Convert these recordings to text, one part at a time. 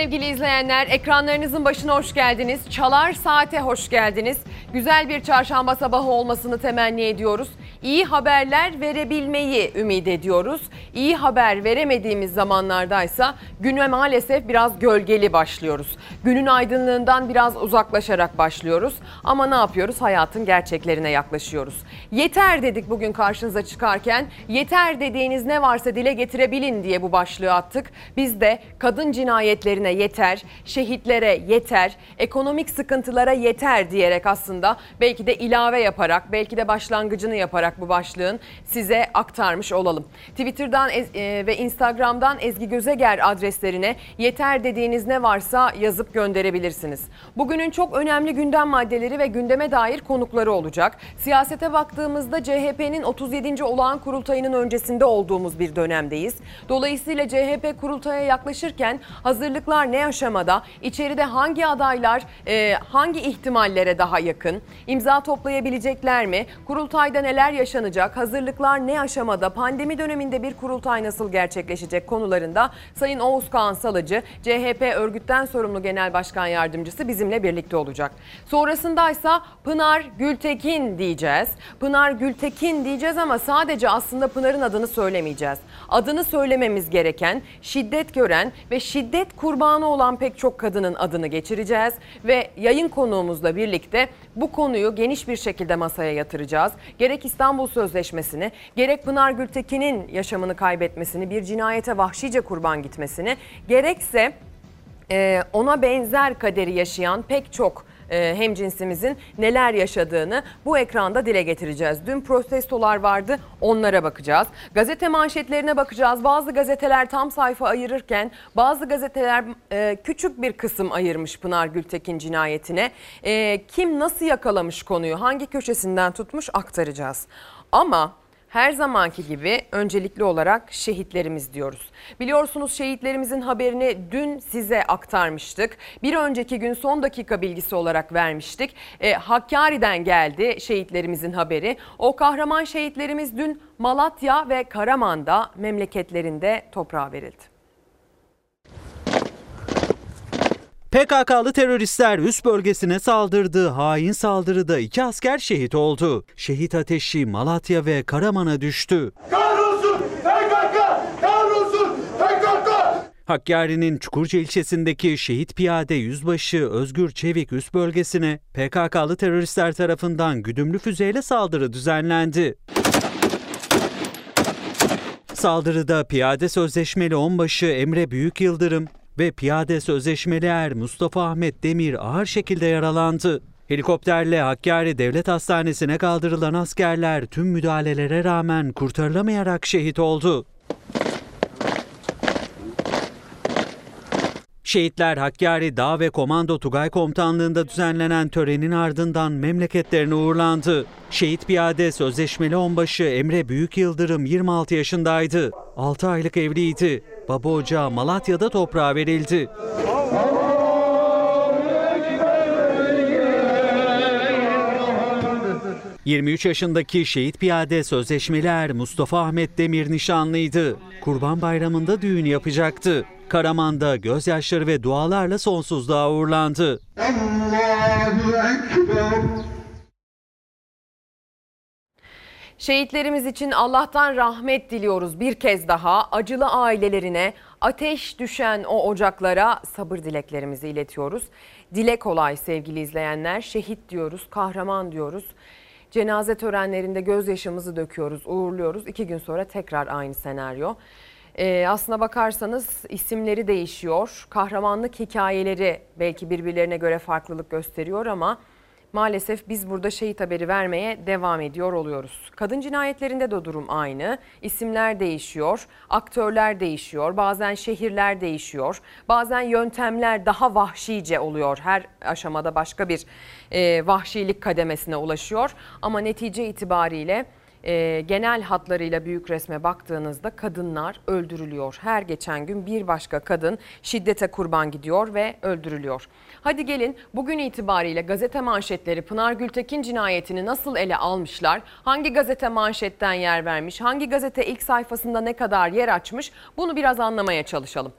Sevgili izleyenler. Ekranlarınızın başına hoş geldiniz. Çalar Saate hoş geldiniz. Güzel bir çarşamba sabahı olmasını temenni ediyoruz. İyi haberler verebilmeyi ümit ediyoruz. İyi haber veremediğimiz zamanlardaysa güne maalesef biraz gölgeli başlıyoruz. Günün aydınlığından biraz uzaklaşarak başlıyoruz. Ama ne yapıyoruz? Hayatın gerçeklerine yaklaşıyoruz. Yeter dedik bugün karşınıza çıkarken. Yeter dediğiniz ne varsa dile getirebilin diye bu başlığı attık. Biz de kadın cinayetlerine yeter, şehitlere yeter, ekonomik sıkıntılara yeter diyerek aslında belki de ilave yaparak, belki de başlangıcını yaparak bu başlığın size aktarmış olalım. Twitter'dan e, ve Instagram'dan Ezgi Gözeger adreslerine yeter dediğiniz ne varsa yazıp gönderebilirsiniz. Bugünün çok önemli gündem maddeleri ve gündeme dair konukları olacak. Siyasete baktığımızda CHP'nin 37. olağan kurultayının öncesinde olduğumuz bir dönemdeyiz. Dolayısıyla CHP kurultaya yaklaşırken hazırlıklar ne aşamada? İçeride hangi adaylar e, hangi ihtimallere daha yakın? İmza toplayabilecekler mi? Kurultayda neler yaşanacak? Hazırlıklar ne aşamada? Pandemi döneminde bir kurultay nasıl gerçekleşecek konularında Sayın Oğuz Kağan Salıcı, CHP örgütten sorumlu Genel Başkan Yardımcısı bizimle birlikte olacak. Sonrasındaysa Pınar Gültekin diyeceğiz. Pınar Gültekin diyeceğiz ama sadece aslında Pınar'ın adını söylemeyeceğiz. Adını söylememiz gereken, şiddet gören ve şiddet kurbanı olan pek çok kadının adını geçireceğiz ve yayın konuğumuzla birlikte bu konuyu geniş bir şekilde masaya yatıracağız. Gerek İstanbul Sözleşmesi'ni, gerek Pınar Gültekin'in yaşamını kaybetmesini, bir cinayete vahşice kurban gitmesini, gerekse ona benzer kaderi yaşayan pek çok e, hemcinsimizin neler yaşadığını bu ekranda dile getireceğiz. Dün protestolar vardı onlara bakacağız. Gazete manşetlerine bakacağız. Bazı gazeteler tam sayfa ayırırken bazı gazeteler e, küçük bir kısım ayırmış Pınar Gültekin cinayetine. E, kim nasıl yakalamış konuyu hangi köşesinden tutmuş aktaracağız. Ama her zamanki gibi öncelikli olarak şehitlerimiz diyoruz. Biliyorsunuz şehitlerimizin haberini dün size aktarmıştık. Bir önceki gün son dakika bilgisi olarak vermiştik. E, Hakkari'den geldi şehitlerimizin haberi. O kahraman şehitlerimiz dün Malatya ve Karaman'da memleketlerinde toprağa verildi. PKK'lı teröristler üst bölgesine saldırdı. Hain saldırıda iki asker şehit oldu. Şehit ateşi Malatya ve Karaman'a düştü. Kahrolsun PKK! Kahrolsun PKK! Hakkari'nin Çukurca ilçesindeki şehit piyade yüzbaşı Özgür Çevik üst bölgesine PKK'lı teröristler tarafından güdümlü füzeyle saldırı düzenlendi. Saldırıda piyade sözleşmeli onbaşı Emre Büyük Yıldırım, ve piyade sözleşmeli er Mustafa Ahmet Demir ağır şekilde yaralandı. Helikopterle Hakkari Devlet Hastanesi'ne kaldırılan askerler tüm müdahalelere rağmen kurtarılamayarak şehit oldu. Şehitler Hakkari Dağ ve Komando Tugay Komutanlığı'nda düzenlenen törenin ardından memleketlerine uğurlandı. Şehit piyade sözleşmeli onbaşı Emre Büyük Yıldırım 26 yaşındaydı. 6 aylık evliydi. Baba ocağı Malatya'da toprağa verildi. 23 yaşındaki şehit piyade sözleşmeli er Mustafa Ahmet Demir nişanlıydı. Kurban Bayramı'nda düğün yapacaktı. Karaman'da gözyaşları ve dualarla sonsuzluğa uğurlandı. Allahu Ekber. Şehitlerimiz için Allah'tan rahmet diliyoruz bir kez daha. Acılı ailelerine, ateş düşen o ocaklara sabır dileklerimizi iletiyoruz. Dile kolay sevgili izleyenler. Şehit diyoruz, kahraman diyoruz. Cenaze törenlerinde gözyaşımızı döküyoruz, uğurluyoruz. İki gün sonra tekrar aynı senaryo. Ee, aslına bakarsanız isimleri değişiyor. Kahramanlık hikayeleri belki birbirlerine göre farklılık gösteriyor ama maalesef biz burada şehit haberi vermeye devam ediyor oluyoruz. Kadın cinayetlerinde de durum aynı. İsimler değişiyor, aktörler değişiyor, bazen şehirler değişiyor, bazen yöntemler daha vahşice oluyor. Her aşamada başka bir e, vahşilik kademesine ulaşıyor ama netice itibariyle e, genel hatlarıyla büyük resme baktığınızda kadınlar öldürülüyor. Her geçen gün bir başka kadın şiddete kurban gidiyor ve öldürülüyor. Hadi gelin bugün itibariyle gazete manşetleri Pınar Gültekin cinayetini nasıl ele almışlar? Hangi gazete manşetten yer vermiş? Hangi gazete ilk sayfasında ne kadar yer açmış? Bunu biraz anlamaya çalışalım.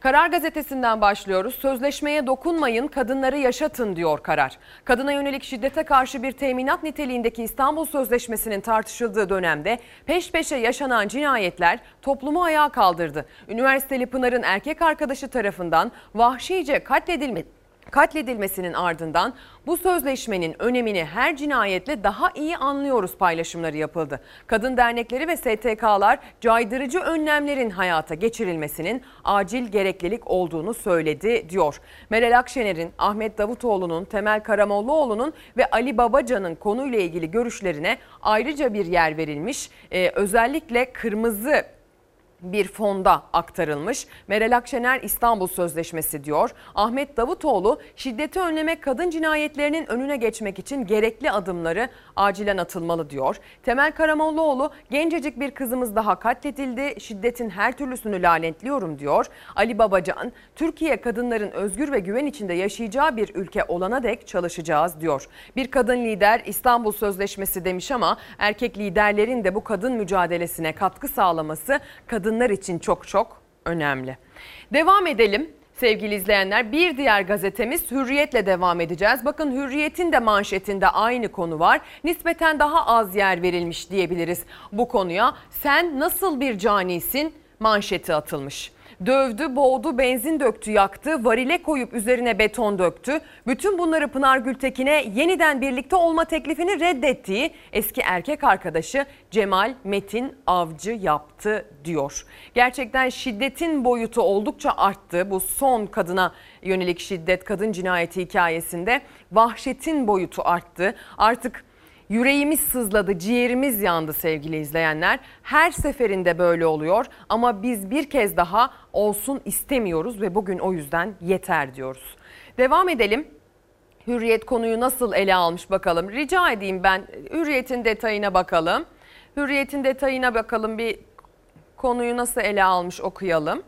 Karar gazetesinden başlıyoruz. Sözleşmeye dokunmayın, kadınları yaşatın diyor karar. Kadına yönelik şiddete karşı bir teminat niteliğindeki İstanbul Sözleşmesi'nin tartışıldığı dönemde peş peşe yaşanan cinayetler toplumu ayağa kaldırdı. Üniversiteli Pınar'ın erkek arkadaşı tarafından vahşice katledilmesi katledilmesinin ardından bu sözleşmenin önemini her cinayetle daha iyi anlıyoruz paylaşımları yapıldı. Kadın dernekleri ve STK'lar caydırıcı önlemlerin hayata geçirilmesinin acil gereklilik olduğunu söyledi diyor. Meral Akşener'in, Ahmet Davutoğlu'nun, Temel Karamollaoğlu'nun ve Ali Babacan'ın konuyla ilgili görüşlerine ayrıca bir yer verilmiş. Ee, özellikle kırmızı bir fonda aktarılmış. Meral Akşener İstanbul Sözleşmesi diyor. Ahmet Davutoğlu şiddeti önlemek kadın cinayetlerinin önüne geçmek için gerekli adımları acilen atılmalı diyor. Temel Karamollaoğlu gencecik bir kızımız daha katledildi. Şiddetin her türlüsünü lanetliyorum diyor. Ali Babacan Türkiye kadınların özgür ve güven içinde yaşayacağı bir ülke olana dek çalışacağız diyor. Bir kadın lider İstanbul Sözleşmesi demiş ama erkek liderlerin de bu kadın mücadelesine katkı sağlaması kadın kadınlar için çok çok önemli. Devam edelim. Sevgili izleyenler bir diğer gazetemiz Hürriyet'le devam edeceğiz. Bakın Hürriyet'in de manşetinde aynı konu var. Nispeten daha az yer verilmiş diyebiliriz bu konuya. Sen nasıl bir canisin manşeti atılmış. Dövdü, boğdu, benzin döktü, yaktı, varile koyup üzerine beton döktü. Bütün bunları Pınar Gültekin'e yeniden birlikte olma teklifini reddettiği eski erkek arkadaşı Cemal Metin Avcı yaptı diyor. Gerçekten şiddetin boyutu oldukça arttı. Bu son kadına yönelik şiddet, kadın cinayeti hikayesinde vahşetin boyutu arttı. Artık Yüreğimiz sızladı, ciğerimiz yandı sevgili izleyenler. Her seferinde böyle oluyor ama biz bir kez daha olsun istemiyoruz ve bugün o yüzden yeter diyoruz. Devam edelim. Hürriyet konuyu nasıl ele almış bakalım. Rica edeyim ben Hürriyet'in detayına bakalım. Hürriyet'in detayına bakalım bir konuyu nasıl ele almış okuyalım.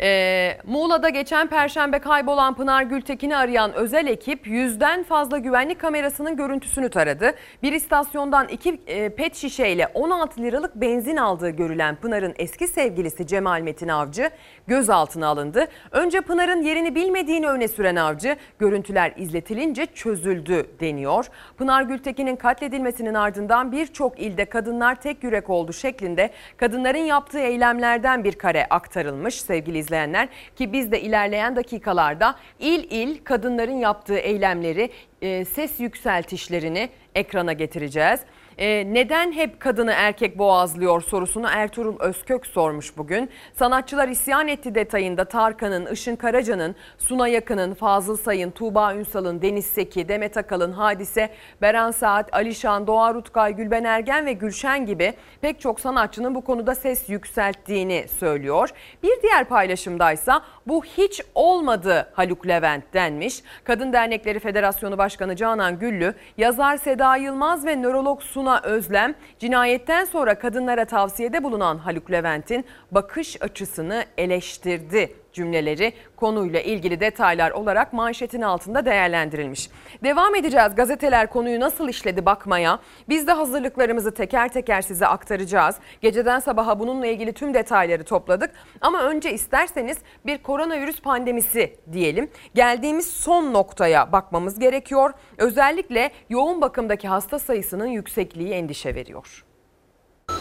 Ee, Muğla'da geçen perşembe kaybolan Pınar Gültekin'i arayan özel ekip yüzden fazla güvenlik kamerasının görüntüsünü taradı. Bir istasyondan iki e, pet şişeyle 16 liralık benzin aldığı görülen Pınar'ın eski sevgilisi Cemal Metin Avcı gözaltına alındı. Önce Pınar'ın yerini bilmediğini öne süren Avcı görüntüler izletilince çözüldü deniyor. Pınar Gültekin'in katledilmesinin ardından birçok ilde kadınlar tek yürek oldu şeklinde kadınların yaptığı eylemlerden bir kare aktarılmış sevgili izleyenler ki biz de ilerleyen dakikalarda il il kadınların yaptığı eylemleri, e, ses yükseltişlerini ekrana getireceğiz. E, neden hep kadını erkek boğazlıyor sorusunu Ertuğrul Özkök sormuş bugün. Sanatçılar isyan etti detayında Tarkan'ın, Işın Karaca'nın, Suna Yakın'ın, Fazıl Say'ın, Tuğba Ünsal'ın, Deniz Seki, Demet Akalın, Hadise, Beren Saat, Alişan, Doğa Rutkay, Gülben Ergen ve Gülşen gibi pek çok sanatçının bu konuda ses yükselttiğini söylüyor. Bir diğer paylaşımdaysa bu hiç olmadı Haluk Levent denmiş. Kadın Dernekleri Federasyonu Başkanı Canan Güllü, yazar Seda Yılmaz ve nörolog Suna Özlem cinayetten sonra kadınlara tavsiyede bulunan Haluk Levent'in bakış açısını eleştirdi cümleleri konuyla ilgili detaylar olarak manşetin altında değerlendirilmiş. Devam edeceğiz gazeteler konuyu nasıl işledi bakmaya. Biz de hazırlıklarımızı teker teker size aktaracağız. Geceden sabaha bununla ilgili tüm detayları topladık. Ama önce isterseniz bir koronavirüs pandemisi diyelim. Geldiğimiz son noktaya bakmamız gerekiyor. Özellikle yoğun bakımdaki hasta sayısının yüksekliği endişe veriyor.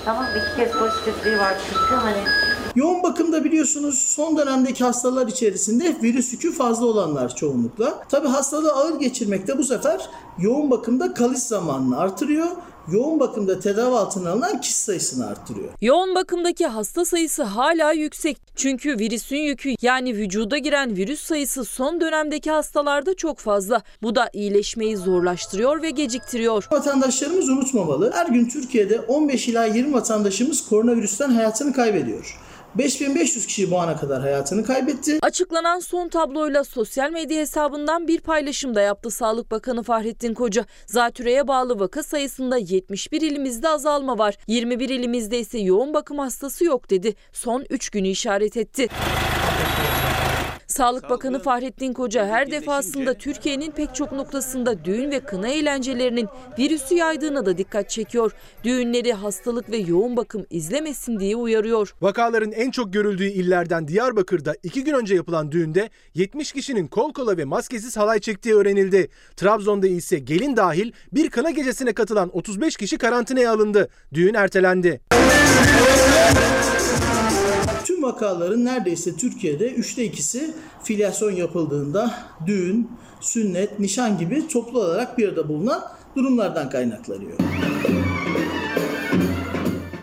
Tamam iki kez pozitifliği var çünkü hani Yoğun bakımda biliyorsunuz son dönemdeki hastalar içerisinde virüs yükü fazla olanlar çoğunlukla. Tabi hastalığı ağır geçirmekte bu sefer yoğun bakımda kalış zamanını artırıyor. Yoğun bakımda tedavi altına alınan kişi sayısını artırıyor. Yoğun bakımdaki hasta sayısı hala yüksek. Çünkü virüsün yükü yani vücuda giren virüs sayısı son dönemdeki hastalarda çok fazla. Bu da iyileşmeyi zorlaştırıyor ve geciktiriyor. Vatandaşlarımız unutmamalı. Her gün Türkiye'de 15 ila 20 vatandaşımız koronavirüsten hayatını kaybediyor. 5500 kişi bu ana kadar hayatını kaybetti. Açıklanan son tabloyla sosyal medya hesabından bir paylaşım da yaptı Sağlık Bakanı Fahrettin Koca. Zatürreye bağlı vaka sayısında 71 ilimizde azalma var. 21 ilimizde ise yoğun bakım hastası yok dedi. Son 3 günü işaret etti. Sağlık Bakanı Fahrettin Koca her defasında Türkiye'nin pek çok noktasında düğün ve kına eğlencelerinin virüsü yaydığına da dikkat çekiyor. Düğünleri hastalık ve yoğun bakım izlemesin diye uyarıyor. Vakaların en çok görüldüğü illerden Diyarbakır'da iki gün önce yapılan düğünde 70 kişinin kol kola ve maskesiz halay çektiği öğrenildi. Trabzon'da ise gelin dahil bir kına gecesine katılan 35 kişi karantinaya alındı. Düğün ertelendi. Tüm vakaların neredeyse Türkiye'de üçte ikisi filyasyon yapıldığında düğün, sünnet, nişan gibi toplu olarak bir arada bulunan durumlardan kaynaklanıyor.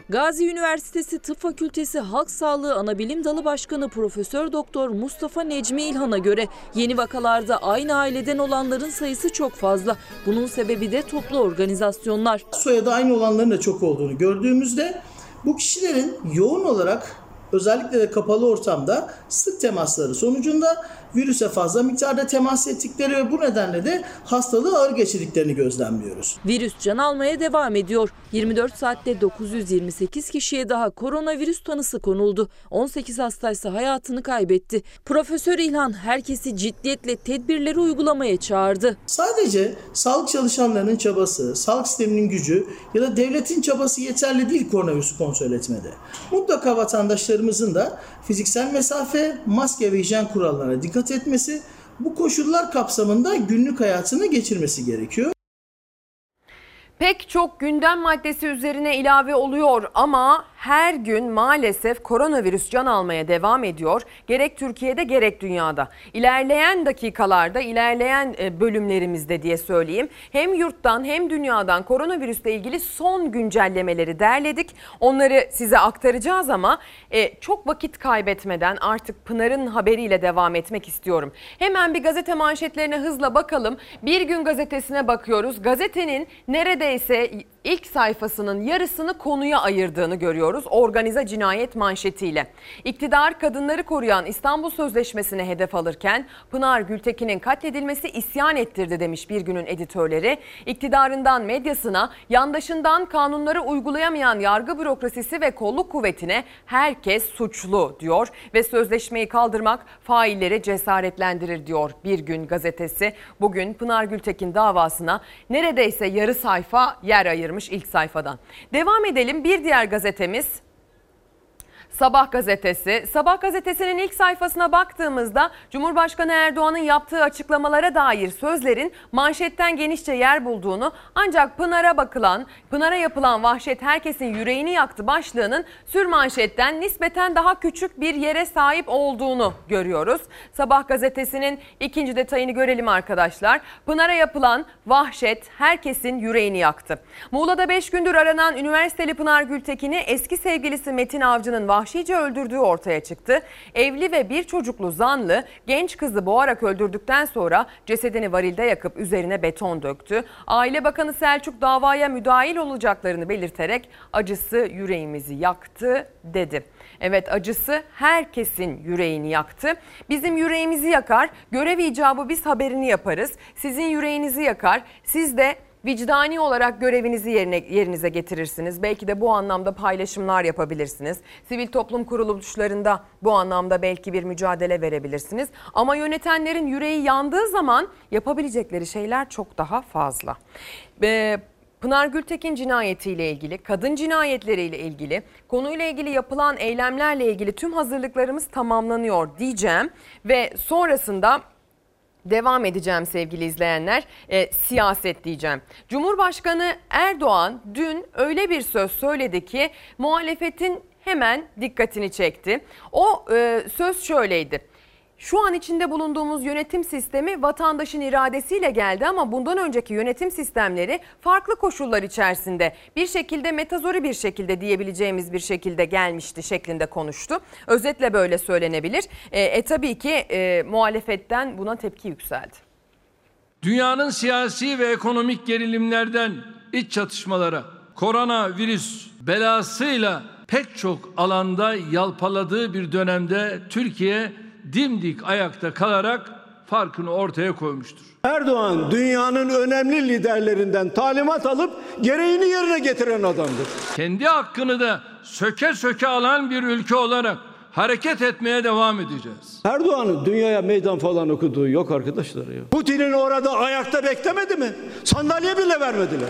Gazi Üniversitesi Tıp Fakültesi Halk Sağlığı Anabilim Dalı Başkanı Profesör Doktor Mustafa Necmi İlhan'a göre yeni vakalarda aynı aileden olanların sayısı çok fazla. Bunun sebebi de toplu organizasyonlar. Soyadı aynı olanların da çok olduğunu gördüğümüzde bu kişilerin yoğun olarak özellikle de kapalı ortamda sık temasları sonucunda virüse fazla miktarda temas ettikleri ve bu nedenle de hastalığı ağır geçirdiklerini gözlemliyoruz. Virüs can almaya devam ediyor. 24 saatte 928 kişiye daha koronavirüs tanısı konuldu. 18 hastaysa hayatını kaybetti. Profesör İlhan herkesi ciddiyetle tedbirleri uygulamaya çağırdı. Sadece sağlık çalışanlarının çabası, sağlık sisteminin gücü ya da devletin çabası yeterli değil koronavirüsü kontrol etmede. Mutlaka vatandaşlarımızın da fiziksel mesafe, maske ve hijyen kurallarına dikkat etmesi, bu koşullar kapsamında günlük hayatını geçirmesi gerekiyor. Pek çok gündem maddesi üzerine ilave oluyor ama her gün maalesef koronavirüs can almaya devam ediyor. Gerek Türkiye'de gerek dünyada. İlerleyen dakikalarda, ilerleyen e, bölümlerimizde diye söyleyeyim. Hem yurttan hem dünyadan koronavirüsle ilgili son güncellemeleri derledik. Onları size aktaracağız ama e, çok vakit kaybetmeden artık Pınar'ın haberiyle devam etmek istiyorum. Hemen bir gazete manşetlerine hızla bakalım. Bir gün gazetesine bakıyoruz. Gazetenin neredeyse ilk sayfasının yarısını konuya ayırdığını görüyoruz. Organize cinayet manşetiyle. İktidar kadınları koruyan İstanbul Sözleşmesi'ne hedef alırken Pınar Gültekin'in katledilmesi isyan ettirdi demiş bir günün editörleri. İktidarından medyasına, yandaşından kanunları uygulayamayan yargı bürokrasisi ve kolluk kuvvetine herkes suçlu diyor ve sözleşmeyi kaldırmak failleri cesaretlendirir diyor Bir Gün gazetesi. Bugün Pınar Gültekin davasına neredeyse yarı sayfa yer ayırmış ilk sayfadan. Devam edelim bir diğer gazetemiz this Sabah gazetesi. Sabah gazetesinin ilk sayfasına baktığımızda Cumhurbaşkanı Erdoğan'ın yaptığı açıklamalara dair sözlerin manşetten genişçe yer bulduğunu ancak Pınar'a bakılan, Pınar'a yapılan vahşet herkesin yüreğini yaktı başlığının sür manşetten nispeten daha küçük bir yere sahip olduğunu görüyoruz. Sabah gazetesinin ikinci detayını görelim arkadaşlar. Pınar'a yapılan vahşet herkesin yüreğini yaktı. Muğla'da 5 gündür aranan üniversiteli Pınar Gültekin'i eski sevgilisi Metin Avcı'nın vahşice öldürdüğü ortaya çıktı. Evli ve bir çocuklu zanlı genç kızı boğarak öldürdükten sonra cesedini varilde yakıp üzerine beton döktü. Aile Bakanı Selçuk davaya müdahil olacaklarını belirterek acısı yüreğimizi yaktı dedi. Evet acısı herkesin yüreğini yaktı. Bizim yüreğimizi yakar. Görev icabı biz haberini yaparız. Sizin yüreğinizi yakar. Siz de vicdani olarak görevinizi yerine, yerinize getirirsiniz. Belki de bu anlamda paylaşımlar yapabilirsiniz. Sivil toplum kuruluşlarında bu anlamda belki bir mücadele verebilirsiniz. Ama yönetenlerin yüreği yandığı zaman yapabilecekleri şeyler çok daha fazla. Ee, Pınar Gültekin cinayetiyle ilgili, kadın cinayetleriyle ilgili, konuyla ilgili yapılan eylemlerle ilgili tüm hazırlıklarımız tamamlanıyor diyeceğim ve sonrasında Devam edeceğim sevgili izleyenler. E, siyaset diyeceğim. Cumhurbaşkanı Erdoğan dün öyle bir söz söyledi ki muhalefetin hemen dikkatini çekti. O e, söz şöyleydi. Şu an içinde bulunduğumuz yönetim sistemi vatandaşın iradesiyle geldi ama bundan önceki yönetim sistemleri farklı koşullar içerisinde bir şekilde metazori bir şekilde diyebileceğimiz bir şekilde gelmişti şeklinde konuştu. Özetle böyle söylenebilir. E, e tabii ki e, muhalefetten buna tepki yükseldi. Dünyanın siyasi ve ekonomik gerilimlerden iç çatışmalara, koronavirüs belasıyla pek çok alanda yalpaladığı bir dönemde Türkiye dimdik ayakta kalarak farkını ortaya koymuştur. Erdoğan dünyanın önemli liderlerinden talimat alıp gereğini yerine getiren adamdır. Kendi hakkını da söke söke alan bir ülke olarak hareket etmeye devam edeceğiz. Erdoğan'ın dünyaya meydan falan okuduğu yok arkadaşlar ya. Putin'in orada ayakta beklemedi mi? Sandalye bile vermediler.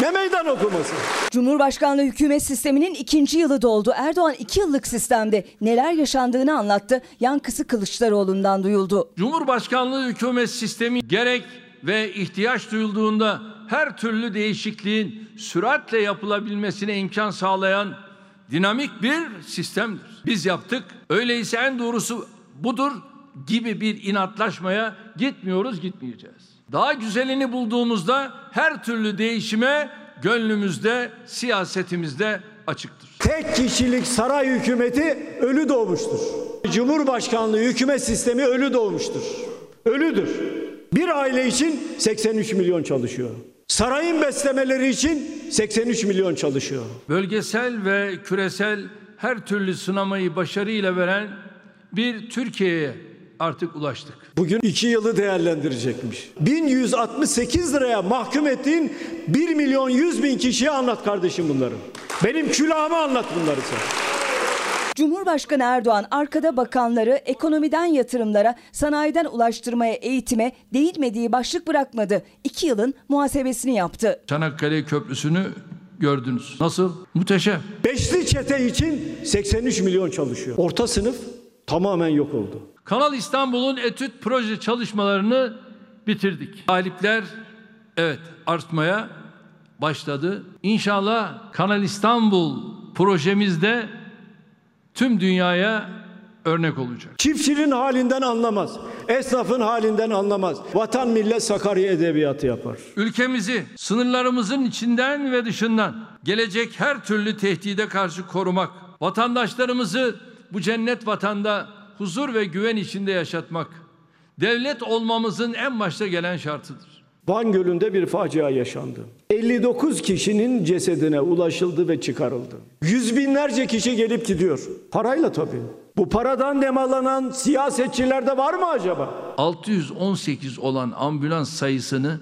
Ne meydan okuması? Cumhurbaşkanlığı hükümet sisteminin ikinci yılı doldu. Erdoğan iki yıllık sistemde neler yaşandığını anlattı. Yankısı Kılıçdaroğlu'ndan duyuldu. Cumhurbaşkanlığı hükümet sistemi gerek ve ihtiyaç duyulduğunda her türlü değişikliğin süratle yapılabilmesine imkan sağlayan dinamik bir sistemdir. Biz yaptık. Öyleyse en doğrusu budur gibi bir inatlaşmaya gitmiyoruz, gitmeyeceğiz. Daha güzelini bulduğumuzda her türlü değişime gönlümüzde, siyasetimizde açıktır. Tek kişilik saray hükümeti ölü doğmuştur. Cumhurbaşkanlığı hükümet sistemi ölü doğmuştur. Ölüdür. Bir aile için 83 milyon çalışıyor. Sarayın beslemeleri için 83 milyon çalışıyor. Bölgesel ve küresel her türlü sınamayı başarıyla veren bir Türkiye'ye artık ulaştık. Bugün iki yılı değerlendirecekmiş. 1168 liraya mahkum ettiğin 1 milyon 100 bin kişiye anlat kardeşim bunları. Benim külahıma anlat bunları sen. Cumhurbaşkanı Erdoğan arkada bakanları ekonomiden yatırımlara, sanayiden ulaştırmaya, eğitime değinmediği başlık bırakmadı. İki yılın muhasebesini yaptı. Çanakkale Köprüsü'nü gördünüz. Nasıl? Muhteşem. Beşli çete için 83 milyon çalışıyor. Orta sınıf tamamen yok oldu. Kanal İstanbul'un etüt proje çalışmalarını bitirdik. Talipler evet artmaya başladı. İnşallah Kanal İstanbul projemizde tüm dünyaya örnek olacak. Çiftçinin halinden anlamaz. Esnafın halinden anlamaz. Vatan millet Sakarya edebiyatı yapar. Ülkemizi sınırlarımızın içinden ve dışından gelecek her türlü tehdide karşı korumak, vatandaşlarımızı bu cennet vatanda huzur ve güven içinde yaşatmak, devlet olmamızın en başta gelen şartıdır. Van Gölü'nde bir facia yaşandı. 59 kişinin cesedine ulaşıldı ve çıkarıldı. Yüz binlerce kişi gelip gidiyor. Parayla tabii. Bu paradan nemalanan siyasetçiler de var mı acaba? 618 olan ambulans sayısını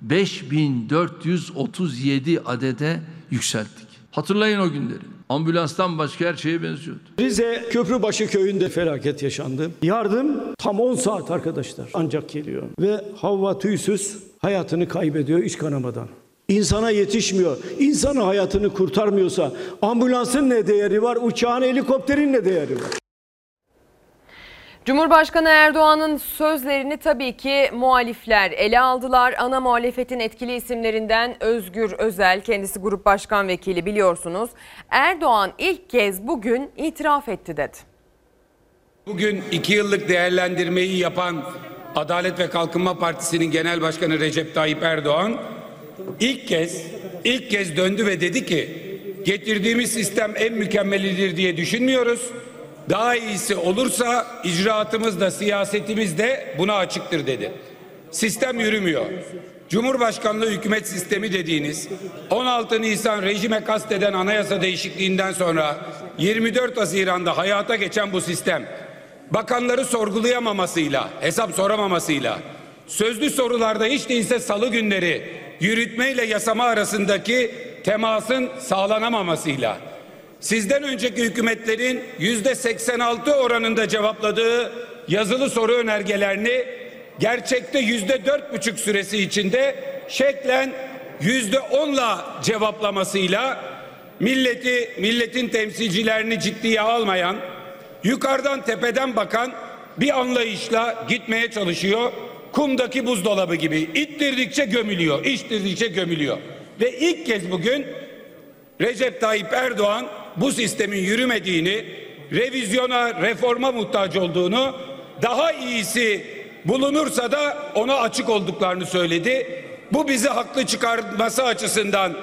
5437 adede yükselttik. Hatırlayın o günleri. Ambulanstan başka her şeye benziyordu. Rize Köprübaşı köyünde felaket yaşandı. Yardım tam 10 saat arkadaşlar ancak geliyor. Ve Havva tüysüz hayatını kaybediyor iç kanamadan. İnsana yetişmiyor. İnsanın hayatını kurtarmıyorsa ambulansın ne değeri var, uçağın, helikopterin ne değeri var? Cumhurbaşkanı Erdoğan'ın sözlerini tabii ki muhalifler ele aldılar. Ana muhalefetin etkili isimlerinden Özgür Özel, kendisi grup başkan vekili biliyorsunuz. Erdoğan ilk kez bugün itiraf etti dedi. Bugün iki yıllık değerlendirmeyi yapan Adalet ve Kalkınma Partisi'nin genel başkanı Recep Tayyip Erdoğan ilk kez ilk kez döndü ve dedi ki getirdiğimiz sistem en mükemmelidir diye düşünmüyoruz. Daha iyisi olursa icraatımız da siyasetimiz de buna açıktır dedi. Sistem yürümüyor. Cumhurbaşkanlığı hükümet sistemi dediğiniz 16 Nisan rejime kasteden anayasa değişikliğinden sonra 24 Haziran'da hayata geçen bu sistem bakanları sorgulayamamasıyla, hesap soramamasıyla, sözlü sorularda hiç değilse salı günleri yürütme ile yasama arasındaki temasın sağlanamamasıyla, sizden önceki hükümetlerin yüzde 86 oranında cevapladığı yazılı soru önergelerini gerçekte yüzde dört buçuk süresi içinde şeklen yüzde onla cevaplamasıyla milleti, milletin temsilcilerini ciddiye almayan, yukarıdan tepeden bakan bir anlayışla gitmeye çalışıyor. Kumdaki buzdolabı gibi ittirdikçe gömülüyor, içtirdikçe gömülüyor. Ve ilk kez bugün Recep Tayyip Erdoğan bu sistemin yürümediğini, revizyona, reforma muhtaç olduğunu, daha iyisi bulunursa da ona açık olduklarını söyledi. Bu bizi haklı çıkarması açısından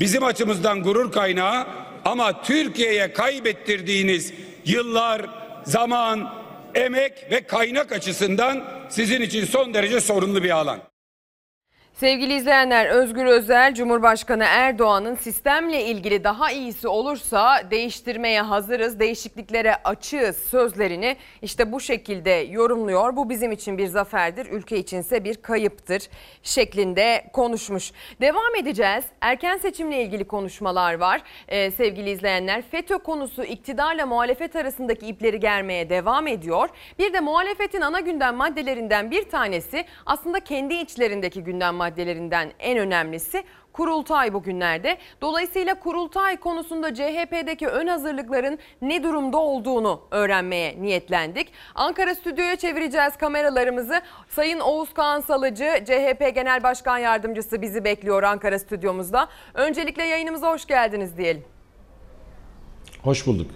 bizim açımızdan gurur kaynağı ama Türkiye'ye kaybettirdiğiniz yıllar, zaman, emek ve kaynak açısından sizin için son derece sorunlu bir alan. Sevgili izleyenler Özgür Özel Cumhurbaşkanı Erdoğan'ın sistemle ilgili daha iyisi olursa değiştirmeye hazırız, değişikliklere açığız sözlerini işte bu şekilde yorumluyor. Bu bizim için bir zaferdir, ülke içinse bir kayıptır şeklinde konuşmuş. Devam edeceğiz. Erken seçimle ilgili konuşmalar var ee, sevgili izleyenler. FETÖ konusu iktidarla muhalefet arasındaki ipleri germeye devam ediyor. Bir de muhalefetin ana gündem maddelerinden bir tanesi aslında kendi içlerindeki gündem maddelerinden en önemlisi kurultay bugünlerde. Dolayısıyla kurultay konusunda CHP'deki ön hazırlıkların ne durumda olduğunu öğrenmeye niyetlendik. Ankara stüdyoya çevireceğiz kameralarımızı. Sayın Oğuz Kağan Salıcı, CHP Genel Başkan Yardımcısı bizi bekliyor Ankara stüdyomuzda. Öncelikle yayınımıza hoş geldiniz diyelim. Hoş bulduk.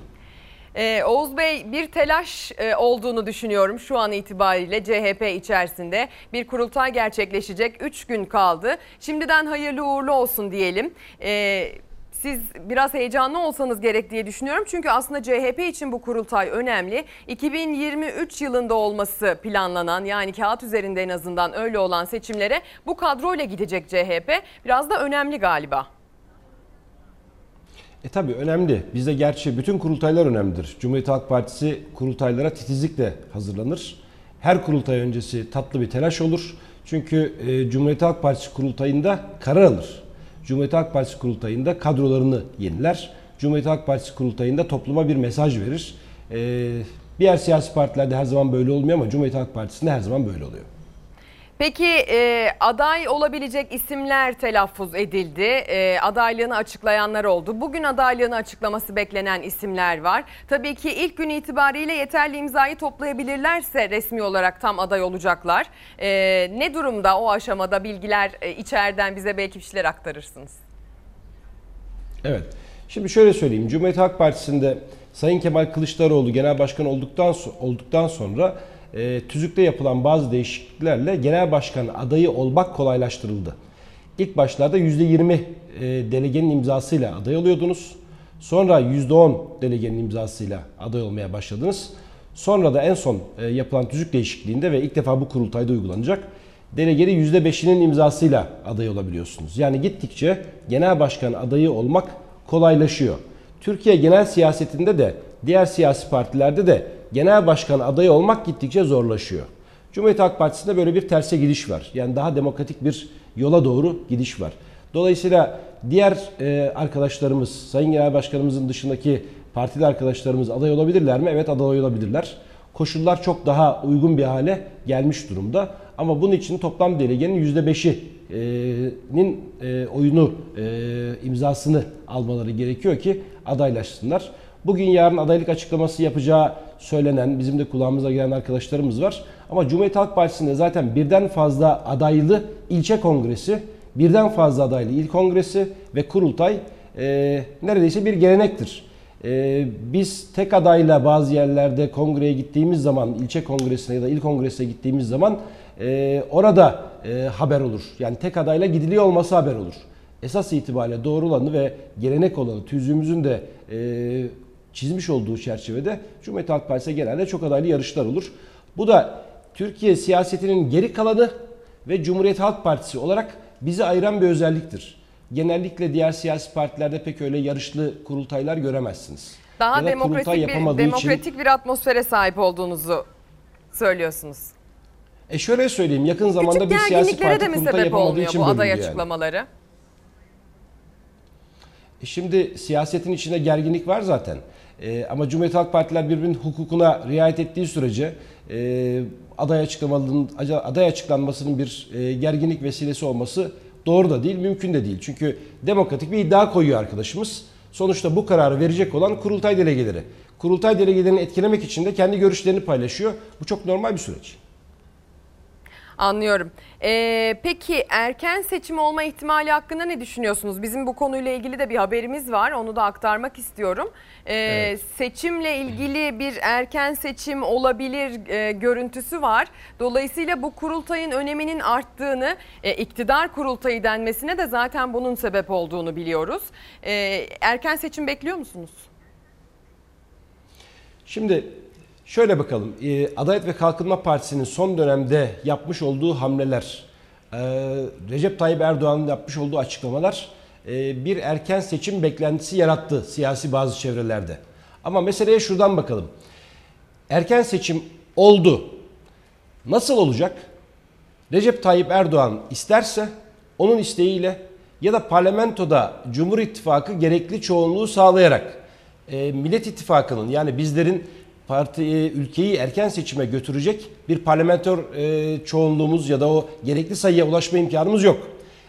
Ee, Oğuz Bey bir telaş e, olduğunu düşünüyorum şu an itibariyle CHP içerisinde. Bir kurultay gerçekleşecek 3 gün kaldı. Şimdiden hayırlı uğurlu olsun diyelim. Ee, siz biraz heyecanlı olsanız gerek diye düşünüyorum. Çünkü aslında CHP için bu kurultay önemli. 2023 yılında olması planlanan yani kağıt üzerinde en azından öyle olan seçimlere bu kadroyla gidecek CHP. Biraz da önemli galiba. E tabi önemli. Bizde gerçi bütün kurultaylar önemlidir. Cumhuriyet Halk Partisi kurultaylara titizlikle hazırlanır. Her kurultay öncesi tatlı bir telaş olur. Çünkü e, Cumhuriyet Halk Partisi kurultayında karar alır. Cumhuriyet Halk Partisi kurultayında kadrolarını yeniler. Cumhuriyet Halk Partisi kurultayında topluma bir mesaj verir. E, diğer siyasi partilerde her zaman böyle olmuyor ama Cumhuriyet Halk Partisi'nde her zaman böyle oluyor. Peki e, aday olabilecek isimler telaffuz edildi. E, adaylığını açıklayanlar oldu. Bugün adaylığını açıklaması beklenen isimler var. Tabii ki ilk gün itibariyle yeterli imzayı toplayabilirlerse resmi olarak tam aday olacaklar. E, ne durumda o aşamada bilgiler e, içeriden bize belki bir şeyler aktarırsınız. Evet. Şimdi şöyle söyleyeyim. Cumhuriyet Halk Partisi'nde Sayın Kemal Kılıçdaroğlu genel başkan olduktan olduktan sonra e, tüzükte yapılan bazı değişikliklerle genel başkan adayı olmak kolaylaştırıldı. İlk başlarda %20 e, delegenin imzasıyla aday oluyordunuz. Sonra %10 delegenin imzasıyla aday olmaya başladınız. Sonra da en son e, yapılan tüzük değişikliğinde ve ilk defa bu kurultayda uygulanacak delegeli %5'inin imzasıyla aday olabiliyorsunuz. Yani gittikçe genel başkan adayı olmak kolaylaşıyor. Türkiye genel siyasetinde de diğer siyasi partilerde de genel başkan adayı olmak gittikçe zorlaşıyor. Cumhuriyet Halk Partisi'nde böyle bir terse gidiş var. Yani daha demokratik bir yola doğru gidiş var. Dolayısıyla diğer e, arkadaşlarımız, Sayın Genel Başkanımızın dışındaki partili arkadaşlarımız aday olabilirler mi? Evet aday olabilirler. Koşullar çok daha uygun bir hale gelmiş durumda. Ama bunun için toplam delegenin %5'inin e, oyunu, e, imzasını almaları gerekiyor ki adaylaşsınlar. Bugün yarın adaylık açıklaması yapacağı söylenen, bizim de kulağımıza gelen arkadaşlarımız var. Ama Cumhuriyet Halk Partisi'nde zaten birden fazla adaylı ilçe kongresi, birden fazla adaylı il kongresi ve kurultay e, neredeyse bir gelenektir. E, biz tek adayla bazı yerlerde kongreye gittiğimiz zaman, ilçe kongresine ya da il kongresine gittiğimiz zaman e, orada e, haber olur. Yani tek adayla gidiliyor olması haber olur. Esas itibariyle doğru olanı ve gelenek olanı, tüzüğümüzün de e, çizmiş olduğu çerçevede Cumhuriyet Halk Partisi'ne genelde çok adaylı yarışlar olur. Bu da Türkiye siyasetinin geri kalanı ve Cumhuriyet Halk Partisi olarak bizi ayıran bir özelliktir. Genellikle diğer siyasi partilerde pek öyle yarışlı kurultaylar göremezsiniz. Daha demokratik bir, demokratik için, bir atmosfere sahip olduğunuzu söylüyorsunuz. E şöyle söyleyeyim yakın zamanda Küçük bir siyasi parti kurultay yapamadığı için bu aday açıklamaları? Yani. E şimdi siyasetin içinde gerginlik var zaten. E, ama Cumhuriyet Halk Partiler birbirinin hukukuna riayet ettiği sürece e, aday aday açıklanmasının bir e, gerginlik vesilesi olması doğru da değil, mümkün de değil. Çünkü demokratik bir iddia koyuyor arkadaşımız. Sonuçta bu kararı verecek olan kurultay delegeleri. Kurultay delegelerini etkilemek için de kendi görüşlerini paylaşıyor. Bu çok normal bir süreç. Anlıyorum. Ee, peki erken seçim olma ihtimali hakkında ne düşünüyorsunuz? Bizim bu konuyla ilgili de bir haberimiz var. Onu da aktarmak istiyorum. Ee, evet. Seçimle ilgili bir erken seçim olabilir e, görüntüsü var. Dolayısıyla bu kurultayın öneminin arttığını, e, iktidar kurultayı denmesine de zaten bunun sebep olduğunu biliyoruz. E, erken seçim bekliyor musunuz? Şimdi Şöyle bakalım. E, Adalet ve Kalkınma Partisi'nin son dönemde yapmış olduğu hamleler, Ee, Recep Tayyip Erdoğan'ın yapmış olduğu açıklamalar e, bir erken seçim beklentisi yarattı siyasi bazı çevrelerde. Ama meseleye şuradan bakalım. Erken seçim oldu. Nasıl olacak? Recep Tayyip Erdoğan isterse onun isteğiyle ya da parlamentoda Cumhur İttifakı gerekli çoğunluğu sağlayarak e, Millet İttifakı'nın yani bizlerin parti ülkeyi erken seçime götürecek bir parlamenter e, çoğunluğumuz ya da o gerekli sayıya ulaşma imkanımız yok.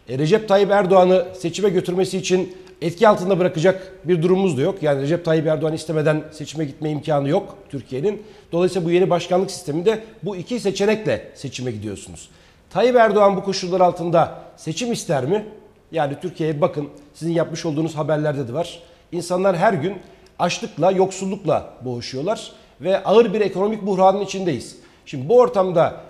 E, Recep Tayyip Erdoğan'ı seçime götürmesi için etki altında bırakacak bir durumumuz da yok. Yani Recep Tayyip Erdoğan istemeden seçime gitme imkanı yok Türkiye'nin. Dolayısıyla bu yeni başkanlık sisteminde bu iki seçenekle seçime gidiyorsunuz. Tayyip Erdoğan bu koşullar altında seçim ister mi? Yani Türkiye'ye bakın sizin yapmış olduğunuz haberlerde de var. İnsanlar her gün açlıkla, yoksullukla boğuşuyorlar ve ağır bir ekonomik buhranın içindeyiz. Şimdi bu ortamda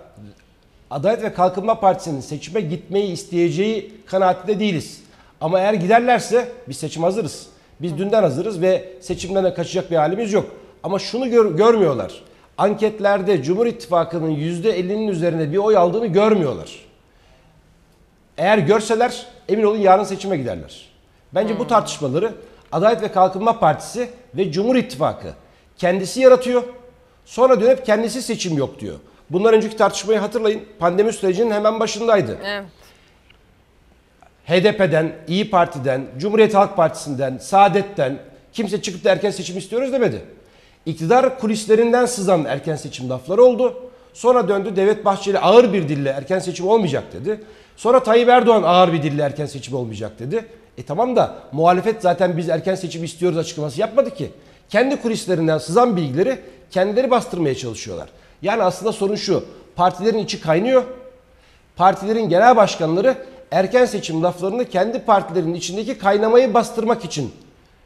Adalet ve Kalkınma Partisi'nin seçime gitmeyi isteyeceği kanaatinde değiliz. Ama eğer giderlerse biz seçim hazırız. Biz dünden hazırız ve seçimden de kaçacak bir halimiz yok. Ama şunu gör, görmüyorlar. Anketlerde Cumhur İttifakı'nın %50'nin üzerinde bir oy aldığını görmüyorlar. Eğer görseler emin olun yarın seçime giderler. Bence bu tartışmaları Adalet ve Kalkınma Partisi ve Cumhur İttifakı kendisi yaratıyor. Sonra dönüp kendisi seçim yok diyor. Bundan önceki tartışmayı hatırlayın. Pandemi sürecinin hemen başındaydı. Evet. HDP'den, İyi Parti'den, Cumhuriyet Halk Partisi'nden, Saadet'ten kimse çıkıp da erken seçim istiyoruz demedi. İktidar kulislerinden sızan erken seçim lafları oldu. Sonra döndü Devlet Bahçeli ağır bir dille erken seçim olmayacak dedi. Sonra Tayyip Erdoğan ağır bir dille erken seçim olmayacak dedi. E tamam da muhalefet zaten biz erken seçim istiyoruz açıklaması yapmadı ki. Kendi kulislerinden sızan bilgileri kendileri bastırmaya çalışıyorlar. Yani aslında sorun şu. Partilerin içi kaynıyor. Partilerin genel başkanları erken seçim laflarını kendi partilerinin içindeki kaynamayı bastırmak için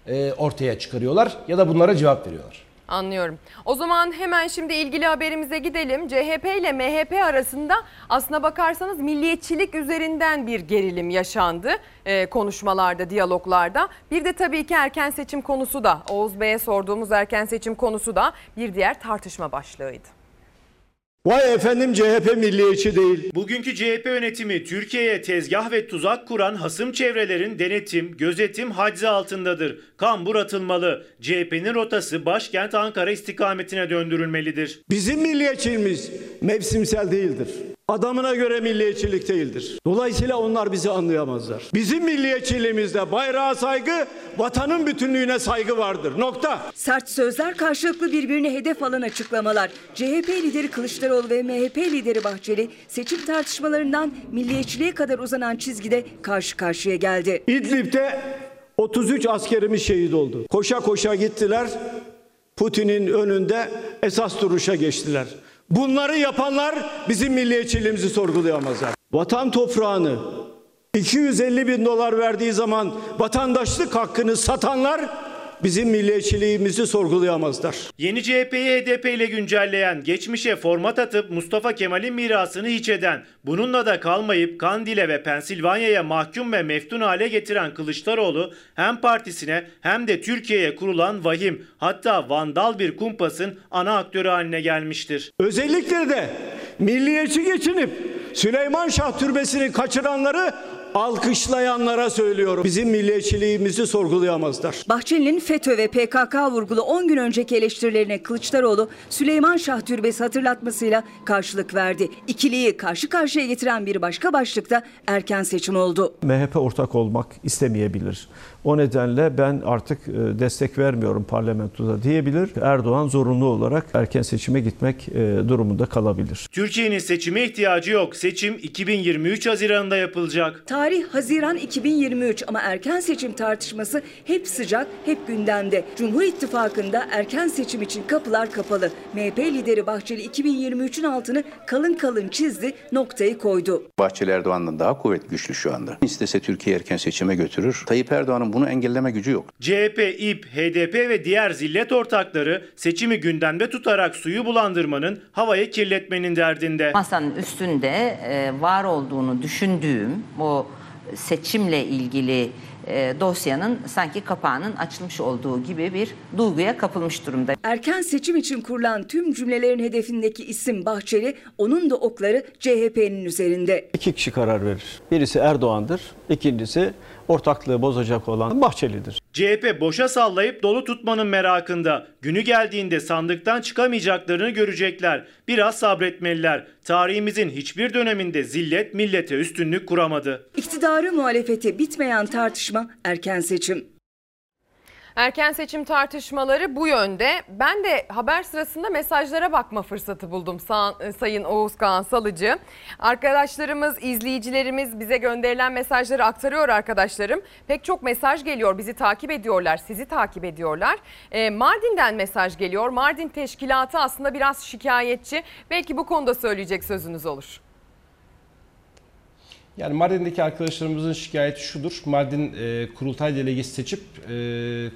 e, ortaya çıkarıyorlar ya da bunlara cevap veriyorlar. Anlıyorum. O zaman hemen şimdi ilgili haberimize gidelim. CHP ile MHP arasında aslına bakarsanız milliyetçilik üzerinden bir gerilim yaşandı e, konuşmalarda, diyaloglarda. Bir de tabii ki erken seçim konusu da Oğuz Bey'e sorduğumuz erken seçim konusu da bir diğer tartışma başlığıydı. Vay efendim CHP milliyetçi değil. Bugünkü CHP yönetimi Türkiye'ye tezgah ve tuzak kuran hasım çevrelerin denetim, gözetim haczi altındadır. Kambur atılmalı. CHP'nin rotası başkent Ankara istikametine döndürülmelidir. Bizim milliyetçiliğimiz mevsimsel değildir. Adamına göre milliyetçilik değildir. Dolayısıyla onlar bizi anlayamazlar. Bizim milliyetçiliğimizde bayrağa saygı, vatanın bütünlüğüne saygı vardır. Nokta. Sert sözler karşılıklı birbirine hedef alan açıklamalar. CHP lideri Kılıçdaroğlu ve MHP lideri Bahçeli seçim tartışmalarından milliyetçiliğe kadar uzanan çizgide karşı karşıya geldi. İdlib'de 33 askerimiz şehit oldu. Koşa koşa gittiler. Putin'in önünde esas duruşa geçtiler. Bunları yapanlar bizim milliyetçiliğimizi sorgulayamazlar. Vatan toprağını 250 bin dolar verdiği zaman vatandaşlık hakkını satanlar bizim milliyetçiliğimizi sorgulayamazlar. Yeni CHP'yi HDP ile güncelleyen, geçmişe format atıp Mustafa Kemal'in mirasını hiç eden, bununla da kalmayıp Kandil'e ve Pensilvanya'ya mahkum ve meftun hale getiren Kılıçdaroğlu hem partisine hem de Türkiye'ye kurulan vahim hatta vandal bir kumpasın ana aktörü haline gelmiştir. Özellikle de milliyetçi geçinip Süleyman Şah Türbesi'ni kaçıranları alkışlayanlara söylüyorum. Bizim milliyetçiliğimizi sorgulayamazlar. Bahçeli'nin FETÖ ve PKK vurgulu 10 gün önceki eleştirilerine Kılıçdaroğlu Süleyman Şah Türbesi hatırlatmasıyla karşılık verdi. İkiliyi karşı karşıya getiren bir başka başlıkta erken seçim oldu. MHP ortak olmak istemeyebilir. O nedenle ben artık e, destek vermiyorum parlamentoda diyebilir. Erdoğan zorunlu olarak erken seçime gitmek e, durumunda kalabilir. Türkiye'nin seçime ihtiyacı yok. Seçim 2023 Haziran'da yapılacak. Tarih Haziran 2023 ama erken seçim tartışması hep sıcak, hep gündemde. Cumhur İttifakı'nda erken seçim için kapılar kapalı. MHP lideri Bahçeli 2023'ün altını kalın kalın çizdi, noktayı koydu. Bahçeli Erdoğan'dan daha kuvvetli güçlü şu anda. İstese Türkiye erken seçime götürür. Tayyip Erdoğan'ın bunu engelleme gücü yok. CHP, İP, HDP ve diğer zillet ortakları seçimi gündemde tutarak suyu bulandırmanın, havayı kirletmenin derdinde. Masanın üstünde e, var olduğunu düşündüğüm o seçimle ilgili e, dosyanın sanki kapağının açılmış olduğu gibi bir duyguya kapılmış durumda. Erken seçim için kurulan tüm cümlelerin hedefindeki isim Bahçeli, onun da okları CHP'nin üzerinde. İki kişi karar verir. Birisi Erdoğan'dır, ikincisi ortaklığı bozacak olan Bahçeli'dir. CHP boşa sallayıp dolu tutmanın merakında. Günü geldiğinde sandıktan çıkamayacaklarını görecekler. Biraz sabretmeliler. Tarihimizin hiçbir döneminde zillet millete üstünlük kuramadı. İktidarı muhalefete bitmeyen tartışma erken seçim. Erken seçim tartışmaları bu yönde. Ben de haber sırasında mesajlara bakma fırsatı buldum Sa- Sayın Oğuz Kağan Salıcı. Arkadaşlarımız, izleyicilerimiz bize gönderilen mesajları aktarıyor arkadaşlarım. Pek çok mesaj geliyor, bizi takip ediyorlar, sizi takip ediyorlar. Ee, Mardin'den mesaj geliyor. Mardin Teşkilatı aslında biraz şikayetçi. Belki bu konuda söyleyecek sözünüz olur. Yani Mardin'deki arkadaşlarımızın şikayeti şudur. Mardin e, kurultay delegesi seçip e,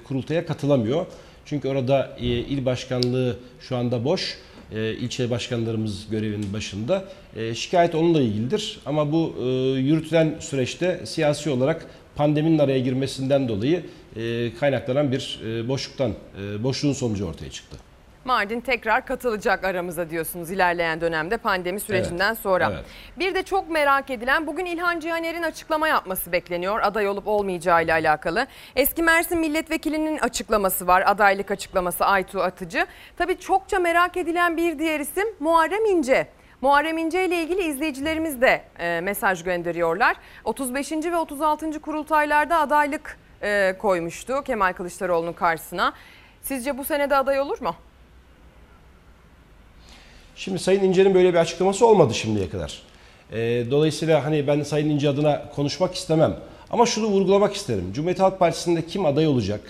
kurultaya katılamıyor. Çünkü orada e, il başkanlığı şu anda boş. E, ilçe başkanlarımız görevinin başında. E, şikayet onunla ilgilidir. Ama bu e, yürütülen süreçte siyasi olarak pandeminin araya girmesinden dolayı e, kaynaklanan bir e, boşluktan, e, boşluğun sonucu ortaya çıktı. Mardin tekrar katılacak aramıza diyorsunuz ilerleyen dönemde pandemi sürecinden Evet, sonra. evet. Bir de çok merak edilen bugün İlhan Cihaner'in açıklama yapması bekleniyor aday olup olmayacağı ile alakalı. Eski Mersin milletvekilinin açıklaması var adaylık açıklaması Aytu Atıcı. Tabii çokça merak edilen bir diğer isim Muharrem İnce. Muharrem İnce ile ilgili izleyicilerimiz de e, mesaj gönderiyorlar. 35. ve 36. kurultaylarda adaylık e, koymuştu Kemal Kılıçdaroğlu'nun karşısına. Sizce bu senede aday olur mu? Şimdi Sayın İnce'nin böyle bir açıklaması olmadı şimdiye kadar. Ee, dolayısıyla hani ben Sayın İnce adına konuşmak istemem. Ama şunu vurgulamak isterim. Cumhuriyet Halk Partisi'nde kim aday olacak?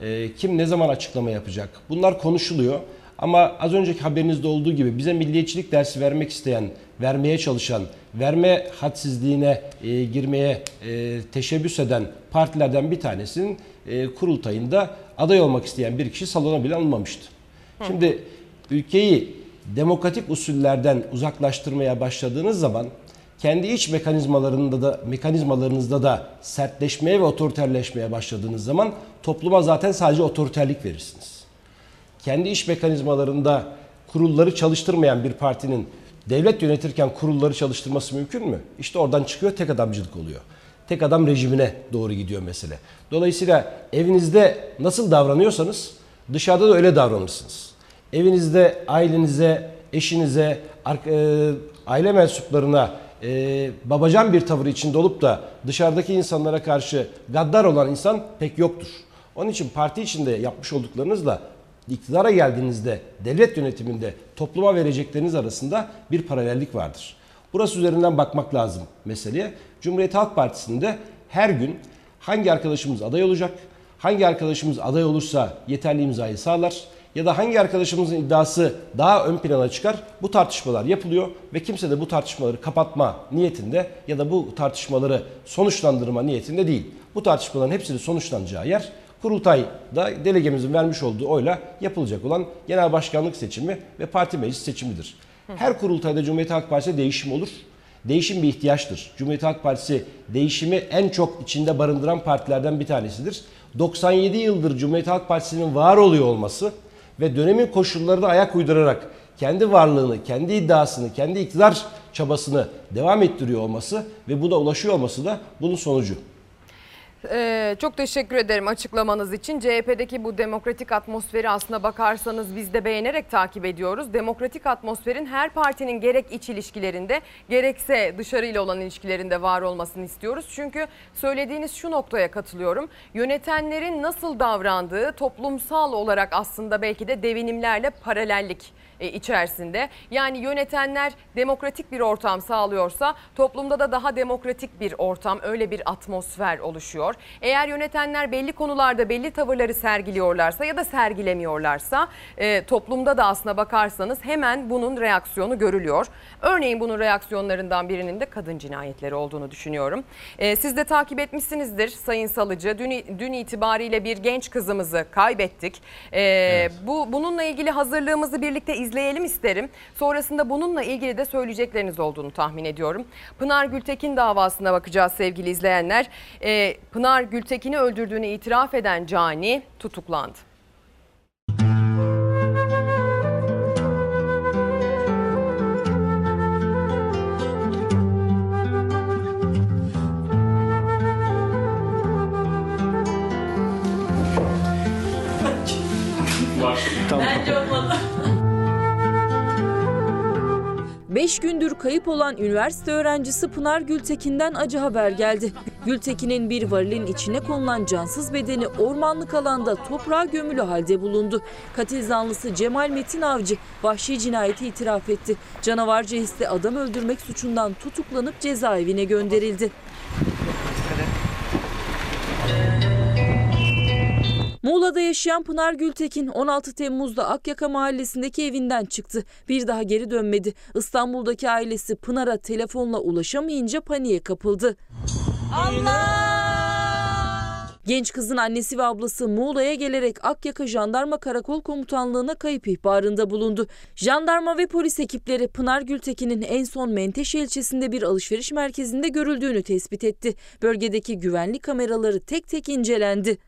Ee, kim ne zaman açıklama yapacak? Bunlar konuşuluyor. Ama az önceki haberinizde olduğu gibi bize milliyetçilik dersi vermek isteyen, vermeye çalışan, verme hadsizliğine e, girmeye e, teşebbüs eden partilerden bir tanesinin e, kurultayında aday olmak isteyen bir kişi salona bile alınmamıştı. Şimdi ülkeyi demokratik usullerden uzaklaştırmaya başladığınız zaman kendi iç mekanizmalarında da mekanizmalarınızda da sertleşmeye ve otoriterleşmeye başladığınız zaman topluma zaten sadece otoriterlik verirsiniz. Kendi iç mekanizmalarında kurulları çalıştırmayan bir partinin devlet yönetirken kurulları çalıştırması mümkün mü? İşte oradan çıkıyor tek adamcılık oluyor. Tek adam rejimine doğru gidiyor mesele. Dolayısıyla evinizde nasıl davranıyorsanız dışarıda da öyle davranırsınız evinizde ailenize, eşinize, e, aile mensuplarına e, babacan bir tavır içinde olup da dışarıdaki insanlara karşı gaddar olan insan pek yoktur. Onun için parti içinde yapmış olduklarınızla iktidara geldiğinizde devlet yönetiminde topluma verecekleriniz arasında bir paralellik vardır. Burası üzerinden bakmak lazım meseleye. Cumhuriyet Halk Partisi'nde her gün hangi arkadaşımız aday olacak, hangi arkadaşımız aday olursa yeterli imzayı sağlar, ya da hangi arkadaşımızın iddiası daha ön plana çıkar bu tartışmalar yapılıyor ve kimse de bu tartışmaları kapatma niyetinde ya da bu tartışmaları sonuçlandırma niyetinde değil. Bu tartışmaların hepsinin sonuçlanacağı yer kurultayda delegemizin vermiş olduğu oyla yapılacak olan genel başkanlık seçimi ve parti meclis seçimidir. Her kurultayda Cumhuriyet Halk Partisi değişim olur. Değişim bir ihtiyaçtır. Cumhuriyet Halk Partisi değişimi en çok içinde barındıran partilerden bir tanesidir. 97 yıldır Cumhuriyet Halk Partisi'nin var oluyor olması ve dönemin koşullarına ayak uydurarak kendi varlığını, kendi iddiasını, kendi iktidar çabasını devam ettiriyor olması ve buna ulaşıyor olması da bunun sonucu. Ee, çok teşekkür ederim açıklamanız için. CHP'deki bu demokratik atmosferi aslına bakarsanız biz de beğenerek takip ediyoruz. Demokratik atmosferin her partinin gerek iç ilişkilerinde gerekse dışarıyla olan ilişkilerinde var olmasını istiyoruz. Çünkü söylediğiniz şu noktaya katılıyorum. Yönetenlerin nasıl davrandığı toplumsal olarak aslında belki de devinimlerle paralellik içerisinde. Yani yönetenler demokratik bir ortam sağlıyorsa toplumda da daha demokratik bir ortam, öyle bir atmosfer oluşuyor. Eğer yönetenler belli konularda belli tavırları sergiliyorlarsa ya da sergilemiyorlarsa e, toplumda da aslına bakarsanız hemen bunun reaksiyonu görülüyor. Örneğin bunun reaksiyonlarından birinin de kadın cinayetleri olduğunu düşünüyorum. E, siz de takip etmişsinizdir Sayın Salıcı. Dün, dün itibariyle bir genç kızımızı kaybettik. E, evet. Bu bununla ilgili hazırlığımızı birlikte izleyelim isterim. Sonrasında bununla ilgili de söyleyecekleriniz olduğunu tahmin ediyorum. Pınar Gültekin davasına bakacağız sevgili izleyenler. E, Pınar Pınar Gültekin'i öldürdüğünü itiraf eden Cani tutuklandı. 5 gündür kayıp olan üniversite öğrencisi Pınar Gültekin'den acı haber geldi. Gültekin'in bir varilin içine konulan cansız bedeni ormanlık alanda toprağa gömülü halde bulundu. Katil zanlısı Cemal Metin Avcı vahşi cinayeti itiraf etti. Canavarca hisli adam öldürmek suçundan tutuklanıp cezaevine gönderildi. Muğla'da yaşayan Pınar Gültekin 16 Temmuz'da Akyaka mahallesindeki evinden çıktı. Bir daha geri dönmedi. İstanbul'daki ailesi Pınar'a telefonla ulaşamayınca paniğe kapıldı. Allah! Genç kızın annesi ve ablası Muğla'ya gelerek Akyaka Jandarma Karakol Komutanlığı'na kayıp ihbarında bulundu. Jandarma ve polis ekipleri Pınar Gültekin'in en son Menteşe ilçesinde bir alışveriş merkezinde görüldüğünü tespit etti. Bölgedeki güvenlik kameraları tek tek incelendi.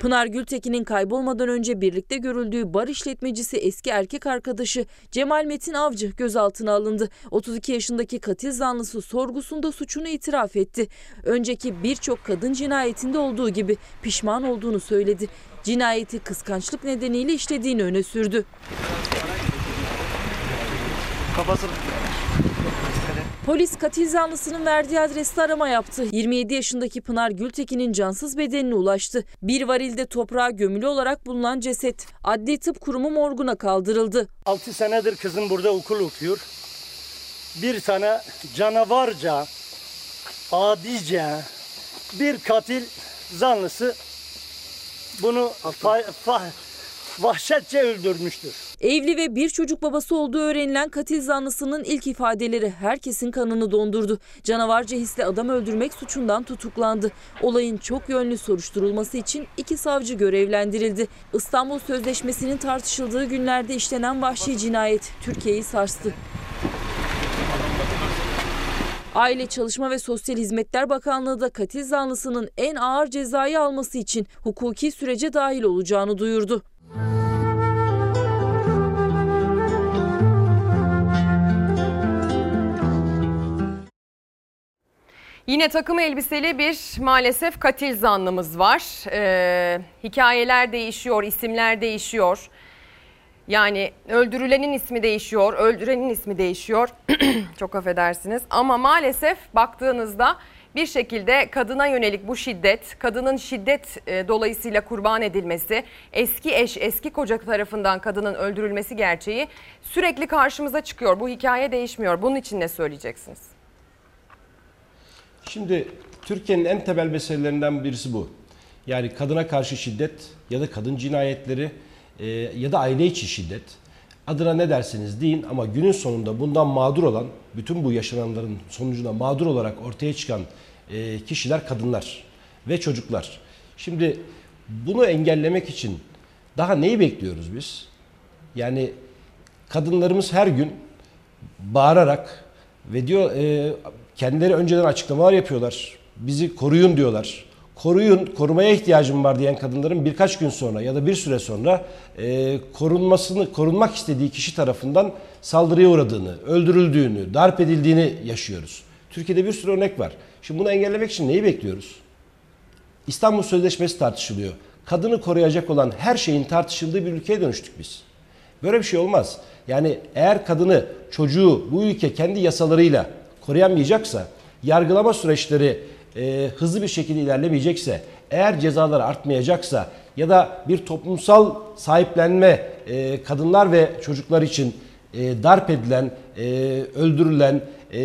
Pınar Gültekin'in kaybolmadan önce birlikte görüldüğü bar işletmecisi eski erkek arkadaşı Cemal Metin Avcı gözaltına alındı. 32 yaşındaki katil zanlısı sorgusunda suçunu itiraf etti. Önceki birçok kadın cinayetinde olduğu gibi pişman olduğunu söyledi. Cinayeti kıskançlık nedeniyle işlediğini öne sürdü. Kafasını Polis katil zanlısının verdiği adreste arama yaptı. 27 yaşındaki Pınar Gültekin'in cansız bedenine ulaştı. Bir varilde toprağa gömülü olarak bulunan ceset Adli Tıp Kurumu morguna kaldırıldı. 6 senedir kızım burada okul okuyor. Bir tane canavarca, adice bir katil zanlısı bunu fa- fa- vahşetçe öldürmüştür. Evli ve bir çocuk babası olduğu öğrenilen katil zanlısının ilk ifadeleri herkesin kanını dondurdu. Canavarca hisle adam öldürmek suçundan tutuklandı. Olayın çok yönlü soruşturulması için iki savcı görevlendirildi. İstanbul Sözleşmesi'nin tartışıldığı günlerde işlenen vahşi cinayet Türkiye'yi sarstı. Aile Çalışma ve Sosyal Hizmetler Bakanlığı da katil zanlısının en ağır cezayı alması için hukuki sürece dahil olacağını duyurdu. Yine takım elbiseli bir maalesef katil zanlımız var. Ee, hikayeler değişiyor, isimler değişiyor. Yani öldürülenin ismi değişiyor, öldürenin ismi değişiyor. Çok affedersiniz. Ama maalesef baktığınızda bir şekilde kadına yönelik bu şiddet, kadının şiddet e, dolayısıyla kurban edilmesi, eski eş, eski koca tarafından kadının öldürülmesi gerçeği sürekli karşımıza çıkıyor. Bu hikaye değişmiyor. Bunun için ne söyleyeceksiniz? Şimdi Türkiye'nin en temel meselelerinden birisi bu. Yani kadına karşı şiddet ya da kadın cinayetleri e, ya da aile içi şiddet. Adına ne derseniz deyin ama günün sonunda bundan mağdur olan, bütün bu yaşananların sonucunda mağdur olarak ortaya çıkan e, kişiler kadınlar ve çocuklar. Şimdi bunu engellemek için daha neyi bekliyoruz biz? Yani kadınlarımız her gün bağırarak ve diyor e, kendileri önceden açıklamalar yapıyorlar. Bizi koruyun diyorlar. Koruyun, korumaya ihtiyacım var diyen kadınların birkaç gün sonra ya da bir süre sonra e, korunmasını, korunmak istediği kişi tarafından saldırıya uğradığını, öldürüldüğünü, darp edildiğini yaşıyoruz. Türkiye'de bir sürü örnek var. Şimdi bunu engellemek için neyi bekliyoruz? İstanbul Sözleşmesi tartışılıyor. Kadını koruyacak olan her şeyin tartışıldığı bir ülkeye dönüştük biz. Böyle bir şey olmaz. Yani eğer kadını, çocuğu bu ülke kendi yasalarıyla koruyamayacaksa, yargılama süreçleri e, hızlı bir şekilde ilerlemeyecekse, eğer cezalar artmayacaksa ya da bir toplumsal sahiplenme e, kadınlar ve çocuklar için e, darp edilen, e, öldürülen, e,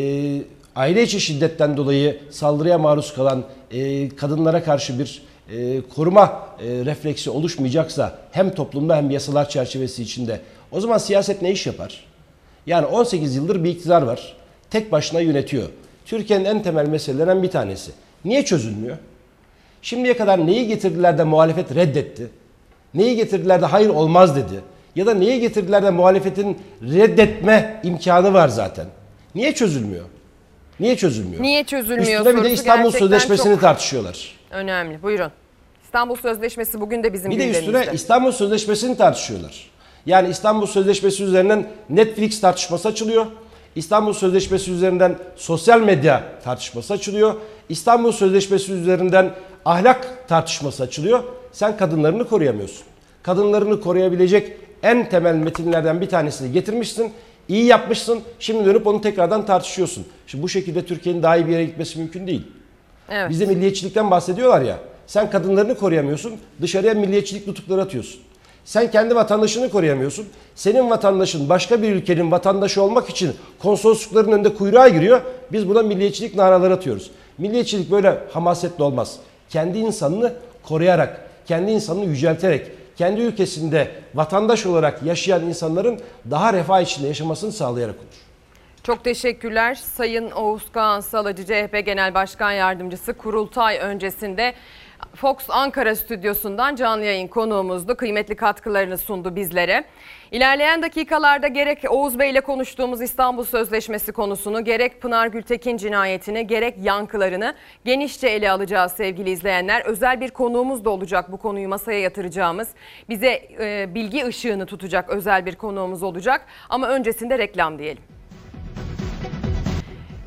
aile içi şiddetten dolayı saldırıya maruz kalan e, kadınlara karşı bir e, koruma e, refleksi oluşmayacaksa hem toplumda hem yasalar çerçevesi içinde o zaman siyaset ne iş yapar? Yani 18 yıldır bir iktidar var. Tek başına yönetiyor. Türkiye'nin en temel meselelerinden bir tanesi. Niye çözülmüyor? Şimdiye kadar neyi getirdiler de muhalefet reddetti? Neyi getirdiler de hayır olmaz dedi? Ya da neyi getirdiler de muhalefetin reddetme imkanı var zaten? Niye çözülmüyor? Niye çözülmüyor? Niye çözülmüyor Üstüne bir de İstanbul Sözleşmesi'ni tartışıyorlar. Önemli. Buyurun. İstanbul Sözleşmesi bugün de bizim Bir de gündemimizde. üstüne İstanbul Sözleşmesi'ni tartışıyorlar. Yani İstanbul Sözleşmesi üzerinden Netflix tartışması açılıyor. İstanbul Sözleşmesi üzerinden sosyal medya tartışması açılıyor. İstanbul Sözleşmesi üzerinden ahlak tartışması açılıyor. Sen kadınlarını koruyamıyorsun. Kadınlarını koruyabilecek en temel metinlerden bir tanesini getirmişsin. İyi yapmışsın. Şimdi dönüp onu tekrardan tartışıyorsun. Şimdi bu şekilde Türkiye'nin daha iyi bir yere gitmesi mümkün değil. Evet. Bize milliyetçilikten bahsediyorlar ya. Sen kadınlarını koruyamıyorsun. Dışarıya milliyetçilik nutukları atıyorsun. Sen kendi vatandaşını koruyamıyorsun. Senin vatandaşın başka bir ülkenin vatandaşı olmak için konsoloslukların önünde kuyruğa giriyor. Biz buna milliyetçilik naraları atıyoruz. Milliyetçilik böyle hamasetli olmaz. Kendi insanını koruyarak, kendi insanını yücelterek, kendi ülkesinde vatandaş olarak yaşayan insanların daha refah içinde yaşamasını sağlayarak olur. Çok teşekkürler. Sayın Oğuz Kağan Salacı CHP Genel Başkan Yardımcısı kurultay öncesinde Fox Ankara stüdyosundan canlı yayın konuğumuzdu. Kıymetli katkılarını sundu bizlere. İlerleyen dakikalarda gerek Oğuz Bey ile konuştuğumuz İstanbul Sözleşmesi konusunu, gerek Pınar Gültekin cinayetini, gerek yankılarını genişçe ele alacağız sevgili izleyenler. Özel bir konuğumuz da olacak bu konuyu masaya yatıracağımız. Bize e, bilgi ışığını tutacak özel bir konuğumuz olacak. Ama öncesinde reklam diyelim.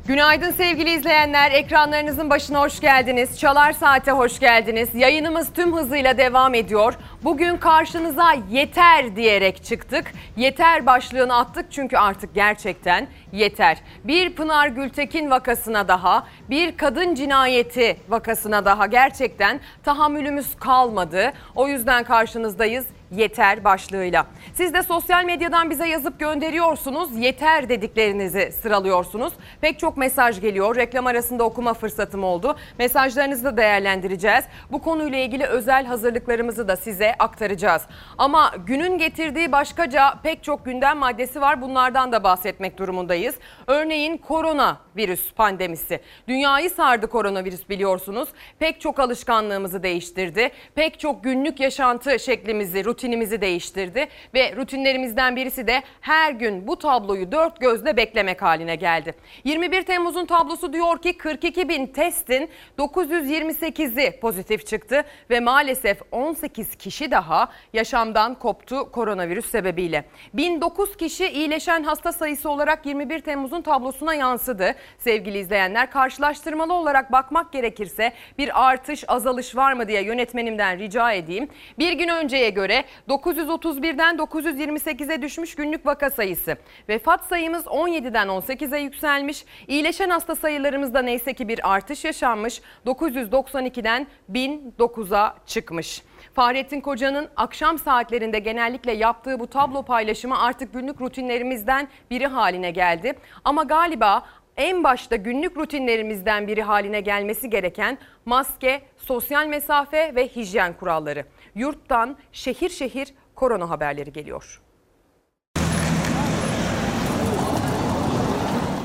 Günaydın sevgili izleyenler. Ekranlarınızın başına hoş geldiniz. Çalar Saat'e hoş geldiniz. Yayınımız tüm hızıyla devam ediyor. Bugün karşınıza yeter diyerek çıktık. Yeter başlığını attık çünkü artık gerçekten yeter. Bir Pınar Gültekin vakasına daha, bir kadın cinayeti vakasına daha gerçekten tahammülümüz kalmadı. O yüzden karşınızdayız yeter başlığıyla. Siz de sosyal medyadan bize yazıp gönderiyorsunuz. Yeter dediklerinizi sıralıyorsunuz. Pek çok mesaj geliyor. Reklam arasında okuma fırsatım oldu. Mesajlarınızı da değerlendireceğiz. Bu konuyla ilgili özel hazırlıklarımızı da size aktaracağız. Ama günün getirdiği başkaca pek çok gündem maddesi var. Bunlardan da bahsetmek durumundayız. Örneğin korona virüs pandemisi. Dünyayı sardı koronavirüs biliyorsunuz. Pek çok alışkanlığımızı değiştirdi. Pek çok günlük yaşantı şeklimizi, rutinimizi değiştirdi ve rutinlerimizden birisi de her gün bu tabloyu dört gözle beklemek haline geldi. 21 Temmuz'un tablosu diyor ki 42 bin testin 928'i pozitif çıktı ve maalesef 18 kişi daha yaşamdan koptu koronavirüs sebebiyle. 1009 kişi iyileşen hasta sayısı olarak 21 Temmuz'un tablosuna yansıdı. Sevgili izleyenler karşılaştırmalı olarak bakmak gerekirse bir artış azalış var mı diye yönetmenimden rica edeyim. Bir gün önceye göre 931'den 928'e düşmüş günlük vaka sayısı. Vefat sayımız 17'den 18'e yükselmiş. İyileşen hasta sayılarımızda neyse ki bir artış yaşanmış. 992'den 1009'a çıkmış. Fahrettin Koca'nın akşam saatlerinde genellikle yaptığı bu tablo paylaşımı artık günlük rutinlerimizden biri haline geldi. Ama galiba en başta günlük rutinlerimizden biri haline gelmesi gereken maske, sosyal mesafe ve hijyen kuralları. Yurttan şehir şehir korona haberleri geliyor.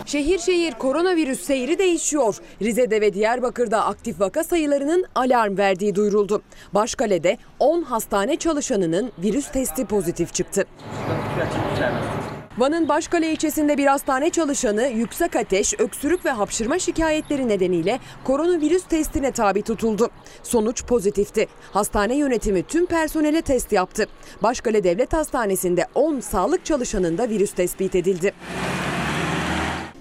Şehir şehir koronavirüs seyri değişiyor. Rize'de ve Diyarbakır'da aktif vaka sayılarının alarm verdiği duyuruldu. Başkale'de 10 hastane çalışanının virüs testi pozitif çıktı. Van'ın Başkale ilçesinde bir hastane çalışanı yüksek ateş, öksürük ve hapşırma şikayetleri nedeniyle koronavirüs testine tabi tutuldu. Sonuç pozitifti. Hastane yönetimi tüm personele test yaptı. Başkale Devlet Hastanesi'nde 10 sağlık çalışanında virüs tespit edildi.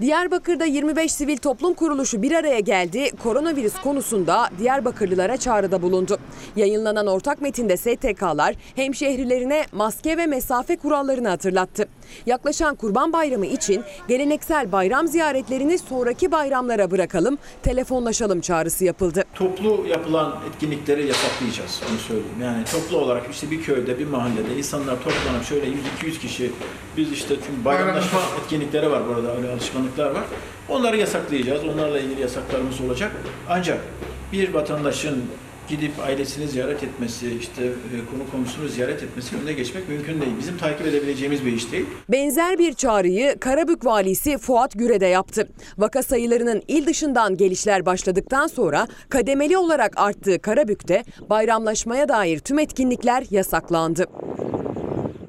Diyarbakır'da 25 sivil toplum kuruluşu bir araya geldi. Koronavirüs konusunda Diyarbakırlılara çağrıda bulundu. Yayınlanan ortak metinde STK'lar hemşehrilerine maske ve mesafe kurallarını hatırlattı. Yaklaşan Kurban Bayramı için geleneksel bayram ziyaretlerini sonraki bayramlara bırakalım, telefonlaşalım çağrısı yapıldı. Toplu yapılan etkinlikleri yasaklayacağız onu söyleyeyim. Yani toplu olarak işte bir köyde, bir mahallede insanlar toplanıp şöyle 100-200 kişi biz işte çünkü bayramlaşma etkinlikleri var burada öyle alışkanlıklar var. Onları yasaklayacağız. Onlarla ilgili yasaklarımız olacak. Ancak bir vatandaşın gidip ailesini ziyaret etmesi, işte e, konu komşusunu ziyaret etmesi önüne geçmek mümkün değil. Bizim takip edebileceğimiz bir iş değil. Benzer bir çağrıyı Karabük valisi Fuat Güre de yaptı. Vaka sayılarının il dışından gelişler başladıktan sonra kademeli olarak arttığı Karabük'te bayramlaşmaya dair tüm etkinlikler yasaklandı.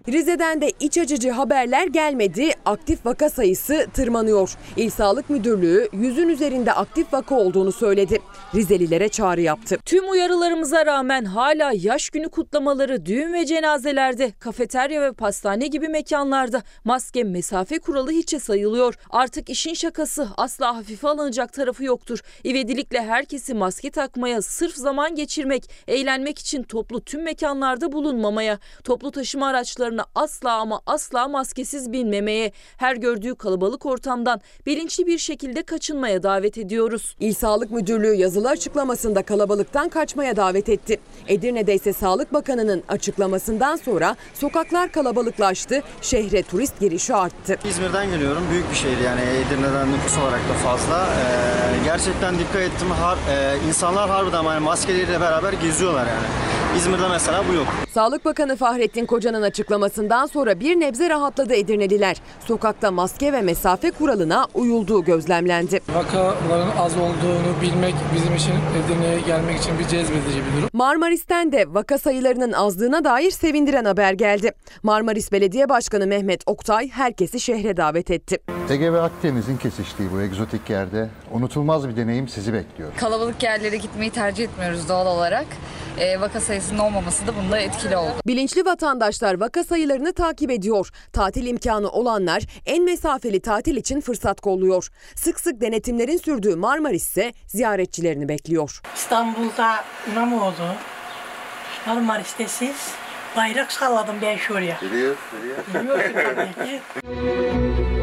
Rize'den de iç açıcı haberler gelmedi. Aktif vaka sayısı tırmanıyor. İl Sağlık Müdürlüğü yüzün üzerinde aktif vaka olduğunu söyledi. Rizelilere çağrı yaptı. Tüm uyarılarımıza rağmen hala yaş günü kutlamaları, düğün ve cenazelerde, kafeterya ve pastane gibi mekanlarda maske mesafe kuralı hiçe sayılıyor. Artık işin şakası asla hafife alınacak tarafı yoktur. İvedilikle herkesi maske takmaya, sırf zaman geçirmek, eğlenmek için toplu tüm mekanlarda bulunmamaya, toplu taşıma araçlarına asla ama asla maskesiz binmemeye, her gördüğü kalabalık ortamdan bilinçli bir şekilde kaçınmaya davet ediyoruz. İl Sağlık Müdürlüğü yazılı açıklamasında kalabalıktan kaçmaya davet etti. Edirne'de ise Sağlık Bakanı'nın açıklamasından sonra sokaklar kalabalıklaştı, şehre turist girişi arttı. İzmir'den geliyorum. Büyük bir şehir yani Edirne'den nüfus olarak da fazla. Ee, gerçekten dikkat ettim. Har, e, insanlar harbiden yani maskeleriyle beraber geziyorlar yani. İzmir'de mesela bu yok. Sağlık Bakanı Fahrettin Koca'nın açıklamasından sonra bir nebze rahatladı Edirneliler. Sokakta maske ve mesafe kuralına uyulduğu gözlemlendi. Vakaların az olduğunu bilmek bizim için Edirne'ye gelmek için bir cezbedici bir durum. Marmaris'ten de vaka sayılarının azlığına dair sevindiren haber geldi. Marmaris Belediye Başkanı Mehmet Oktay herkesi şehre davet etti. Ege ve Akdeniz'in kesiştiği bu egzotik yerde unutulmaz bir deneyim sizi bekliyor. Kalabalık yerlere gitmeyi tercih etmiyoruz doğal olarak. E, vaka sayısının olmaması da bunda etkili oldu. Bilinçli vatandaşlar vaka sayılarını takip ediyor. Tatil imkanı olanlar en mesafeli tatil için fırsat kolluyor. Sık sık denetimlerin sürdüğü Marmaris ise ziyaretçilerini bekliyor. İstanbul'da İmamoğlu, Marmaris'te siz bayrak salladım ben şuraya. Biliyor, Biliyorsun tabii ki.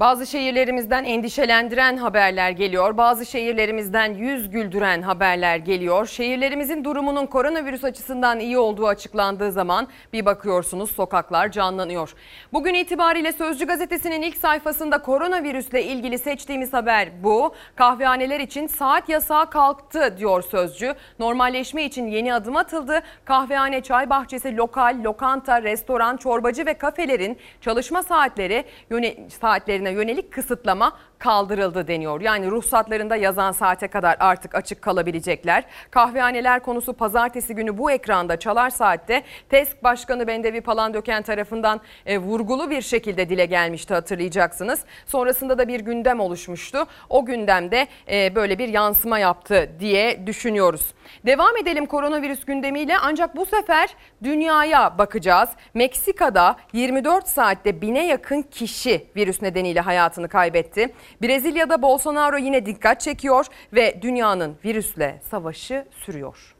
Bazı şehirlerimizden endişelendiren haberler geliyor. Bazı şehirlerimizden yüz güldüren haberler geliyor. Şehirlerimizin durumunun koronavirüs açısından iyi olduğu açıklandığı zaman bir bakıyorsunuz sokaklar canlanıyor. Bugün itibariyle Sözcü gazetesinin ilk sayfasında koronavirüsle ilgili seçtiğimiz haber bu. Kahvehaneler için saat yasağı kalktı diyor Sözcü. Normalleşme için yeni adım atıldı. Kahvehane, çay bahçesi, lokal, lokanta, restoran, çorbacı ve kafelerin çalışma saatleri saatlerine yönelik kısıtlama kaldırıldı deniyor. Yani ruhsatlarında yazan saate kadar artık açık kalabilecekler. Kahvehaneler konusu pazartesi günü bu ekranda Çalar Saat'te TESK Başkanı Bendevi Palandöken tarafından e, vurgulu bir şekilde dile gelmişti hatırlayacaksınız. Sonrasında da bir gündem oluşmuştu. O gündemde e, böyle bir yansıma yaptı diye düşünüyoruz. Devam edelim koronavirüs gündemiyle ancak bu sefer dünyaya bakacağız. Meksika'da 24 saatte bine yakın kişi virüs nedeniyle hayatını kaybetti. Brezilya'da Bolsonaro yine dikkat çekiyor ve dünyanın virüsle savaşı sürüyor.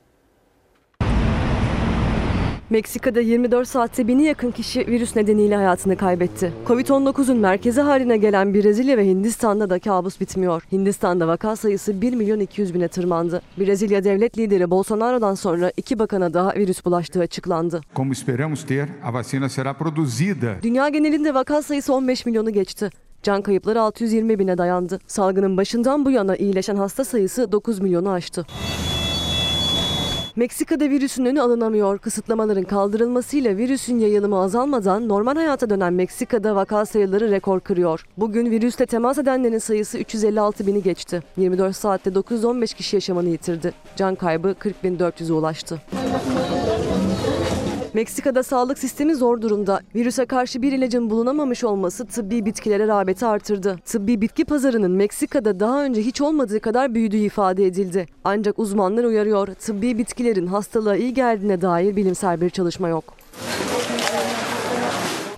Meksika'da 24 saatte bini yakın kişi virüs nedeniyle hayatını kaybetti. Covid-19'un merkezi haline gelen Brezilya ve Hindistan'da da kabus bitmiyor. Hindistan'da vaka sayısı 1 milyon 200 bine tırmandı. Brezilya devlet lideri Bolsonaro'dan sonra iki bakana daha virüs bulaştığı açıklandı. Como esperamos ter, a vacina será produzida. Dünya genelinde vaka sayısı 15 milyonu geçti. Can kayıpları 620 bine dayandı. Salgının başından bu yana iyileşen hasta sayısı 9 milyonu aştı. Meksika'da virüsün önü alınamıyor. Kısıtlamaların kaldırılmasıyla virüsün yayılımı azalmadan normal hayata dönen Meksika'da vaka sayıları rekor kırıyor. Bugün virüsle temas edenlerin sayısı 356 bini geçti. 24 saatte 915 kişi yaşamını yitirdi. Can kaybı 40.400'e ulaştı. Meksika'da sağlık sistemi zor durumda. Virüse karşı bir ilacın bulunamamış olması tıbbi bitkilere rağbeti artırdı. Tıbbi bitki pazarının Meksika'da daha önce hiç olmadığı kadar büyüdüğü ifade edildi. Ancak uzmanlar uyarıyor, tıbbi bitkilerin hastalığa iyi geldiğine dair bilimsel bir çalışma yok.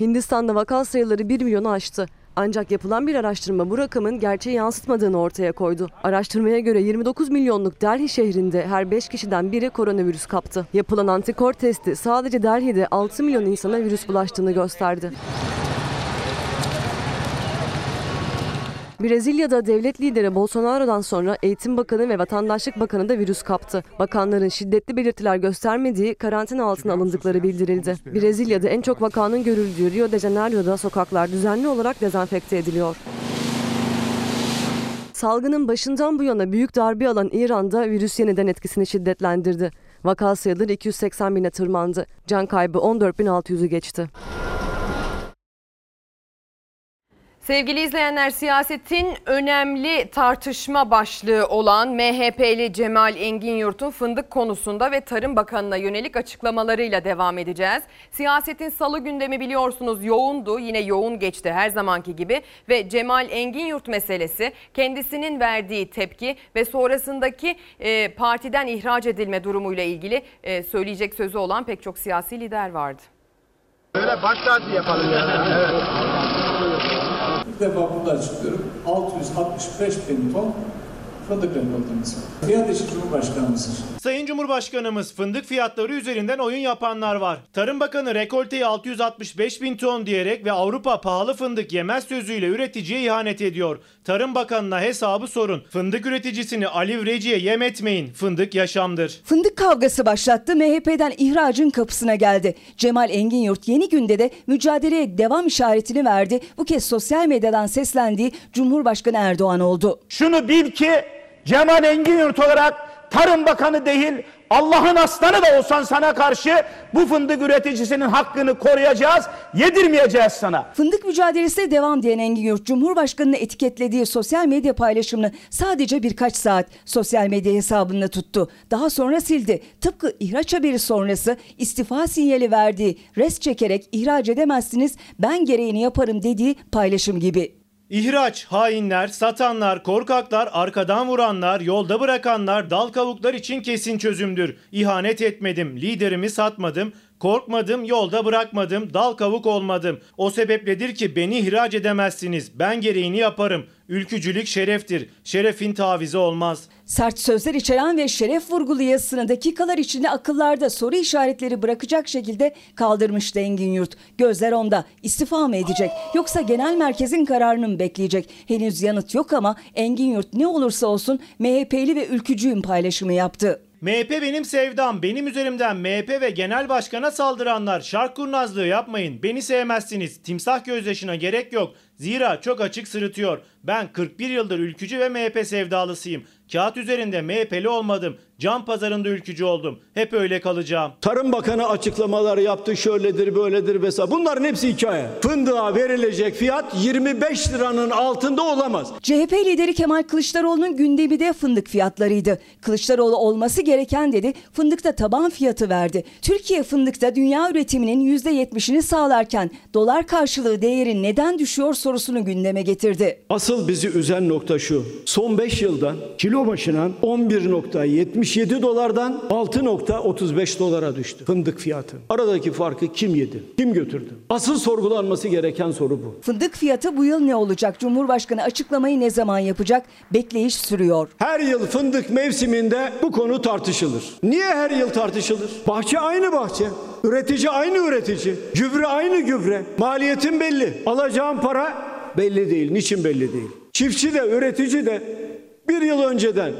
Hindistan'da vaka sayıları 1 milyonu aştı. Ancak yapılan bir araştırma bu rakamın gerçeği yansıtmadığını ortaya koydu. Araştırmaya göre 29 milyonluk Delhi şehrinde her 5 kişiden biri koronavirüs kaptı. Yapılan antikor testi sadece Delhi'de 6 milyon insana virüs bulaştığını gösterdi. Brezilya'da devlet lideri Bolsonaro'dan sonra Eğitim Bakanı ve Vatandaşlık Bakanı da virüs kaptı. Bakanların şiddetli belirtiler göstermediği karantina altına alındıkları bildirildi. Brezilya'da en çok vakanın görüldüğü Rio de Janeiro'da sokaklar düzenli olarak dezenfekte ediliyor. Salgının başından bu yana büyük darbe alan İran'da virüs yeniden etkisini şiddetlendirdi. Vaka sayıları 280 bine tırmandı. Can kaybı 14.600'ü geçti. Sevgili izleyenler siyasetin önemli tartışma başlığı olan MHP'li Cemal Engin Yurt'un fındık konusunda ve Tarım Bakanı'na yönelik açıklamalarıyla devam edeceğiz. Siyasetin salı gündemi biliyorsunuz yoğundu yine yoğun geçti her zamanki gibi ve Cemal Engin Yurt meselesi kendisinin verdiği tepki ve sonrasındaki e, partiden ihraç edilme durumuyla ilgili e, söyleyecek sözü olan pek çok siyasi lider vardı. Öyle baş tacı yapalım yani. Evet. İlk defa burada açıklıyorum. 665 bin ton fındık rekoltemiz var. Fiyat işi Cumhurbaşkanımızdır. Sayın Cumhurbaşkanımız fındık fiyatları üzerinden oyun yapanlar var. Tarım Bakanı rekolteyi 665 bin ton diyerek ve Avrupa pahalı fındık yemez sözüyle üreticiye ihanet ediyor. Tarım Bakanı'na hesabı sorun. Fındık üreticisini Aliv Reci'ye yem etmeyin. Fındık yaşamdır. Fındık kavgası başlattı. MHP'den ihracın kapısına geldi. Cemal Engin Yurt yeni günde de mücadeleye devam işaretini verdi. Bu kez sosyal medyadan seslendiği Cumhurbaşkanı Erdoğan oldu. Şunu bil ki Cemal Engin Yurt olarak Tarım Bakanı değil Allah'ın aslanı da olsan sana karşı bu fındık üreticisinin hakkını koruyacağız, yedirmeyeceğiz sana. Fındık mücadelesine devam diyen Engin Yurt, Cumhurbaşkanı'nı etiketlediği sosyal medya paylaşımını sadece birkaç saat sosyal medya hesabında tuttu. Daha sonra sildi. Tıpkı ihraç haberi sonrası istifa sinyali verdiği, res çekerek ihraç edemezsiniz ben gereğini yaparım dediği paylaşım gibi. İhraç, hainler, satanlar, korkaklar, arkadan vuranlar, yolda bırakanlar, dal kavuklar için kesin çözümdür. İhanet etmedim, liderimi satmadım, korkmadım, yolda bırakmadım, dal kavuk olmadım. O sebepledir ki beni ihraç edemezsiniz. Ben gereğini yaparım. Ülkücülük şereftir. Şerefin tavizi olmaz. Sert sözler içeren ve şeref vurgulu yazısını dakikalar içinde akıllarda soru işaretleri bırakacak şekilde kaldırmıştı Engin Yurt. Gözler onda. İstifa mı edecek yoksa genel merkezin kararını mı bekleyecek? Henüz yanıt yok ama Engin Yurt ne olursa olsun MHP'li ve ülkücüyüm paylaşımı yaptı. MHP benim sevdam. Benim üzerimden MHP ve genel başkana saldıranlar şark kurnazlığı yapmayın. Beni sevmezsiniz. Timsah gözyaşına gerek yok. Zira çok açık sırıtıyor. Ben 41 yıldır ülkücü ve MHP sevdalısıyım. Kağıt üzerinde MHP'li olmadım. Can pazarında ülkücü oldum. Hep öyle kalacağım. Tarım Bakanı açıklamalar yaptı şöyledir böyledir vesaire. Bunların hepsi hikaye. Fındığa verilecek fiyat 25 liranın altında olamaz. CHP lideri Kemal Kılıçdaroğlu'nun gündemi de fındık fiyatlarıydı. Kılıçdaroğlu olması gereken dedi fındıkta taban fiyatı verdi. Türkiye fındıkta dünya üretiminin %70'ini sağlarken dolar karşılığı değeri neden düşüyor sorusunu gündeme getirdi. Asıl bizi üzen nokta şu. Son 5 yılda kilo başına 11.77 dolardan 6.35 dolara düştü fındık fiyatı. Aradaki farkı kim yedi? Kim götürdü? Asıl sorgulanması gereken soru bu. Fındık fiyatı bu yıl ne olacak? Cumhurbaşkanı açıklamayı ne zaman yapacak? Bekleyiş sürüyor. Her yıl fındık mevsiminde bu konu tartışılır. Niye her yıl tartışılır? Bahçe aynı bahçe. Üretici aynı üretici. Gübre aynı gübre. Maliyetin belli. Alacağım para belli değil. Niçin belli değil? Çiftçi de üretici de bir yıl önceden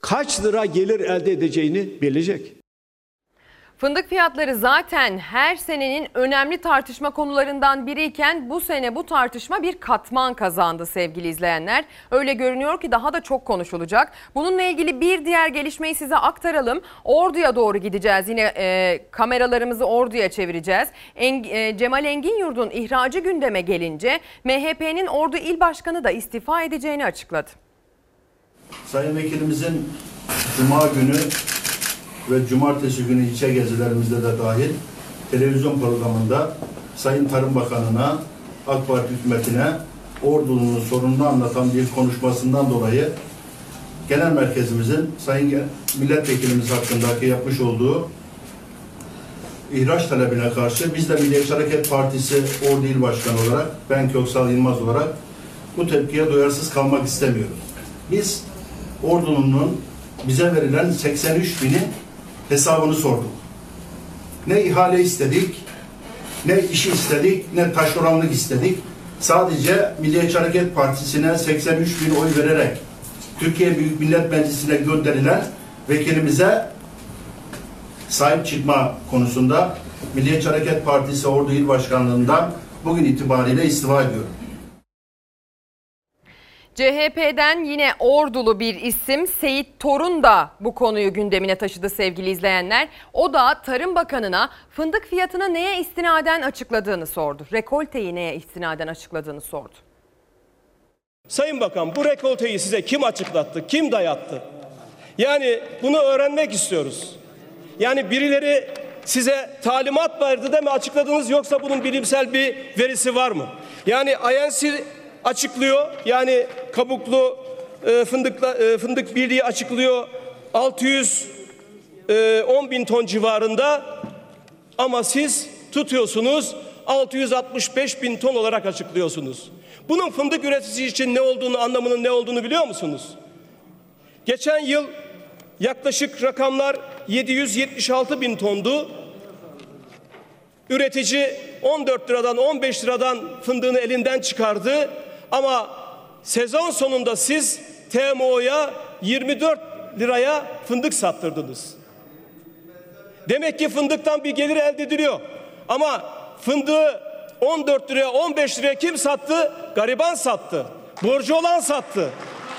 kaç lira gelir elde edeceğini bilecek. Fındık fiyatları zaten her senenin önemli tartışma konularından biriyken bu sene bu tartışma bir katman kazandı sevgili izleyenler. Öyle görünüyor ki daha da çok konuşulacak. Bununla ilgili bir diğer gelişmeyi size aktaralım. Ordu'ya doğru gideceğiz. Yine e, kameralarımızı Ordu'ya çevireceğiz. En, e, Cemal Engin Yurt'un ihracı gündeme gelince MHP'nin Ordu İl Başkanı da istifa edeceğini açıkladı. Sayın Vekilimizin Cuma günü ve Cumartesi günü ilçe gezilerimizde de dahil televizyon programında Sayın Tarım Bakanı'na, AK Parti hükümetine Ordu'nun sorununu anlatan bir konuşmasından dolayı genel merkezimizin Sayın Milletvekilimiz hakkındaki yapmış olduğu ihraç talebine karşı biz de Milliyetçi Hareket Partisi Ordu İl Başkanı olarak ben Köksal Yılmaz olarak bu tepkiye duyarsız kalmak istemiyoruz. Biz Ordu'nun bize verilen 83 bini hesabını sorduk. Ne ihale istedik, ne işi istedik, ne taşeronluk istedik. Sadece Milliyetçi Hareket Partisi'ne 83 bin oy vererek Türkiye Büyük Millet Meclisi'ne gönderilen vekilimize sahip çıkma konusunda Milliyetçi Hareket Partisi Ordu İl Başkanlığı'ndan bugün itibariyle istifa ediyorum. CHP'den yine ordulu bir isim Seyit Torun da bu konuyu gündemine taşıdı sevgili izleyenler. O da Tarım Bakanı'na fındık fiyatını neye istinaden açıkladığını sordu. Rekolteyi neye istinaden açıkladığını sordu. Sayın Bakan bu rekolteyi size kim açıklattı, kim dayattı? Yani bunu öğrenmek istiyoruz. Yani birileri size talimat verdi de mi açıkladınız yoksa bunun bilimsel bir verisi var mı? Yani INC açıklıyor. Yani kabuklu e, fındıkla, e, fındık birliği açıklıyor. 610 bin ton civarında ama siz tutuyorsunuz 665 bin ton olarak açıklıyorsunuz. Bunun fındık üreticisi için ne olduğunu anlamının ne olduğunu biliyor musunuz? Geçen yıl yaklaşık rakamlar 776 bin tondu. Üretici 14 liradan 15 liradan fındığını elinden çıkardı. Ama sezon sonunda siz TMO'ya 24 liraya fındık sattırdınız. Demek ki fındıktan bir gelir elde ediliyor. Ama fındığı 14 liraya 15 liraya kim sattı? Gariban sattı. Borcu olan sattı.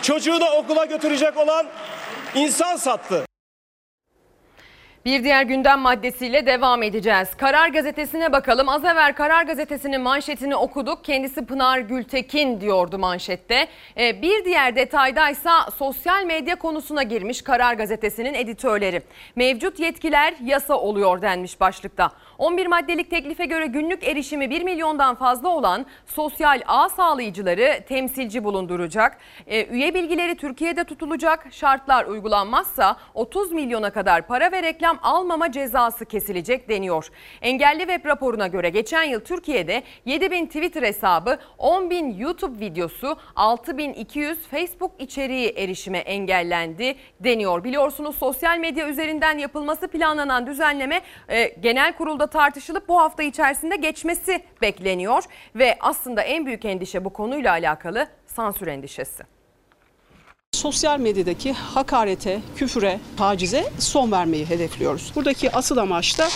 Çocuğu da okula götürecek olan insan sattı. Bir diğer gündem maddesiyle devam edeceğiz. Karar Gazetesi'ne bakalım. Az evvel Karar Gazetesi'nin manşetini okuduk. Kendisi Pınar Gültekin diyordu manşette. Ee, bir diğer detaydaysa sosyal medya konusuna girmiş Karar Gazetesi'nin editörleri. Mevcut yetkiler yasa oluyor denmiş başlıkta. 11 maddelik teklife göre günlük erişimi 1 milyondan fazla olan sosyal ağ sağlayıcıları temsilci bulunduracak. Ee, üye bilgileri Türkiye'de tutulacak. Şartlar uygulanmazsa 30 milyona kadar para ve reklam almama cezası kesilecek deniyor. Engelli Web raporuna göre geçen yıl Türkiye'de 7000 Twitter hesabı, 10.000 YouTube videosu, 6200 Facebook içeriği erişime engellendi deniyor. Biliyorsunuz sosyal medya üzerinden yapılması planlanan düzenleme e, genel kurulda tartışılıp bu hafta içerisinde geçmesi bekleniyor ve aslında en büyük endişe bu konuyla alakalı sansür endişesi. Sosyal medyadaki hakarete, küfüre, tacize son vermeyi hedefliyoruz. Buradaki asıl amaç da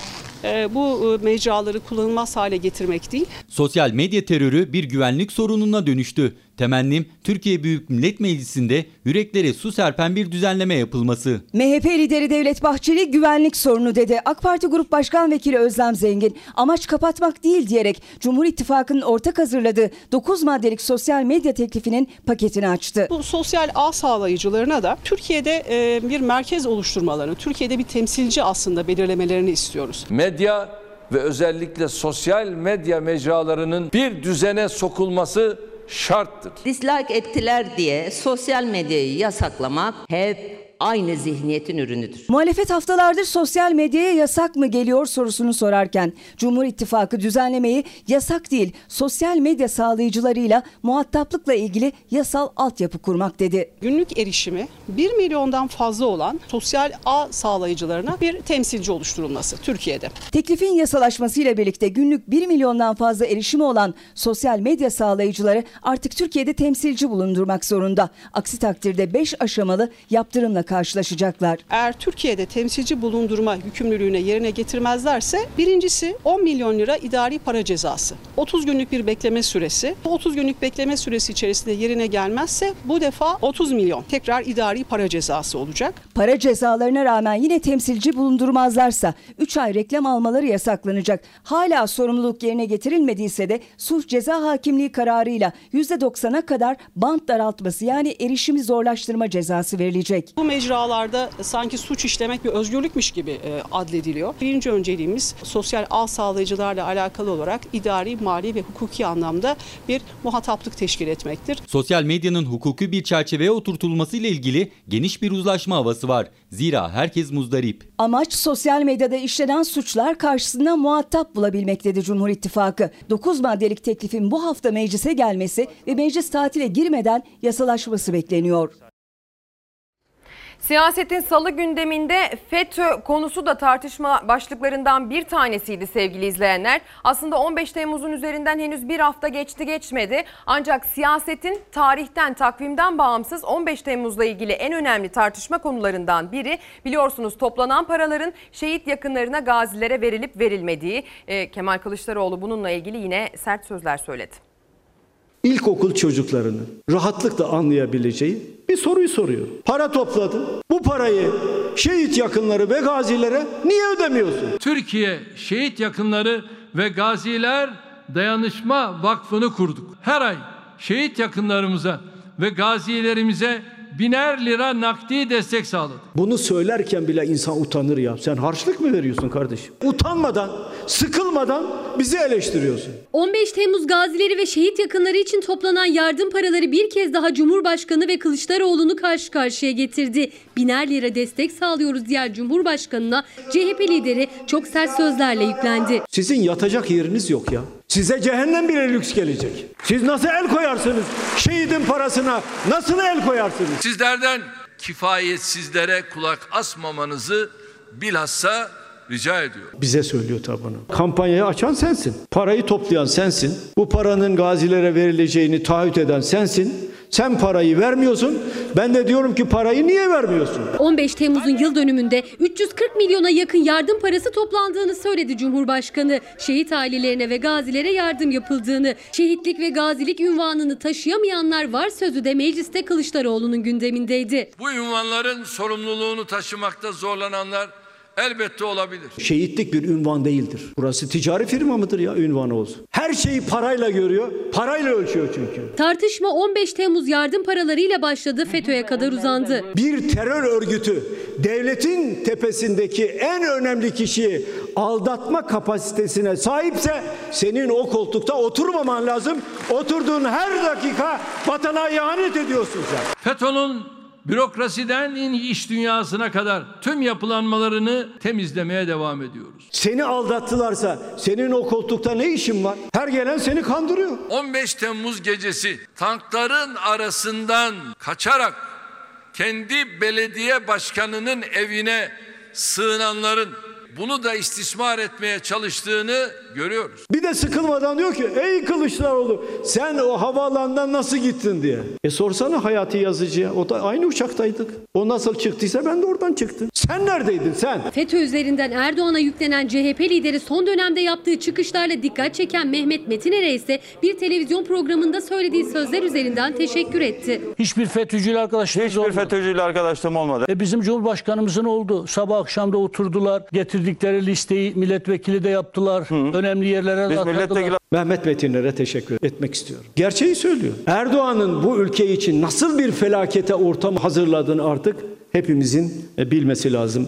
bu e, mecraları kullanılmaz hale getirmek değil. Sosyal medya terörü bir güvenlik sorununa dönüştü. Temennim Türkiye Büyük Millet Meclisi'nde yüreklere su serpen bir düzenleme yapılması. MHP lideri Devlet Bahçeli güvenlik sorunu dedi. AK Parti Grup Başkan Vekili Özlem Zengin amaç kapatmak değil diyerek Cumhur İttifakı'nın ortak hazırladığı 9 maddelik sosyal medya teklifinin paketini açtı. Bu sosyal ağ sağlayıcılarına da Türkiye'de e, bir merkez oluşturmalarını, Türkiye'de bir temsilci aslında belirlemelerini istiyoruz. Medya ve özellikle sosyal medya mecralarının bir düzene sokulması şarttır. Dislike ettiler diye sosyal medyayı yasaklamak hep aynı zihniyetin ürünüdür. Muhalefet haftalardır sosyal medyaya yasak mı geliyor sorusunu sorarken Cumhur İttifakı düzenlemeyi yasak değil sosyal medya sağlayıcılarıyla muhataplıkla ilgili yasal altyapı kurmak dedi. Günlük erişimi 1 milyondan fazla olan sosyal ağ sağlayıcılarına bir temsilci oluşturulması Türkiye'de. Teklifin yasalaşmasıyla birlikte günlük 1 milyondan fazla erişimi olan sosyal medya sağlayıcıları artık Türkiye'de temsilci bulundurmak zorunda. Aksi takdirde 5 aşamalı yaptırımla karşılaşacaklar. Eğer Türkiye'de temsilci bulundurma yükümlülüğüne yerine getirmezlerse birincisi 10 milyon lira idari para cezası. 30 günlük bir bekleme süresi. Bu 30 günlük bekleme süresi içerisinde yerine gelmezse bu defa 30 milyon tekrar idari para cezası olacak. Para cezalarına rağmen yine temsilci bulundurmazlarsa 3 ay reklam almaları yasaklanacak. Hala sorumluluk yerine getirilmediyse de suç ceza hakimliği kararıyla %90'a kadar bant daraltması yani erişimi zorlaştırma cezası verilecek. Bu mecralarda sanki suç işlemek bir özgürlükmüş gibi e, adlediliyor. Birinci önceliğimiz sosyal ağ sağlayıcılarla alakalı olarak idari, mali ve hukuki anlamda bir muhataplık teşkil etmektir. Sosyal medyanın hukuki bir çerçeveye oturtulması ile ilgili geniş bir uzlaşma havası var. Zira herkes muzdarip. Amaç sosyal medyada işlenen suçlar karşısında muhatap bulabilmek dedi Cumhur İttifakı. 9 maddelik teklifin bu hafta meclise gelmesi ve meclis tatile girmeden yasalaşması bekleniyor. Siyasetin salı gündeminde FETÖ konusu da tartışma başlıklarından bir tanesiydi sevgili izleyenler. Aslında 15 Temmuz'un üzerinden henüz bir hafta geçti geçmedi. Ancak siyasetin tarihten, takvimden bağımsız 15 Temmuz'la ilgili en önemli tartışma konularından biri biliyorsunuz toplanan paraların şehit yakınlarına, gazilere verilip verilmediği. Ee, Kemal Kılıçdaroğlu bununla ilgili yine sert sözler söyledi. İlkokul çocuklarının rahatlıkla anlayabileceği bir soruyu soruyor. Para topladın. Bu parayı şehit yakınları ve gazilere niye ödemiyorsun? Türkiye Şehit Yakınları ve Gaziler Dayanışma Vakfı'nı kurduk. Her ay şehit yakınlarımıza ve gazilerimize biner lira nakdi destek sağladı. Bunu söylerken bile insan utanır ya. Sen harçlık mı veriyorsun kardeşim? Utanmadan, sıkılmadan bizi eleştiriyorsun. 15 Temmuz gazileri ve şehit yakınları için toplanan yardım paraları bir kez daha Cumhurbaşkanı ve Kılıçdaroğlu'nu karşı karşıya getirdi. Biner lira destek sağlıyoruz diğer Cumhurbaşkanı'na CHP lideri çok sert sözlerle yüklendi. Sizin yatacak yeriniz yok ya. Size cehennem bile lüks gelecek. Siz nasıl el koyarsınız? Şehidin parasına nasıl el koyarsınız? Sizlerden kifayetsizlere kulak asmamanızı bilhassa rica ediyorum. Bize söylüyor tabanı. Kampanyayı açan sensin. Parayı toplayan sensin. Bu paranın gazilere verileceğini taahhüt eden sensin. Sen parayı vermiyorsun. Ben de diyorum ki parayı niye vermiyorsun? 15 Temmuz'un yıl dönümünde 340 milyona yakın yardım parası toplandığını söyledi Cumhurbaşkanı. Şehit ailelerine ve gazilere yardım yapıldığını, şehitlik ve gazilik ünvanını taşıyamayanlar var sözü de mecliste Kılıçdaroğlu'nun gündemindeydi. Bu ünvanların sorumluluğunu taşımakta zorlananlar elbette olabilir. Şehitlik bir ünvan değildir. Burası ticari firma mıdır ya ünvanı olsun? Her şeyi parayla görüyor, parayla ölçüyor çünkü. Tartışma 15 Temmuz yardım paralarıyla başladı, FETÖ'ye kadar uzandı. Bir terör örgütü devletin tepesindeki en önemli kişiyi aldatma kapasitesine sahipse senin o koltukta oturmaman lazım. Oturduğun her dakika vatana ihanet ediyorsun sen. FETÖ'nün bürokrasiden iş dünyasına kadar tüm yapılanmalarını temizlemeye devam ediyoruz. Seni aldattılarsa senin o koltukta ne işin var? Her gelen seni kandırıyor. 15 Temmuz gecesi tankların arasından kaçarak kendi belediye başkanının evine sığınanların bunu da istismar etmeye çalıştığını görüyoruz. Bir de sıkılmadan diyor ki ey Kılıçdaroğlu sen o havaalanından nasıl gittin diye. E sorsana Hayati Yazıcı'ya o da aynı uçaktaydık. O nasıl çıktıysa ben de oradan çıktım. Sen neredeydin sen? FETÖ üzerinden Erdoğan'a yüklenen CHP lideri son dönemde yaptığı çıkışlarla dikkat çeken Mehmet Metiner'e ise bir televizyon programında söylediği sözler üzerinden teşekkür etti. Hiçbir FETÖ'cüyle arkadaşlığımız Hiçbir FETÖ'cüyle arkadaşlığım olmadı. E bizim Cumhurbaşkanımızın oldu. Sabah akşam da oturdular. Getirdikleri listeyi milletvekili de yaptılar. Önemli yerlere de atadılar. Mehmet Metinler'e teşekkür etmek istiyorum. Gerçeği söylüyor. Erdoğan'ın bu ülke için nasıl bir felakete ortam hazırladığını artık hepimizin e, bilmesi lazım.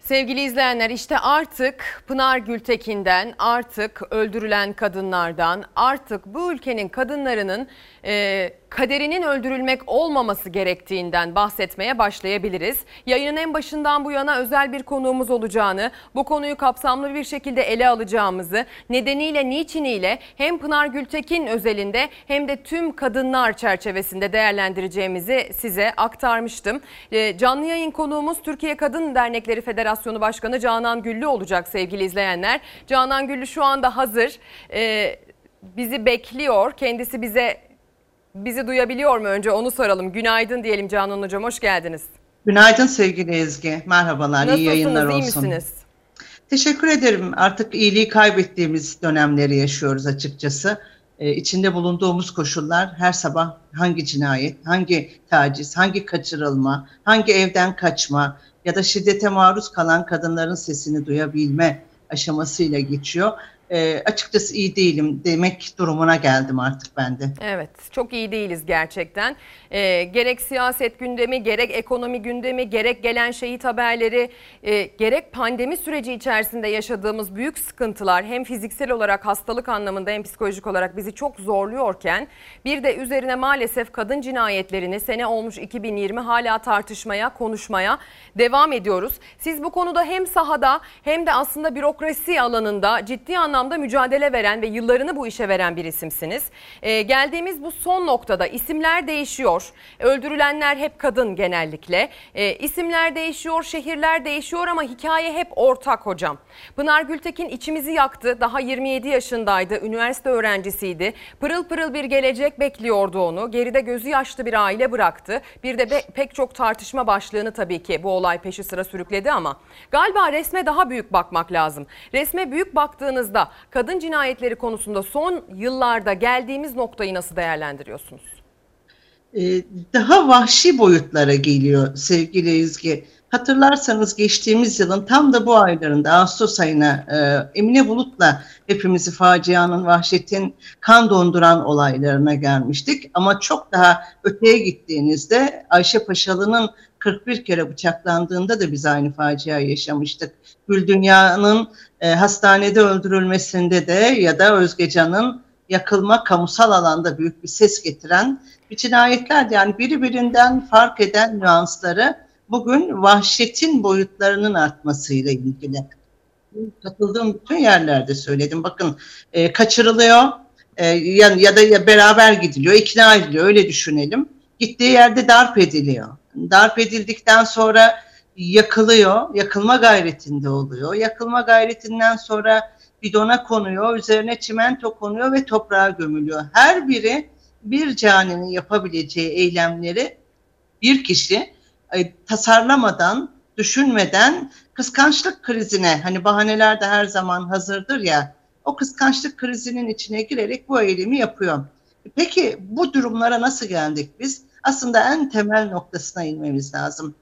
Sevgili izleyenler işte artık Pınar Gültekin'den, artık öldürülen kadınlardan, artık bu ülkenin kadınlarının e, kaderinin öldürülmek olmaması gerektiğinden bahsetmeye başlayabiliriz. Yayının en başından bu yana özel bir konuğumuz olacağını, bu konuyu kapsamlı bir şekilde ele alacağımızı, nedeniyle, niçiniyle hem Pınar Gültekin özelinde hem de tüm kadınlar çerçevesinde değerlendireceğimizi size aktarmıştım. E, canlı yayın konuğumuz Türkiye Kadın Dernekleri Federasyonu Başkanı Canan Güllü olacak sevgili izleyenler. Canan Güllü şu anda hazır. E, bizi bekliyor. Kendisi bize Bizi duyabiliyor mu önce onu soralım. Günaydın diyelim Canan Hocam hoş geldiniz. Günaydın sevgili Ezgi. Merhabalar, Nasılsınız, iyi yayınlar iyi olsun. misiniz? Teşekkür ederim. Artık iyiliği kaybettiğimiz dönemleri yaşıyoruz açıkçası. Ee, içinde bulunduğumuz koşullar her sabah hangi cinayet, hangi taciz, hangi kaçırılma, hangi evden kaçma ya da şiddete maruz kalan kadınların sesini duyabilme aşamasıyla geçiyor. Ee, açıkçası iyi değilim demek durumuna geldim artık ben de. Evet çok iyi değiliz gerçekten. Ee, gerek siyaset gündemi, gerek ekonomi gündemi, gerek gelen şehit haberleri, e, gerek pandemi süreci içerisinde yaşadığımız büyük sıkıntılar hem fiziksel olarak hastalık anlamında hem psikolojik olarak bizi çok zorluyorken bir de üzerine maalesef kadın cinayetlerini sene olmuş 2020 hala tartışmaya, konuşmaya devam ediyoruz. Siz bu konuda hem sahada hem de aslında bürokrasi alanında ciddi anlamda mücadele veren ve yıllarını bu işe veren bir isimsiniz. Ee, geldiğimiz bu son noktada isimler değişiyor. Öldürülenler hep kadın genellikle. Ee, isimler değişiyor, şehirler değişiyor ama hikaye hep ortak hocam. Pınar Gültekin içimizi yaktı. Daha 27 yaşındaydı, üniversite öğrencisiydi. Pırıl pırıl bir gelecek bekliyordu onu. Geride gözü yaşlı bir aile bıraktı. Bir de pek çok tartışma başlığını tabii ki bu olay peşi sıra sürükledi ama galiba resme daha büyük bakmak lazım. Resme büyük baktığınızda kadın cinayetleri konusunda son yıllarda geldiğimiz noktayı nasıl değerlendiriyorsunuz? Ee, daha vahşi boyutlara geliyor sevgili Ezgi. Hatırlarsanız geçtiğimiz yılın tam da bu aylarında Ağustos ayına e, Emine Bulut'la hepimizi facianın, vahşetin, kan donduran olaylarına gelmiştik. Ama çok daha öteye gittiğinizde Ayşe Paşalı'nın 41 kere bıçaklandığında da biz aynı facia yaşamıştık. Gül Dünya'nın e, hastanede öldürülmesinde de ya da Özgecan'ın yakılma kamusal alanda büyük bir ses getiren bir cinayetler yani biri birinden fark eden nüansları bugün vahşetin boyutlarının artmasıyla ilgili. Katıldığım bütün yerlerde söyledim. Bakın e, kaçırılıyor e, ya, ya da ya beraber gidiliyor, ikna ediliyor öyle düşünelim. Gittiği yerde darp ediliyor. Darp edildikten sonra yakılıyor, yakılma gayretinde oluyor. Yakılma gayretinden sonra bidona konuyor, üzerine çimento konuyor ve toprağa gömülüyor. Her biri bir caninin yapabileceği eylemleri bir kişi e, tasarlamadan, düşünmeden kıskançlık krizine, hani bahaneler de her zaman hazırdır ya, o kıskançlık krizinin içine girerek bu eylemi yapıyor. Peki bu durumlara nasıl geldik biz? Aslında en temel noktasına inmemiz lazım.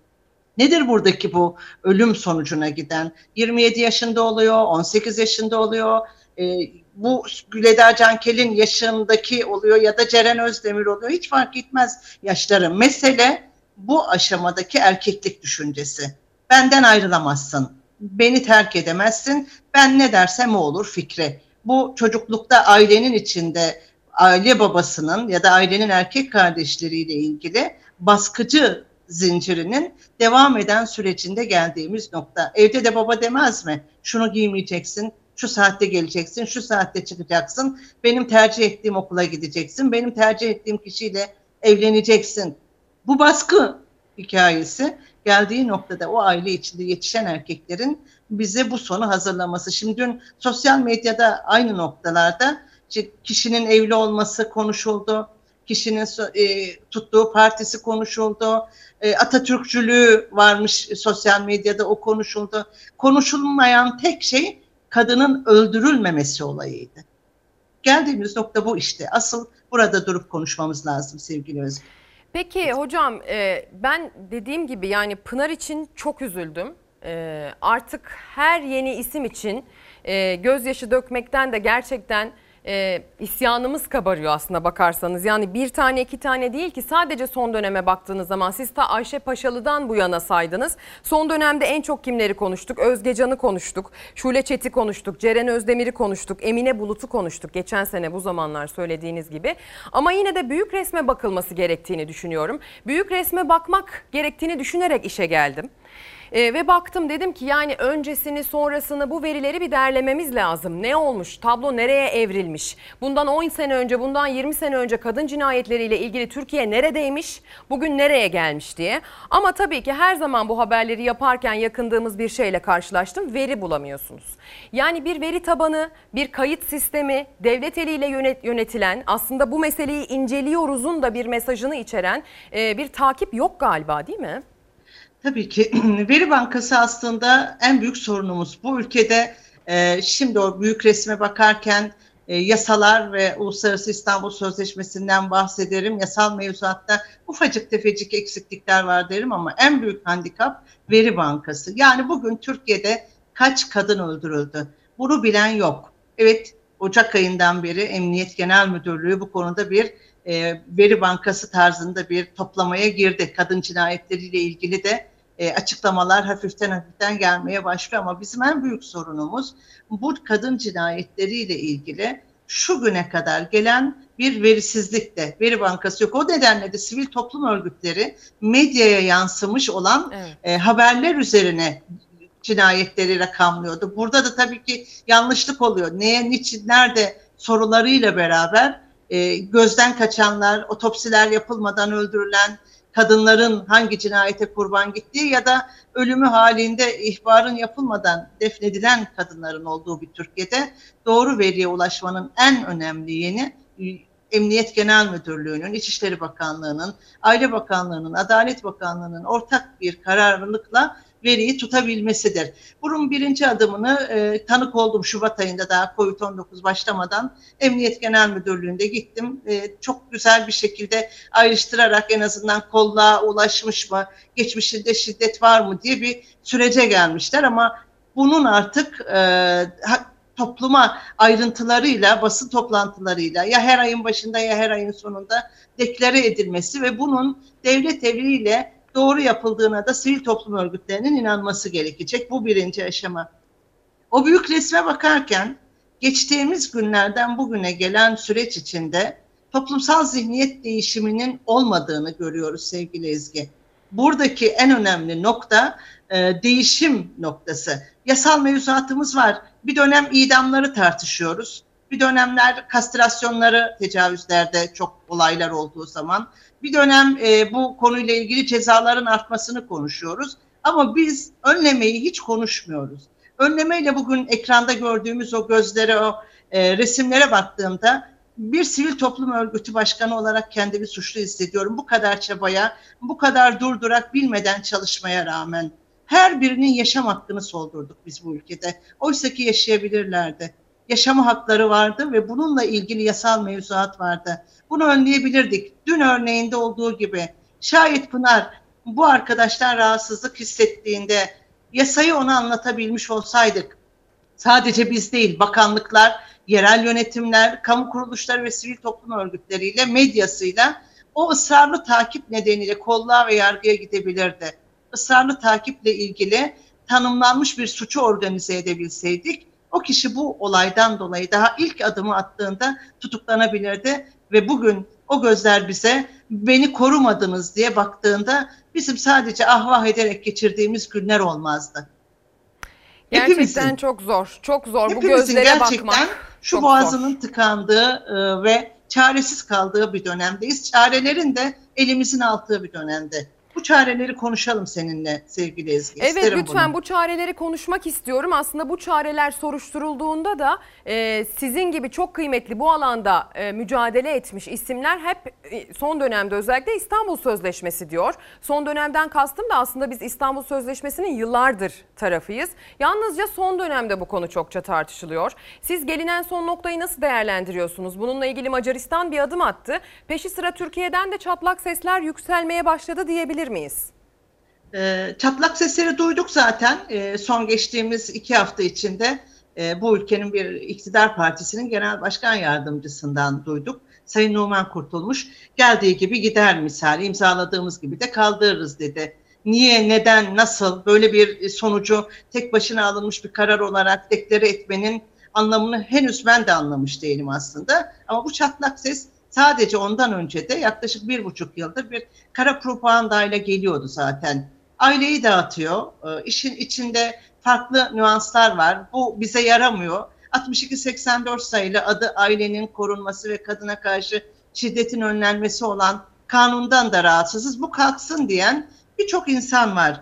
Nedir buradaki bu ölüm sonucuna giden? 27 yaşında oluyor, 18 yaşında oluyor, e, bu Güleda Cankel'in yaşındaki oluyor ya da Ceren Özdemir oluyor. Hiç fark etmez yaşları. Mesele bu aşamadaki erkeklik düşüncesi. Benden ayrılamazsın, beni terk edemezsin, ben ne dersem o olur fikri. Bu çocuklukta ailenin içinde aile babasının ya da ailenin erkek kardeşleriyle ilgili baskıcı zincirinin devam eden sürecinde geldiğimiz nokta. Evde de baba demez mi? Şunu giymeyeceksin, şu saatte geleceksin, şu saatte çıkacaksın, benim tercih ettiğim okula gideceksin, benim tercih ettiğim kişiyle evleneceksin. Bu baskı hikayesi geldiği noktada o aile içinde yetişen erkeklerin bize bu sonu hazırlaması. Şimdi dün sosyal medyada aynı noktalarda kişinin evli olması konuşuldu, kişinin e, tuttuğu partisi konuşuldu, e, Atatürkçülüğü varmış sosyal medyada o konuşuldu. Konuşulmayan tek şey kadının öldürülmemesi olayıydı. Geldiğimiz nokta bu işte. Asıl burada durup konuşmamız lazım sevgili Özgür. Peki hocam e, ben dediğim gibi yani Pınar için çok üzüldüm. E, artık her yeni isim için e, gözyaşı dökmekten de gerçekten e, isyanımız kabarıyor aslında bakarsanız. Yani bir tane iki tane değil ki sadece son döneme baktığınız zaman siz ta Ayşe Paşalı'dan bu yana saydınız. Son dönemde en çok kimleri konuştuk? Özgecan'ı konuştuk, Şule Çet'i konuştuk, Ceren Özdemir'i konuştuk, Emine Bulut'u konuştuk. Geçen sene bu zamanlar söylediğiniz gibi. Ama yine de büyük resme bakılması gerektiğini düşünüyorum. Büyük resme bakmak gerektiğini düşünerek işe geldim. E, ve baktım dedim ki yani öncesini sonrasını bu verileri bir derlememiz lazım. Ne olmuş? Tablo nereye evrilmiş? Bundan 10 sene önce, bundan 20 sene önce kadın cinayetleriyle ilgili Türkiye neredeymiş? Bugün nereye gelmiş diye. Ama tabii ki her zaman bu haberleri yaparken yakındığımız bir şeyle karşılaştım. Veri bulamıyorsunuz. Yani bir veri tabanı, bir kayıt sistemi, devlet eliyle yönet, yönetilen aslında bu meseleyi inceliyoruzun da bir mesajını içeren e, bir takip yok galiba değil mi? Tabii ki veri bankası aslında en büyük sorunumuz. Bu ülkede e, şimdi o büyük resme bakarken e, yasalar ve Uluslararası İstanbul Sözleşmesi'nden bahsederim. Yasal mevzuatta ufacık tefecik eksiklikler var derim ama en büyük handikap veri bankası. Yani bugün Türkiye'de kaç kadın öldürüldü? Bunu bilen yok. Evet Ocak ayından beri Emniyet Genel Müdürlüğü bu konuda bir e, veri bankası tarzında bir toplamaya girdi. Kadın cinayetleriyle ilgili de e, açıklamalar hafiften hafiften gelmeye başlıyor ama bizim en büyük sorunumuz bu kadın cinayetleriyle ilgili şu güne kadar gelen bir verisizlik de veri bankası yok. O nedenle de sivil toplum örgütleri medyaya yansımış olan evet. e, haberler üzerine cinayetleri rakamlıyordu. Burada da tabii ki yanlışlık oluyor. Neye, niçin, nerede sorularıyla beraber e, gözden kaçanlar, otopsiler yapılmadan öldürülen, kadınların hangi cinayete kurban gittiği ya da ölümü halinde ihbarın yapılmadan defnedilen kadınların olduğu bir Türkiye'de doğru veriye ulaşmanın en önemli yeni Emniyet Genel Müdürlüğü'nün, İçişleri Bakanlığı'nın, Aile Bakanlığı'nın, Adalet Bakanlığı'nın ortak bir kararlılıkla veriyi tutabilmesidir. Bunun birinci adımını e, tanık oldum Şubat ayında daha COVID-19 başlamadan Emniyet Genel Müdürlüğü'nde gittim. E, çok güzel bir şekilde ayrıştırarak en azından kolluğa ulaşmış mı, geçmişinde şiddet var mı diye bir sürece gelmişler ama bunun artık e, topluma ayrıntılarıyla, basın toplantılarıyla ya her ayın başında ya her ayın sonunda deklare edilmesi ve bunun devlet eliyle doğru yapıldığına da sivil toplum örgütlerinin inanması gerekecek. Bu birinci aşama. O büyük resme bakarken geçtiğimiz günlerden bugüne gelen süreç içinde toplumsal zihniyet değişiminin olmadığını görüyoruz sevgili Ezgi. Buradaki en önemli nokta e, değişim noktası. Yasal mevzuatımız var. Bir dönem idamları tartışıyoruz. Bir dönemler kastrasyonları tecavüzlerde çok olaylar olduğu zaman. Bir dönem e, bu konuyla ilgili cezaların artmasını konuşuyoruz. Ama biz önlemeyi hiç konuşmuyoruz. Önlemeyle bugün ekranda gördüğümüz o gözlere, o e, resimlere baktığımda bir sivil toplum örgütü başkanı olarak kendimi suçlu hissediyorum. Bu kadar çabaya, bu kadar durdurak bilmeden çalışmaya rağmen her birinin yaşam hakkını soldurduk biz bu ülkede. Oysa ki yaşayabilirlerdi. Yaşama hakları vardı ve bununla ilgili yasal mevzuat vardı. Bunu önleyebilirdik. Dün örneğinde olduğu gibi şayet Pınar bu arkadaşlar rahatsızlık hissettiğinde yasayı ona anlatabilmiş olsaydık sadece biz değil bakanlıklar, yerel yönetimler, kamu kuruluşları ve sivil toplum örgütleriyle, medyasıyla o ısrarlı takip nedeniyle kolluğa ve yargıya gidebilirdi. Israrlı takiple ilgili tanımlanmış bir suçu organize edebilseydik, o kişi bu olaydan dolayı daha ilk adımı attığında tutuklanabilirdi ve bugün o gözler bize beni korumadınız diye baktığında bizim sadece ahvah ederek geçirdiğimiz günler olmazdı. Gerçekten hepimizin, çok zor. Çok zor bu gözlere gerçekten bakmak. şu çok boğazının zor. tıkandığı e, ve çaresiz kaldığı bir dönemdeyiz. Çarelerin de elimizin altığı bir dönemde. Bu çareleri konuşalım seninle sevgili Ezgi. Evet İsterim lütfen bunu. bu çareleri konuşmak istiyorum. Aslında bu çareler soruşturulduğunda da e, sizin gibi çok kıymetli bu alanda e, mücadele etmiş isimler hep e, son dönemde özellikle İstanbul Sözleşmesi diyor. Son dönemden kastım da aslında biz İstanbul Sözleşmesi'nin yıllardır tarafıyız. Yalnızca son dönemde bu konu çokça tartışılıyor. Siz gelinen son noktayı nasıl değerlendiriyorsunuz? Bununla ilgili Macaristan bir adım attı. Peşi sıra Türkiye'den de çatlak sesler yükselmeye başladı diyebilir miyiz? Ee, çatlak sesleri duyduk zaten Ee, son geçtiğimiz iki hafta içinde e, bu ülkenin bir iktidar partisinin genel başkan yardımcısından duyduk. Sayın Numan Kurtulmuş geldiği gibi gider misali imzaladığımız gibi de kaldırırız dedi. Niye, neden, nasıl böyle bir sonucu tek başına alınmış bir karar olarak deklare etmenin anlamını henüz ben de anlamış değilim aslında. Ama bu çatlak ses sadece ondan önce de yaklaşık bir buçuk yıldır bir kara propagandayla geliyordu zaten. Aileyi dağıtıyor. E, işin içinde farklı nüanslar var. Bu bize yaramıyor. 62-84 sayılı adı ailenin korunması ve kadına karşı şiddetin önlenmesi olan kanundan da rahatsızız. Bu kalksın diyen birçok insan var.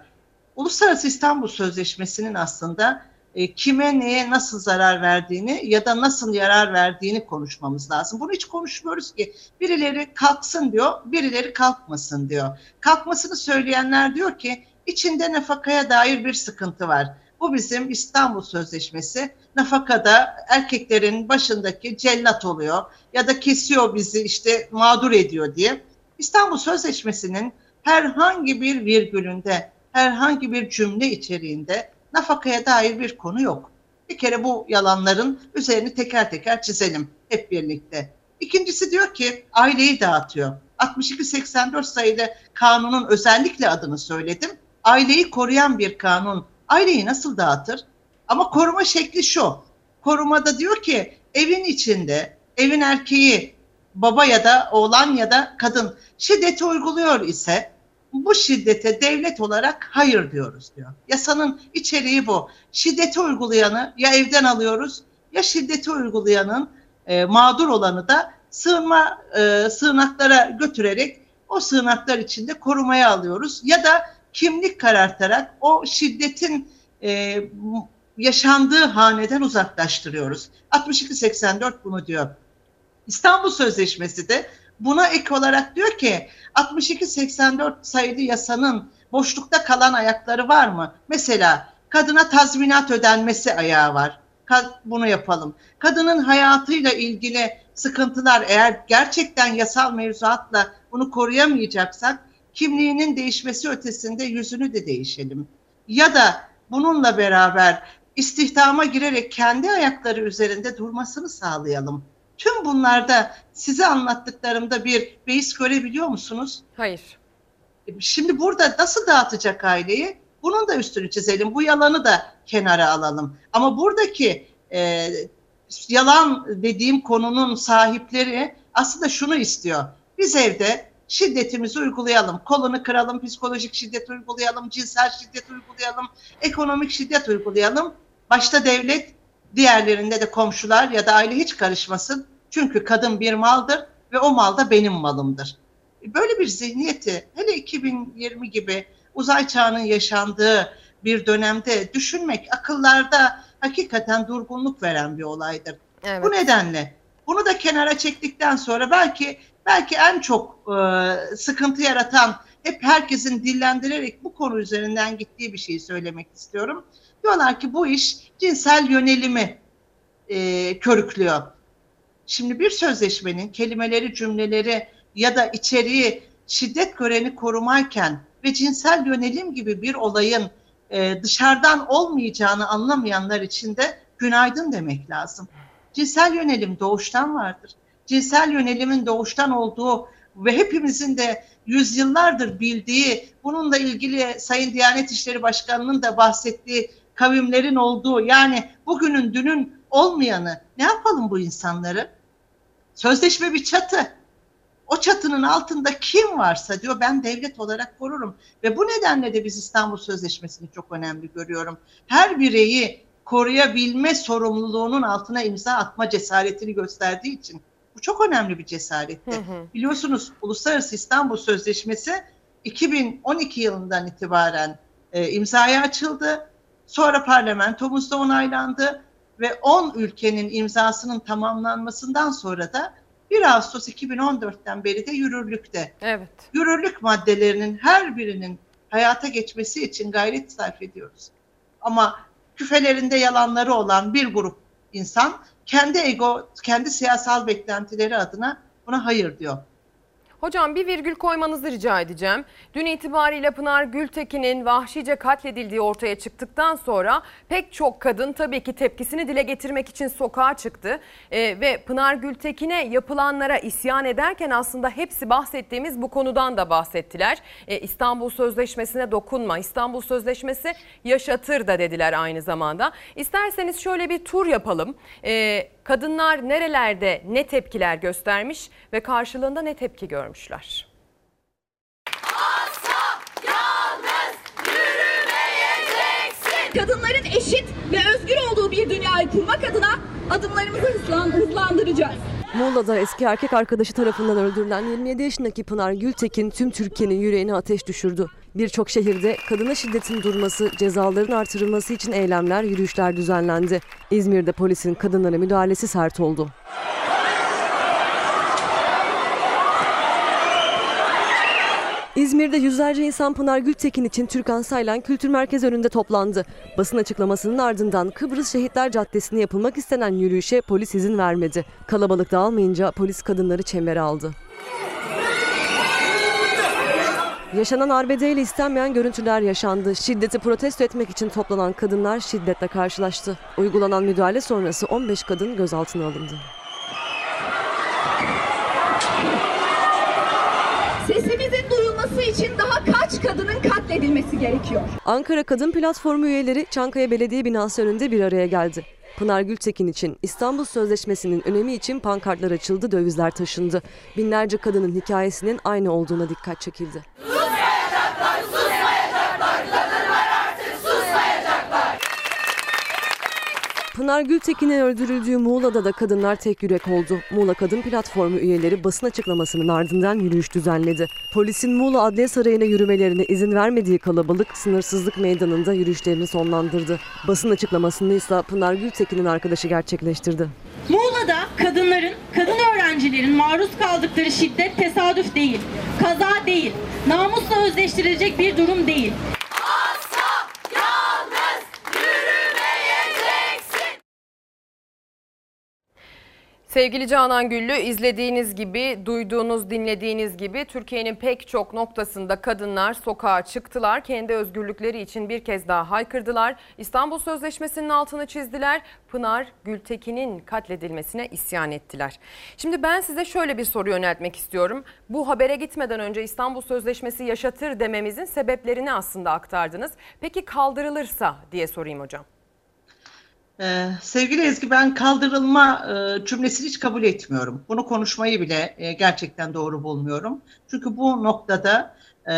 Uluslararası İstanbul Sözleşmesi'nin aslında e, kime neye nasıl zarar verdiğini ya da nasıl yarar verdiğini konuşmamız lazım. Bunu hiç konuşmuyoruz ki. Birileri kalksın diyor, birileri kalkmasın diyor. Kalkmasını söyleyenler diyor ki içinde nafakaya dair bir sıkıntı var. Bu bizim İstanbul Sözleşmesi. Nafakada erkeklerin başındaki cellat oluyor ya da kesiyor bizi işte mağdur ediyor diye. İstanbul Sözleşmesi'nin herhangi bir virgülünde, herhangi bir cümle içeriğinde nafakaya dair bir konu yok. Bir kere bu yalanların üzerini teker teker çizelim hep birlikte. İkincisi diyor ki aileyi dağıtıyor. 62-84 sayılı kanunun özellikle adını söyledim. Aileyi koruyan bir kanun aileyi nasıl dağıtır? Ama koruma şekli şu. Korumada diyor ki evin içinde evin erkeği baba ya da oğlan ya da kadın şiddeti uyguluyor ise bu şiddete devlet olarak hayır diyoruz diyor. Yasanın içeriği bu. Şiddeti uygulayanı ya evden alıyoruz ya şiddeti uygulayanın e, mağdur olanı da sığınma e, sığınaklara götürerek o sığınaklar içinde korumaya alıyoruz ya da kimlik karartarak o şiddetin e, yaşandığı haneden uzaklaştırıyoruz. 62-84 bunu diyor. İstanbul Sözleşmesi de Buna ek olarak diyor ki 62-84 sayılı yasanın boşlukta kalan ayakları var mı? Mesela kadına tazminat ödenmesi ayağı var. Bunu yapalım. Kadının hayatıyla ilgili sıkıntılar eğer gerçekten yasal mevzuatla bunu koruyamayacaksak kimliğinin değişmesi ötesinde yüzünü de değişelim. Ya da bununla beraber istihdama girerek kendi ayakları üzerinde durmasını sağlayalım. Tüm bunlarda size anlattıklarımda bir beis görebiliyor musunuz? Hayır. Şimdi burada nasıl dağıtacak aileyi? Bunun da üstünü çizelim. Bu yalanı da kenara alalım. Ama buradaki e, yalan dediğim konunun sahipleri aslında şunu istiyor. Biz evde şiddetimizi uygulayalım. Kolunu kıralım, psikolojik şiddet uygulayalım, cinsel şiddet uygulayalım, ekonomik şiddet uygulayalım. Başta devlet, diğerlerinde de komşular ya da aile hiç karışmasın. Çünkü kadın bir maldır ve o mal da benim malımdır. Böyle bir zihniyeti hele 2020 gibi uzay çağının yaşandığı bir dönemde düşünmek akıllarda hakikaten durgunluk veren bir olaydır. Evet. Bu nedenle bunu da kenara çektikten sonra belki belki en çok e, sıkıntı yaratan hep herkesin dillendirerek bu konu üzerinden gittiği bir şeyi söylemek istiyorum. Diyorlar ki bu iş cinsel yönelimi e, körüklüyor. Şimdi bir sözleşmenin kelimeleri, cümleleri ya da içeriği şiddet göreni korumayken ve cinsel yönelim gibi bir olayın e, dışarıdan olmayacağını anlamayanlar için de günaydın demek lazım. Cinsel yönelim doğuştan vardır. Cinsel yönelimin doğuştan olduğu ve hepimizin de yüzyıllardır bildiği, bununla ilgili Sayın Diyanet İşleri Başkanı'nın da bahsettiği kavimlerin olduğu, yani bugünün dünün olmayanı ne yapalım bu insanları? Sözleşme bir çatı. O çatının altında kim varsa diyor ben devlet olarak korurum. Ve bu nedenle de biz İstanbul Sözleşmesi'ni çok önemli görüyorum. Her bireyi koruyabilme sorumluluğunun altına imza atma cesaretini gösterdiği için bu çok önemli bir cesaretti. Biliyorsunuz Uluslararası İstanbul Sözleşmesi 2012 yılından itibaren e, imzaya açıldı. Sonra parlamentomuzda onaylandı ve 10 ülkenin imzasının tamamlanmasından sonra da 1 Ağustos 2014'ten beri de yürürlükte. Evet. Yürürlük maddelerinin her birinin hayata geçmesi için gayret sarf ediyoruz. Ama küfelerinde yalanları olan bir grup insan kendi ego, kendi siyasal beklentileri adına buna hayır diyor. Hocam bir virgül koymanızı rica edeceğim. Dün itibariyle Pınar Gültekin'in vahşice katledildiği ortaya çıktıktan sonra pek çok kadın tabii ki tepkisini dile getirmek için sokağa çıktı. Ee, ve Pınar Gültekin'e yapılanlara isyan ederken aslında hepsi bahsettiğimiz bu konudan da bahsettiler. Ee, İstanbul Sözleşmesi'ne dokunma, İstanbul Sözleşmesi yaşatır da dediler aynı zamanda. İsterseniz şöyle bir tur yapalım. Ee, kadınlar nerelerde ne tepkiler göstermiş ve karşılığında ne tepki görmüşler? Kadınların eşit ve özgür olduğu bir dünyayı kurmak adına adımlarımızı hızlan, hızlandıracağız. Muğla'da eski erkek arkadaşı tarafından öldürülen 27 yaşındaki Pınar Gültekin tüm Türkiye'nin yüreğine ateş düşürdü. Birçok şehirde kadına şiddetin durması, cezaların artırılması için eylemler, yürüyüşler düzenlendi. İzmir'de polisin kadınlara müdahalesi sert oldu. İzmir'de yüzlerce insan Pınar Gültekin için Türkan Saylan Kültür Merkezi önünde toplandı. Basın açıklamasının ardından Kıbrıs Şehitler Caddesi'ne yapılmak istenen yürüyüşe polis izin vermedi. Kalabalık dağılmayınca polis kadınları çembere aldı. Yaşanan arbedeyle istenmeyen görüntüler yaşandı. Şiddeti protesto etmek için toplanan kadınlar şiddetle karşılaştı. Uygulanan müdahale sonrası 15 kadın gözaltına alındı. Sesimizin duyulması için daha kaç kadının katledilmesi gerekiyor? Ankara Kadın Platformu üyeleri Çankaya Belediye binası önünde bir araya geldi. Pınar Gültekin için İstanbul Sözleşmesi'nin önemi için pankartlar açıldı, dövizler taşındı. Binlerce kadının hikayesinin aynı olduğuna dikkat çekildi. Susmayacaklar, susmayacaklar, kadınlar artık susmayacaklar. Pınar Gültekin'in öldürüldüğü Muğla'da da kadınlar tek yürek oldu. Muğla Kadın Platformu üyeleri basın açıklamasının ardından yürüyüş düzenledi. Polisin Muğla Adliye Sarayı'na yürümelerine izin vermediği kalabalık sınırsızlık meydanında yürüyüşlerini sonlandırdı. Basın açıklamasını ise Pınar Gültekin'in arkadaşı gerçekleştirdi. Muğla Muğla'da kadınların, kadın öğrencilerin maruz kaldıkları şiddet tesadüf değil, kaza değil, namusla özleştirilecek bir durum değil. Sevgili Canan Güllü izlediğiniz gibi, duyduğunuz, dinlediğiniz gibi Türkiye'nin pek çok noktasında kadınlar sokağa çıktılar. Kendi özgürlükleri için bir kez daha haykırdılar. İstanbul Sözleşmesi'nin altını çizdiler. Pınar Gültekin'in katledilmesine isyan ettiler. Şimdi ben size şöyle bir soru yöneltmek istiyorum. Bu habere gitmeden önce İstanbul Sözleşmesi yaşatır dememizin sebeplerini aslında aktardınız. Peki kaldırılırsa diye sorayım hocam. Ee, sevgili Ezgi ben kaldırılma e, cümlesini hiç kabul etmiyorum. Bunu konuşmayı bile e, gerçekten doğru bulmuyorum. Çünkü bu noktada e,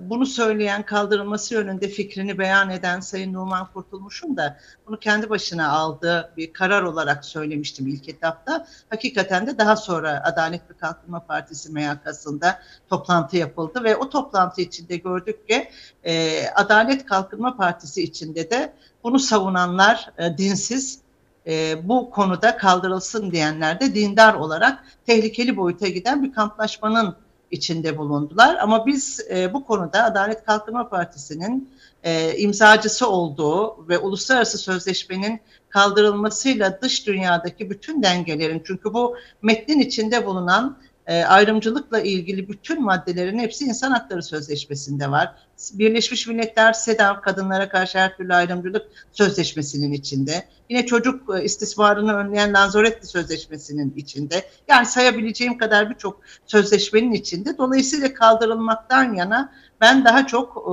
bunu söyleyen kaldırılması yönünde fikrini beyan eden Sayın Numan Kurtulmuş'un da bunu kendi başına aldığı bir karar olarak söylemiştim ilk etapta. Hakikaten de daha sonra Adalet ve Kalkınma Partisi MYK'sında toplantı yapıldı ve o toplantı içinde gördük ki e, Adalet Kalkınma Partisi içinde de bunu savunanlar e, dinsiz, e, bu konuda kaldırılsın diyenler de dindar olarak tehlikeli boyuta giden bir kamplaşmanın içinde bulundular. Ama biz e, bu konuda Adalet Kalkınma Partisi'nin e, imzacısı olduğu ve uluslararası sözleşmenin kaldırılmasıyla dış dünyadaki bütün dengelerin çünkü bu metnin içinde bulunan e, ayrımcılıkla ilgili bütün maddelerin hepsi insan hakları sözleşmesinde var. Birleşmiş Milletler SEDAV kadınlara karşı her türlü ayrımcılık sözleşmesinin içinde. Yine çocuk e, istismarını önleyen Lanzarote sözleşmesinin içinde. Yani sayabileceğim kadar birçok sözleşmenin içinde. Dolayısıyla kaldırılmaktan yana ben daha çok e,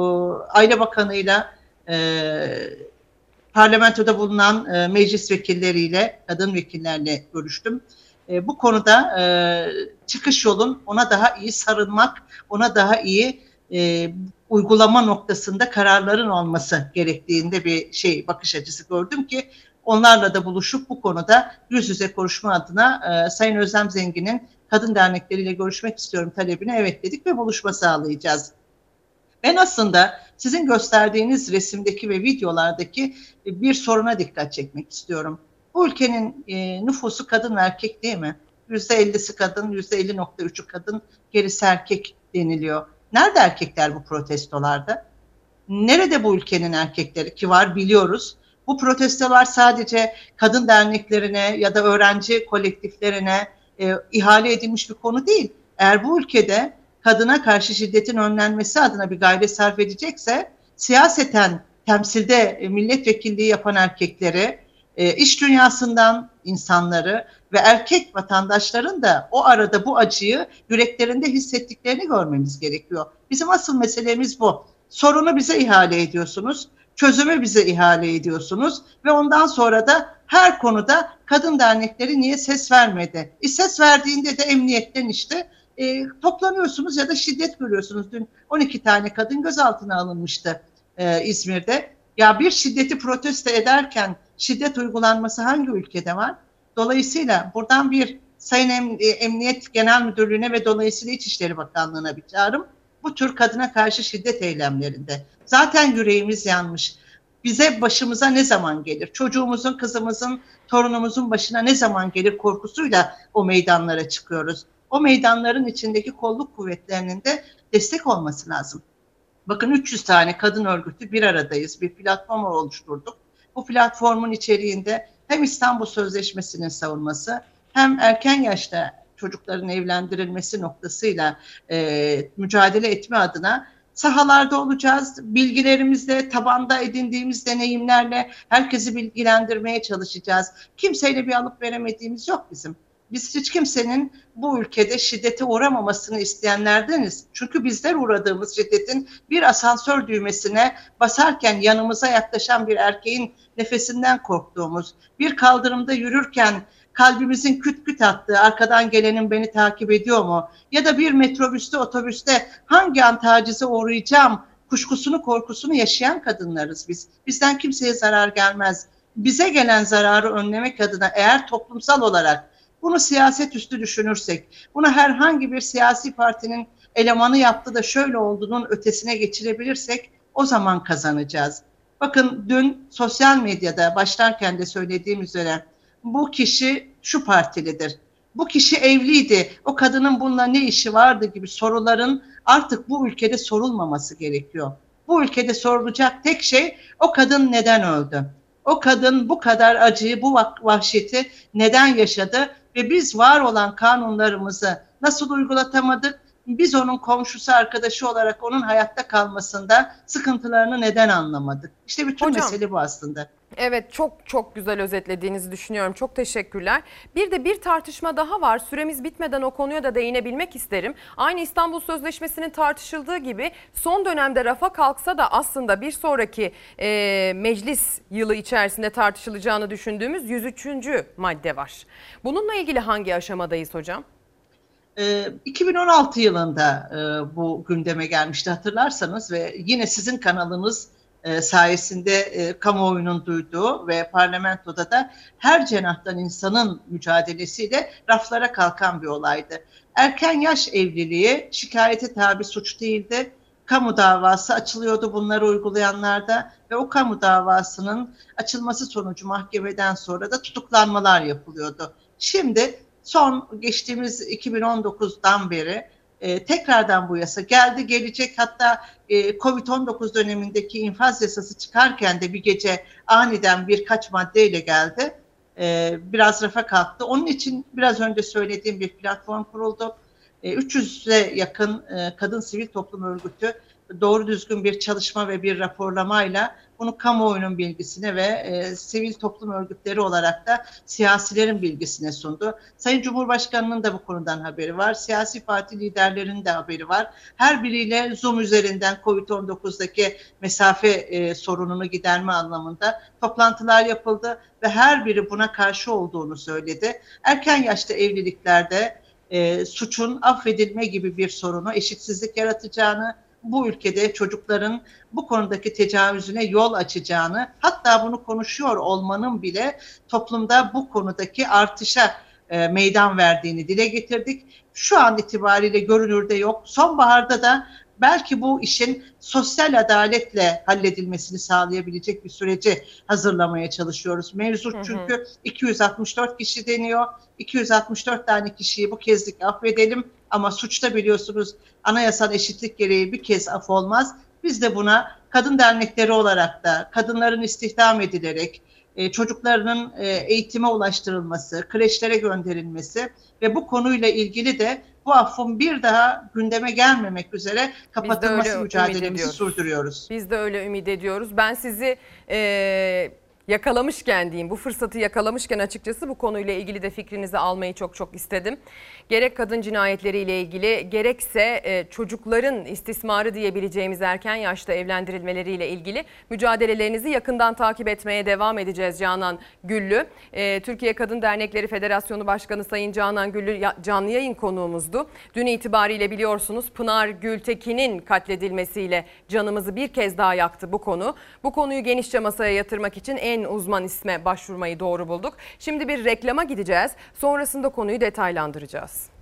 Aile Bakanı'yla e, parlamentoda bulunan e, meclis vekilleriyle, kadın vekillerle görüştüm. E, bu konuda e, çıkış yolun ona daha iyi sarılmak, ona daha iyi e, uygulama noktasında kararların olması gerektiğinde bir şey bakış açısı gördüm ki onlarla da buluşup bu konuda yüz yüze konuşma adına e, Sayın Özlem Zengin'in kadın dernekleriyle görüşmek istiyorum talebine evet dedik ve buluşma sağlayacağız. Ben aslında sizin gösterdiğiniz resimdeki ve videolardaki bir soruna dikkat çekmek istiyorum. Bu ülkenin e, nüfusu kadın ve erkek değil mi? %50'si kadın, %50.3'ü kadın, gerisi erkek deniliyor. Nerede erkekler bu protestolarda? Nerede bu ülkenin erkekleri ki var biliyoruz. Bu protestolar sadece kadın derneklerine ya da öğrenci kolektiflerine e, ihale edilmiş bir konu değil. Eğer bu ülkede kadına karşı şiddetin önlenmesi adına bir gayret sarf edecekse siyaseten temsilde e, milletvekilliği yapan erkekleri, e, iş dünyasından insanları ve erkek vatandaşların da o arada bu acıyı yüreklerinde hissettiklerini görmemiz gerekiyor. Bizim asıl meselemiz bu. Sorunu bize ihale ediyorsunuz, çözümü bize ihale ediyorsunuz ve ondan sonra da her konuda kadın dernekleri niye ses vermedi? E ses verdiğinde de emniyetten işte e, toplanıyorsunuz ya da şiddet görüyorsunuz. Dün 12 tane kadın gözaltına alınmıştı e, İzmir'de. Ya bir şiddeti protesto ederken şiddet uygulanması hangi ülkede var? Dolayısıyla buradan bir Sayın em, e, Emniyet Genel Müdürlüğü'ne ve dolayısıyla İçişleri Bakanlığı'na bir çağrım. Bu tür kadına karşı şiddet eylemlerinde. Zaten yüreğimiz yanmış. Bize başımıza ne zaman gelir? Çocuğumuzun, kızımızın, torunumuzun başına ne zaman gelir korkusuyla o meydanlara çıkıyoruz. O meydanların içindeki kolluk kuvvetlerinin de destek olması lazım. Bakın 300 tane kadın örgütü bir aradayız. Bir platform oluşturduk. Bu platformun içeriğinde hem İstanbul Sözleşmesi'nin savunması hem erken yaşta çocukların evlendirilmesi noktasıyla e, mücadele etme adına sahalarda olacağız. Bilgilerimizle, tabanda edindiğimiz deneyimlerle herkesi bilgilendirmeye çalışacağız. Kimseyle bir alıp veremediğimiz yok bizim. Biz hiç kimsenin bu ülkede şiddete uğramamasını isteyenlerdeniz. Çünkü bizler uğradığımız şiddetin bir asansör düğmesine basarken yanımıza yaklaşan bir erkeğin nefesinden korktuğumuz, bir kaldırımda yürürken kalbimizin küt küt attığı, arkadan gelenin beni takip ediyor mu? Ya da bir metrobüste, otobüste hangi an tacize uğrayacağım kuşkusunu, korkusunu yaşayan kadınlarız biz. Bizden kimseye zarar gelmez. Bize gelen zararı önlemek adına eğer toplumsal olarak bunu siyaset üstü düşünürsek, bunu herhangi bir siyasi partinin elemanı yaptı da şöyle olduğunun ötesine geçirebilirsek o zaman kazanacağız. Bakın dün sosyal medyada başlarken de söylediğim üzere bu kişi şu partilidir. Bu kişi evliydi. O kadının bununla ne işi vardı gibi soruların artık bu ülkede sorulmaması gerekiyor. Bu ülkede sorulacak tek şey o kadın neden öldü? O kadın bu kadar acıyı, bu vahşeti neden yaşadı ve biz var olan kanunlarımızı nasıl uygulatamadık? Biz onun komşusu, arkadaşı olarak onun hayatta kalmasında sıkıntılarını neden anlamadık? İşte bütün Hocam, mesele bu aslında. Evet çok çok güzel özetlediğinizi düşünüyorum. Çok teşekkürler. Bir de bir tartışma daha var. Süremiz bitmeden o konuya da değinebilmek isterim. Aynı İstanbul Sözleşmesi'nin tartışıldığı gibi son dönemde rafa kalksa da aslında bir sonraki e, meclis yılı içerisinde tartışılacağını düşündüğümüz 103. madde var. Bununla ilgili hangi aşamadayız hocam? 2016 yılında bu gündeme gelmişti hatırlarsanız ve yine sizin kanalınız sayesinde e, kamuoyunun duyduğu ve parlamentoda da her cenahtan insanın mücadelesiyle raflara kalkan bir olaydı. Erken yaş evliliği şikayete tabi suç değildi. Kamu davası açılıyordu bunları uygulayanlarda ve o kamu davasının açılması sonucu mahkemeden sonra da tutuklanmalar yapılıyordu. Şimdi son geçtiğimiz 2019'dan beri e, tekrardan bu yasa geldi gelecek hatta e, Covid-19 dönemindeki infaz yasası çıkarken de bir gece aniden birkaç maddeyle geldi. E, biraz rafa kalktı. Onun için biraz önce söylediğim bir platform kuruldu. E, 300'e yakın e, kadın sivil toplum örgütü doğru düzgün bir çalışma ve bir raporlamayla bunu kamuoyunun bilgisine ve e, sivil toplum örgütleri olarak da siyasilerin bilgisine sundu. Sayın Cumhurbaşkanı'nın da bu konudan haberi var. Siyasi parti liderlerinin de haberi var. Her biriyle Zoom üzerinden COVID-19'daki mesafe e, sorununu giderme anlamında toplantılar yapıldı ve her biri buna karşı olduğunu söyledi. Erken yaşta evliliklerde e, suçun affedilme gibi bir sorunu, eşitsizlik yaratacağını, bu ülkede çocukların bu konudaki tecavüzüne yol açacağını hatta bunu konuşuyor olmanın bile toplumda bu konudaki artışa e, meydan verdiğini dile getirdik. Şu an itibariyle görünürde yok. Sonbaharda da belki bu işin sosyal adaletle halledilmesini sağlayabilecek bir süreci hazırlamaya çalışıyoruz. Mevzu çünkü hı hı. 264 kişi deniyor. 264 tane kişiyi bu kezlik affedelim ama suçta biliyorsunuz anayasal eşitlik gereği bir kez af olmaz. Biz de buna kadın dernekleri olarak da kadınların istihdam edilerek e, çocuklarının e, eğitime ulaştırılması, kreşlere gönderilmesi ve bu konuyla ilgili de bu affın bir daha gündeme gelmemek üzere kapatılması mücadelemizi sürdürüyoruz. Biz de öyle ümit ediyoruz. Ben sizi e, yakalamışken diyeyim bu fırsatı yakalamışken açıkçası bu konuyla ilgili de fikrinizi almayı çok çok istedim. Gerek kadın cinayetleriyle ilgili gerekse e, çocukların istismarı diyebileceğimiz erken yaşta evlendirilmeleriyle ilgili mücadelelerinizi yakından takip etmeye devam edeceğiz Canan Güllü. E, Türkiye Kadın Dernekleri Federasyonu Başkanı Sayın Canan Güllü canlı yayın konuğumuzdu. Dün itibariyle biliyorsunuz Pınar Gültekin'in katledilmesiyle canımızı bir kez daha yaktı bu konu. Bu konuyu genişçe masaya yatırmak için en uzman isme başvurmayı doğru bulduk. Şimdi bir reklama gideceğiz. Sonrasında konuyu detaylandıracağız.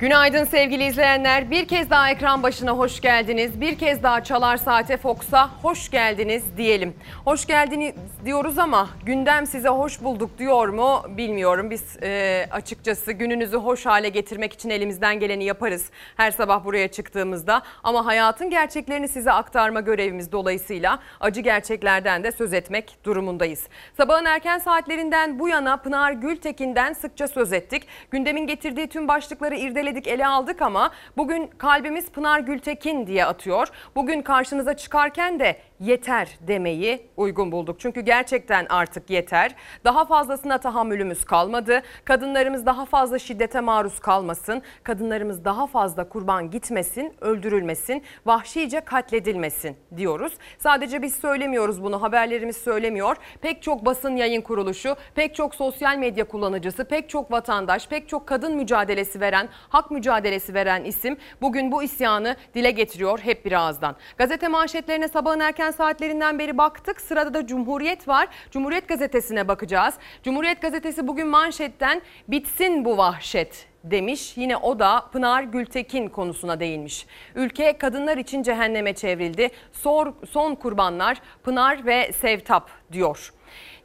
Günaydın sevgili izleyenler. Bir kez daha ekran başına hoş geldiniz. Bir kez daha Çalar Saate Fox'a hoş geldiniz diyelim. Hoş geldiniz diyoruz ama gündem size hoş bulduk diyor mu bilmiyorum. Biz e, açıkçası gününüzü hoş hale getirmek için elimizden geleni yaparız. Her sabah buraya çıktığımızda ama hayatın gerçeklerini size aktarma görevimiz dolayısıyla acı gerçeklerden de söz etmek durumundayız. Sabahın erken saatlerinden bu yana Pınar Gültekin'den sıkça söz ettik. Gündemin getirdiği tüm başlıkları irdeledik inceledik, ele aldık ama bugün kalbimiz Pınar Gültekin diye atıyor. Bugün karşınıza çıkarken de yeter demeyi uygun bulduk. Çünkü gerçekten artık yeter. Daha fazlasına tahammülümüz kalmadı. Kadınlarımız daha fazla şiddete maruz kalmasın. Kadınlarımız daha fazla kurban gitmesin, öldürülmesin, vahşice katledilmesin diyoruz. Sadece biz söylemiyoruz bunu, haberlerimiz söylemiyor. Pek çok basın yayın kuruluşu, pek çok sosyal medya kullanıcısı, pek çok vatandaş, pek çok kadın mücadelesi veren, hak mücadelesi veren isim bugün bu isyanı dile getiriyor hep bir ağızdan. Gazete manşetlerine sabahın erken saatlerinden beri baktık. Sırada da Cumhuriyet var. Cumhuriyet gazetesine bakacağız. Cumhuriyet gazetesi bugün manşetten bitsin bu vahşet demiş. Yine o da Pınar Gültekin konusuna değinmiş. Ülke kadınlar için cehenneme çevrildi. Son, son kurbanlar Pınar ve Sevtap diyor.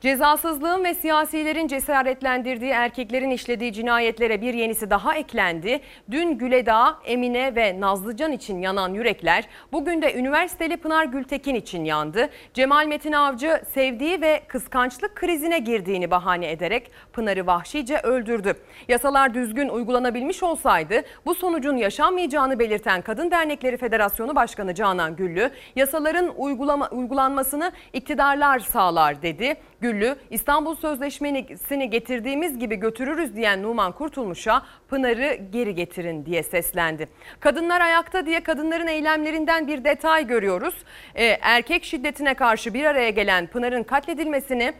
Cezasızlığın ve siyasilerin cesaretlendirdiği erkeklerin işlediği cinayetlere bir yenisi daha eklendi. Dün Güledağ, Emine ve Nazlıcan için yanan yürekler bugün de üniversiteli Pınar Gültekin için yandı. Cemal Metin Avcı sevdiği ve kıskançlık krizine girdiğini bahane ederek Pınar'ı vahşice öldürdü. Yasalar düzgün uygulanabilmiş olsaydı bu sonucun yaşanmayacağını belirten Kadın Dernekleri Federasyonu Başkanı Canan Güllü, yasaların uygulama, uygulanmasını iktidarlar sağlar dedi. Güllü, İstanbul Sözleşmesi'ni getirdiğimiz gibi götürürüz diyen Numan Kurtulmuş'a Pınar'ı geri getirin diye seslendi. Kadınlar ayakta diye kadınların eylemlerinden bir detay görüyoruz. Ee, erkek şiddetine karşı bir araya gelen Pınar'ın katledilmesini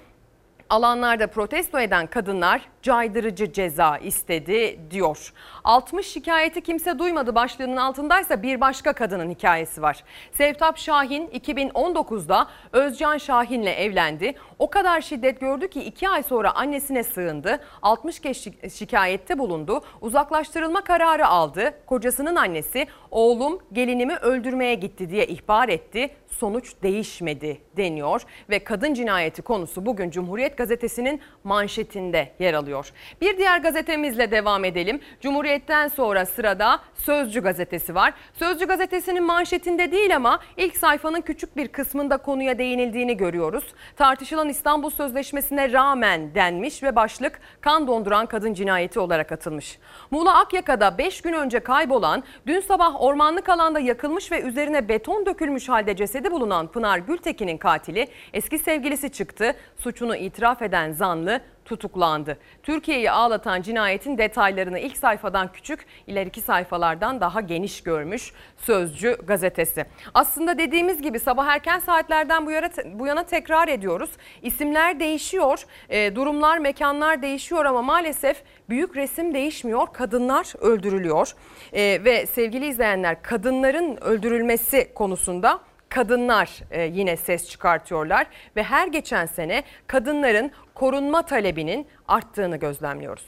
alanlarda protesto eden kadınlar caydırıcı ceza istedi diyor. 60 şikayeti kimse duymadı başlığının altındaysa bir başka kadının hikayesi var. Sevtap Şahin 2019'da Özcan Şahin'le evlendi. O kadar şiddet gördü ki 2 ay sonra annesine sığındı. 60 kez şikayette bulundu. Uzaklaştırılma kararı aldı. Kocasının annesi oğlum gelinimi öldürmeye gitti diye ihbar etti. Sonuç değişmedi deniyor ve kadın cinayeti konusu bugün Cumhuriyet Gazetesi'nin manşetinde yer alıyor. Bir diğer gazetemizle devam edelim. Cumhuriyet'ten sonra sırada Sözcü gazetesi var. Sözcü gazetesinin manşetinde değil ama ilk sayfanın küçük bir kısmında konuya değinildiğini görüyoruz. Tartışılan İstanbul Sözleşmesi'ne rağmen denmiş ve başlık kan donduran kadın cinayeti olarak atılmış. Muğla Akyaka'da 5 gün önce kaybolan, dün sabah ormanlık alanda yakılmış ve üzerine beton dökülmüş halde cesedi bulunan Pınar Gültekin'in katili eski sevgilisi çıktı. Suçunu itiraf eden zanlı tutuklandı. Türkiye'yi ağlatan cinayetin detaylarını ilk sayfadan küçük, ileriki sayfalardan daha geniş görmüş Sözcü gazetesi. Aslında dediğimiz gibi sabah erken saatlerden bu yana, bu yana tekrar ediyoruz. İsimler değişiyor, e, durumlar, mekanlar değişiyor ama maalesef büyük resim değişmiyor. Kadınlar öldürülüyor. E, ve sevgili izleyenler kadınların öldürülmesi konusunda kadınlar e, yine ses çıkartıyorlar ve her geçen sene kadınların korunma talebinin arttığını gözlemliyoruz.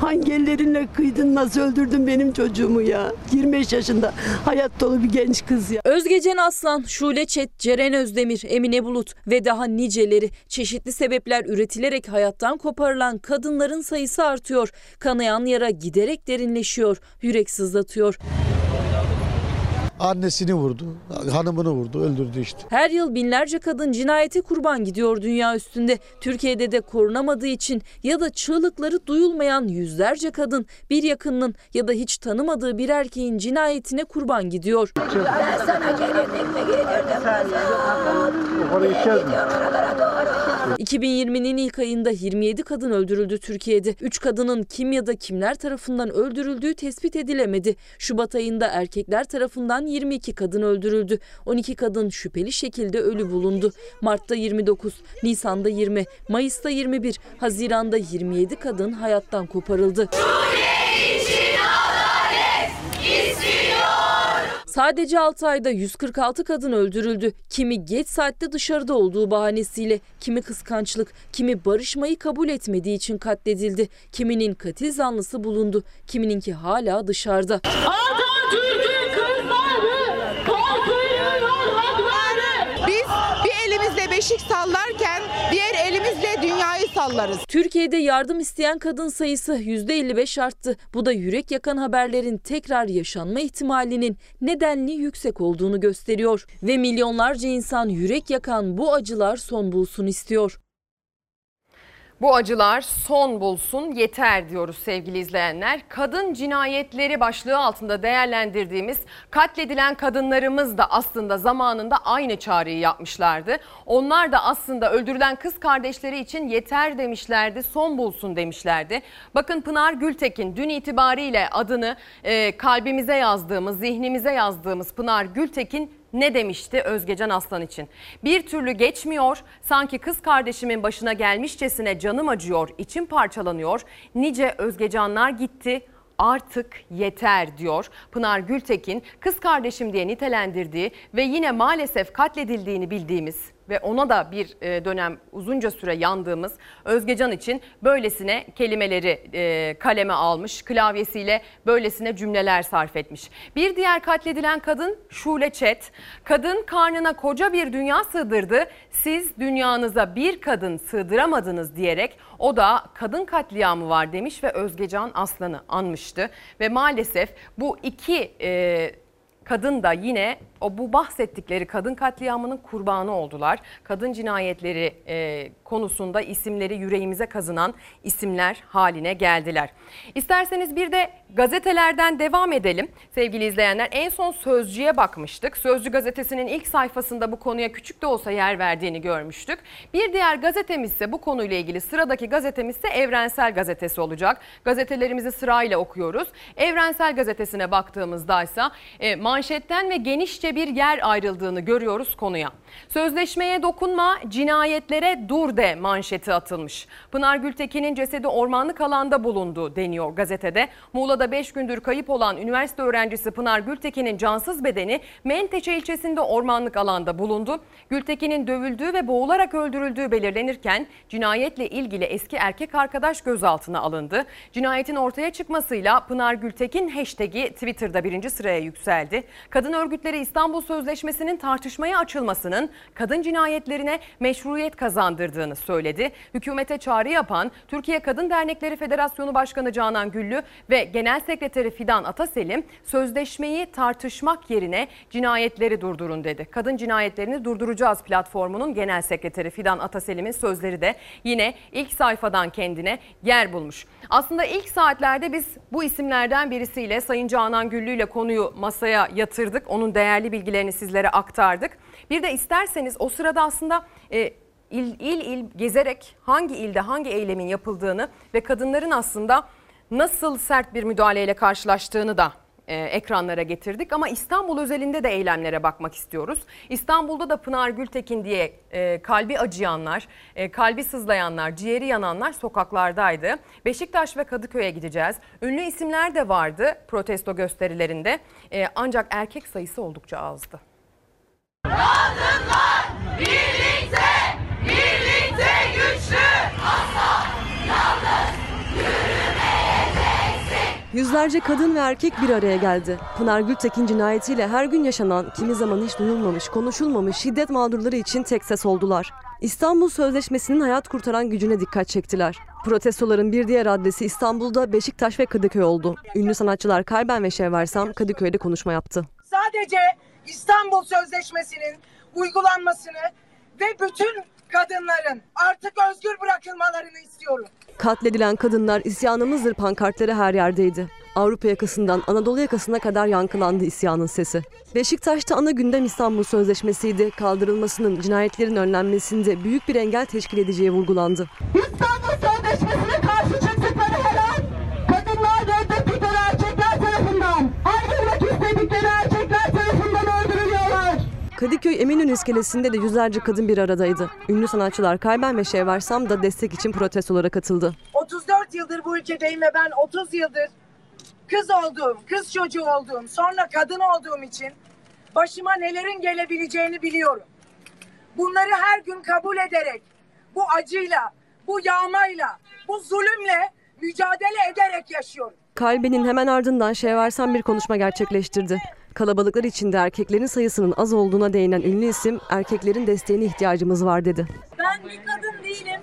Hangi ellerinle kıydın nasıl öldürdün benim çocuğumu ya? 25 yaşında hayat dolu bir genç kız ya. Özgecen Aslan, Şule Çet, Ceren Özdemir, Emine Bulut ve daha niceleri çeşitli sebepler üretilerek hayattan koparılan kadınların sayısı artıyor. Kanayan yara giderek derinleşiyor, yürek sızlatıyor. Annesini vurdu, hanımını vurdu, öldürdü işte. Her yıl binlerce kadın cinayete kurban gidiyor dünya üstünde. Türkiye'de de korunamadığı için ya da çığlıkları duyulmayan yüzlerce kadın bir yakınının ya da hiç tanımadığı bir erkeğin cinayetine kurban gidiyor. Ben sana gelirdik mi gelirdim. 2020'nin ilk ayında 27 kadın öldürüldü Türkiye'de. 3 kadının kim ya da kimler tarafından öldürüldüğü tespit edilemedi. Şubat ayında erkekler tarafından 22 kadın öldürüldü. 12 kadın şüpheli şekilde ölü bulundu. Mart'ta 29, Nisan'da 20, Mayıs'ta 21, Haziran'da 27 kadın hayattan koparıldı. Sadece 6 ayda 146 kadın öldürüldü. Kimi geç saatte dışarıda olduğu bahanesiyle, kimi kıskançlık, kimi barışmayı kabul etmediği için katledildi. Kiminin katil zanlısı bulundu, kimininki hala dışarıda. Biz bir elimizle beşik dünyayı sallarız. Türkiye'de yardım isteyen kadın sayısı %55 arttı. Bu da yürek yakan haberlerin tekrar yaşanma ihtimalinin nedenli yüksek olduğunu gösteriyor. Ve milyonlarca insan yürek yakan bu acılar son bulsun istiyor. Bu acılar son bulsun yeter diyoruz sevgili izleyenler. Kadın cinayetleri başlığı altında değerlendirdiğimiz katledilen kadınlarımız da aslında zamanında aynı çağrıyı yapmışlardı. Onlar da aslında öldürülen kız kardeşleri için yeter demişlerdi, son bulsun demişlerdi. Bakın Pınar Gültekin dün itibariyle adını e, kalbimize yazdığımız, zihnimize yazdığımız Pınar Gültekin ne demişti Özgecan Aslan için? Bir türlü geçmiyor, sanki kız kardeşimin başına gelmişçesine canım acıyor, içim parçalanıyor. Nice Özgecanlar gitti, artık yeter diyor. Pınar Gültekin kız kardeşim diye nitelendirdiği ve yine maalesef katledildiğini bildiğimiz ve ona da bir e, dönem uzunca süre yandığımız Özgecan için böylesine kelimeleri e, kaleme almış, klavyesiyle böylesine cümleler sarf etmiş. Bir diğer katledilen kadın Şule Çet. Kadın karnına koca bir dünya sığdırdı. Siz dünyanıza bir kadın sığdıramadınız diyerek o da kadın katliamı var demiş ve Özgecan Aslan'ı anmıştı. Ve maalesef bu iki e, kadın da yine o bu bahsettikleri kadın katliamının kurbanı oldular. Kadın cinayetleri e, konusunda isimleri yüreğimize kazınan isimler haline geldiler. İsterseniz bir de gazetelerden devam edelim sevgili izleyenler. En son Sözcü'ye bakmıştık. Sözcü gazetesinin ilk sayfasında bu konuya küçük de olsa yer verdiğini görmüştük. Bir diğer gazetemiz ise bu konuyla ilgili sıradaki gazetemiz ise Evrensel Gazetesi olacak. Gazetelerimizi sırayla okuyoruz. Evrensel Gazetesi'ne baktığımızda ise e, manşetten ve genişçe bir yer ayrıldığını görüyoruz konuya. Sözleşmeye dokunma, cinayetlere dur de manşeti atılmış. Pınar Gültekin'in cesedi ormanlık alanda bulundu deniyor gazetede. Muğla'da 5 gündür kayıp olan üniversite öğrencisi Pınar Gültekin'in cansız bedeni Menteşe ilçesinde ormanlık alanda bulundu. Gültekin'in dövüldüğü ve boğularak öldürüldüğü belirlenirken cinayetle ilgili eski erkek arkadaş gözaltına alındı. Cinayetin ortaya çıkmasıyla Pınar Gültekin hashtag'i Twitter'da birinci sıraya yükseldi. Kadın örgütleri İstanbul Sözleşmesi'nin tartışmaya açılmasının kadın cinayetlerine meşruiyet kazandırdığını söyledi. Hükümete çağrı yapan Türkiye Kadın Dernekleri Federasyonu Başkanı Canan Güllü ve Genel Sekreteri Fidan Ataselim sözleşmeyi tartışmak yerine cinayetleri durdurun dedi. Kadın cinayetlerini durduracağız platformunun Genel Sekreteri Fidan Ataselim'in sözleri de yine ilk sayfadan kendine yer bulmuş. Aslında ilk saatlerde biz bu isimlerden birisiyle Sayın Canan Güllü ile konuyu masaya yatırdık. Onun değerli bilgilerini sizlere aktardık. Bir de isterseniz o sırada aslında e, il, il il gezerek hangi ilde hangi eylemin yapıldığını ve kadınların aslında nasıl sert bir müdahaleyle karşılaştığını da e, ekranlara getirdik ama İstanbul özelinde de eylemlere bakmak istiyoruz. İstanbul'da da Pınar Gültekin diye e, kalbi acıyanlar, e, kalbi sızlayanlar, ciğeri yananlar sokaklardaydı. Beşiktaş ve Kadıköy'e gideceğiz. Ünlü isimler de vardı protesto gösterilerinde e, ancak erkek sayısı oldukça azdı. Kadınlar birlikte, birlikte güçlü. Asla yalnız. Yüzlerce kadın ve erkek bir araya geldi. Pınar Gültekin cinayetiyle her gün yaşanan, kimi zaman hiç duyulmamış, konuşulmamış şiddet mağdurları için tek ses oldular. İstanbul Sözleşmesi'nin hayat kurtaran gücüne dikkat çektiler. Protestoların bir diğer adresi İstanbul'da Beşiktaş ve Kadıköy oldu. Ünlü sanatçılar Kalben ve Şevversam Kadıköy'de konuşma yaptı. Sadece İstanbul Sözleşmesi'nin uygulanmasını ve bütün kadınların artık özgür bırakılmalarını istiyorum. Katledilen kadınlar isyanımızdır pankartları her yerdeydi. Avrupa yakasından Anadolu yakasına kadar yankılandı isyanın sesi. Beşiktaş'ta ana gündem İstanbul Sözleşmesi'ydi. Kaldırılmasının cinayetlerin önlenmesinde büyük bir engel teşkil edeceği vurgulandı. İstanbul Sözleşmesi'ne karşı çıktıkları her an kadınlar reddettikleri erkekler tarafından, ayrılmak istedikleri erkekler. Kadıköy Eminönü iskelesinde de yüzlerce kadın bir aradaydı. Ünlü sanatçılar Kalben ve Şevversam da destek için protestolara katıldı. 34 yıldır bu ülkedeyim ve ben 30 yıldır kız olduğum, kız çocuğu olduğum, sonra kadın olduğum için başıma nelerin gelebileceğini biliyorum. Bunları her gün kabul ederek, bu acıyla, bu yağmayla, bu zulümle mücadele ederek yaşıyorum. Kalben'in hemen ardından Şevversam bir konuşma gerçekleştirdi. Kalabalıklar içinde erkeklerin sayısının az olduğuna değinen ünlü isim erkeklerin desteğine ihtiyacımız var dedi. Ben bir kadın değilim.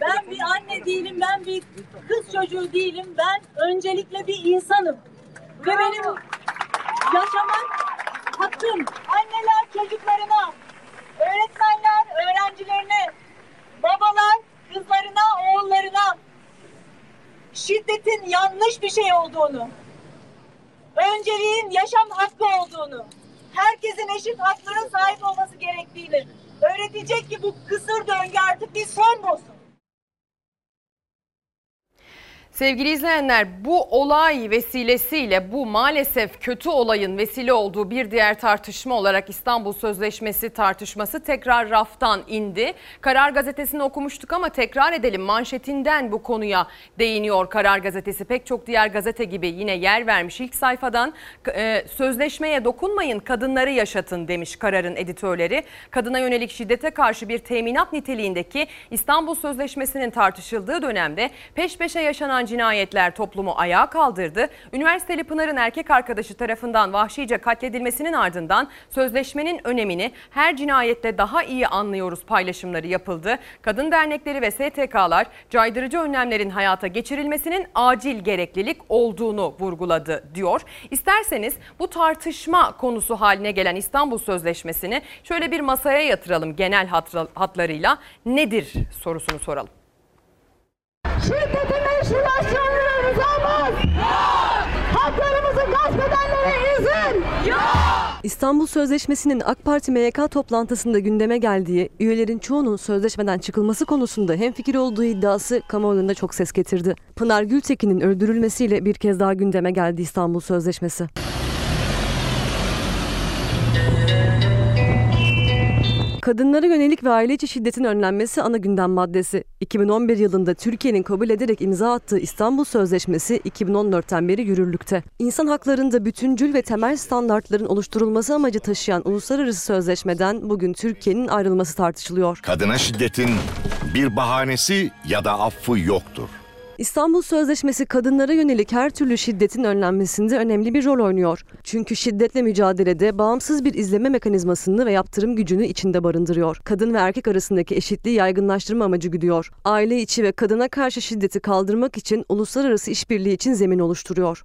Ben bir anne değilim. Ben bir kız çocuğu değilim. Ben öncelikle bir insanım. Ve benim yaşamak hakkım. Anneler çocuklarına, öğretmenler öğrencilerine, babalar kızlarına, oğullarına şiddetin yanlış bir şey olduğunu, önceliğin yaşam hakkı olduğunu, herkesin eşit haklara sahip olması gerektiğini öğretecek ki bu kısır döngü artık bir son bulsun. Sevgili izleyenler bu olay vesilesiyle bu maalesef kötü olayın vesile olduğu bir diğer tartışma olarak İstanbul Sözleşmesi tartışması tekrar raftan indi. Karar Gazetesi'ni okumuştuk ama tekrar edelim manşetinden bu konuya değiniyor Karar Gazetesi. Pek çok diğer gazete gibi yine yer vermiş ilk sayfadan e, sözleşmeye dokunmayın kadınları yaşatın demiş Karar'ın editörleri. Kadına yönelik şiddete karşı bir teminat niteliğindeki İstanbul Sözleşmesi'nin tartışıldığı dönemde peş peşe yaşanan cinayetler toplumu ayağa kaldırdı. Üniversiteli Pınar'ın erkek arkadaşı tarafından vahşice katledilmesinin ardından sözleşmenin önemini her cinayette daha iyi anlıyoruz paylaşımları yapıldı. Kadın dernekleri ve STK'lar caydırıcı önlemlerin hayata geçirilmesinin acil gereklilik olduğunu vurguladı diyor. İsterseniz bu tartışma konusu haline gelen İstanbul Sözleşmesi'ni şöyle bir masaya yatıralım genel hatlarıyla. Nedir sorusunu soralım. Şiddetin meşrulaştırılır rızamız. Haklarımızı gasp edenlere izin. İstanbul Sözleşmesi'nin AK Parti MYK toplantısında gündeme geldiği, üyelerin çoğunun sözleşmeden çıkılması konusunda hemfikir olduğu iddiası kamuoyunda çok ses getirdi. Pınar Gültekin'in öldürülmesiyle bir kez daha gündeme geldi İstanbul Sözleşmesi. Kadınlara yönelik ve aile içi şiddetin önlenmesi ana gündem maddesi. 2011 yılında Türkiye'nin kabul ederek imza attığı İstanbul Sözleşmesi 2014'ten beri yürürlükte. İnsan haklarında bütüncül ve temel standartların oluşturulması amacı taşıyan uluslararası sözleşmeden bugün Türkiye'nin ayrılması tartışılıyor. Kadına şiddetin bir bahanesi ya da affı yoktur. İstanbul Sözleşmesi kadınlara yönelik her türlü şiddetin önlenmesinde önemli bir rol oynuyor. Çünkü şiddetle mücadelede bağımsız bir izleme mekanizmasını ve yaptırım gücünü içinde barındırıyor. Kadın ve erkek arasındaki eşitliği yaygınlaştırma amacı güdüyor. Aile içi ve kadına karşı şiddeti kaldırmak için uluslararası işbirliği için zemin oluşturuyor.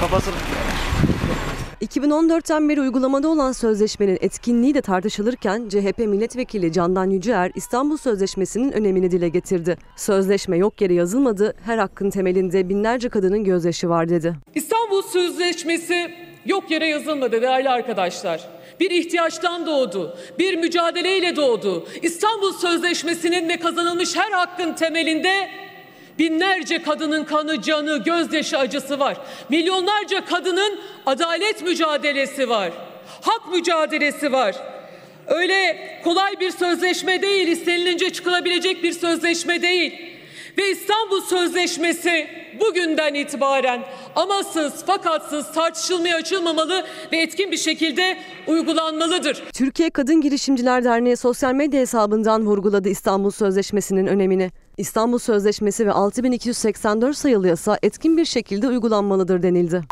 Kafasını 2014'ten beri uygulamada olan sözleşmenin etkinliği de tartışılırken CHP milletvekili Candan Yüceer İstanbul Sözleşmesi'nin önemini dile getirdi. Sözleşme yok yere yazılmadı, her hakkın temelinde binlerce kadının gözyaşı var dedi. İstanbul Sözleşmesi yok yere yazılmadı değerli arkadaşlar. Bir ihtiyaçtan doğdu, bir mücadeleyle doğdu. İstanbul Sözleşmesi'nin ve kazanılmış her hakkın temelinde Binlerce kadının kanı, canı, gözyaşı acısı var. Milyonlarca kadının adalet mücadelesi var. Hak mücadelesi var. Öyle kolay bir sözleşme değil, istenilince çıkılabilecek bir sözleşme değil. Ve İstanbul Sözleşmesi bugünden itibaren amasız fakatsız tartışılmaya açılmamalı ve etkin bir şekilde uygulanmalıdır. Türkiye Kadın Girişimciler Derneği sosyal medya hesabından vurguladı İstanbul Sözleşmesi'nin önemini. İstanbul Sözleşmesi ve 6284 sayılı yasa etkin bir şekilde uygulanmalıdır denildi.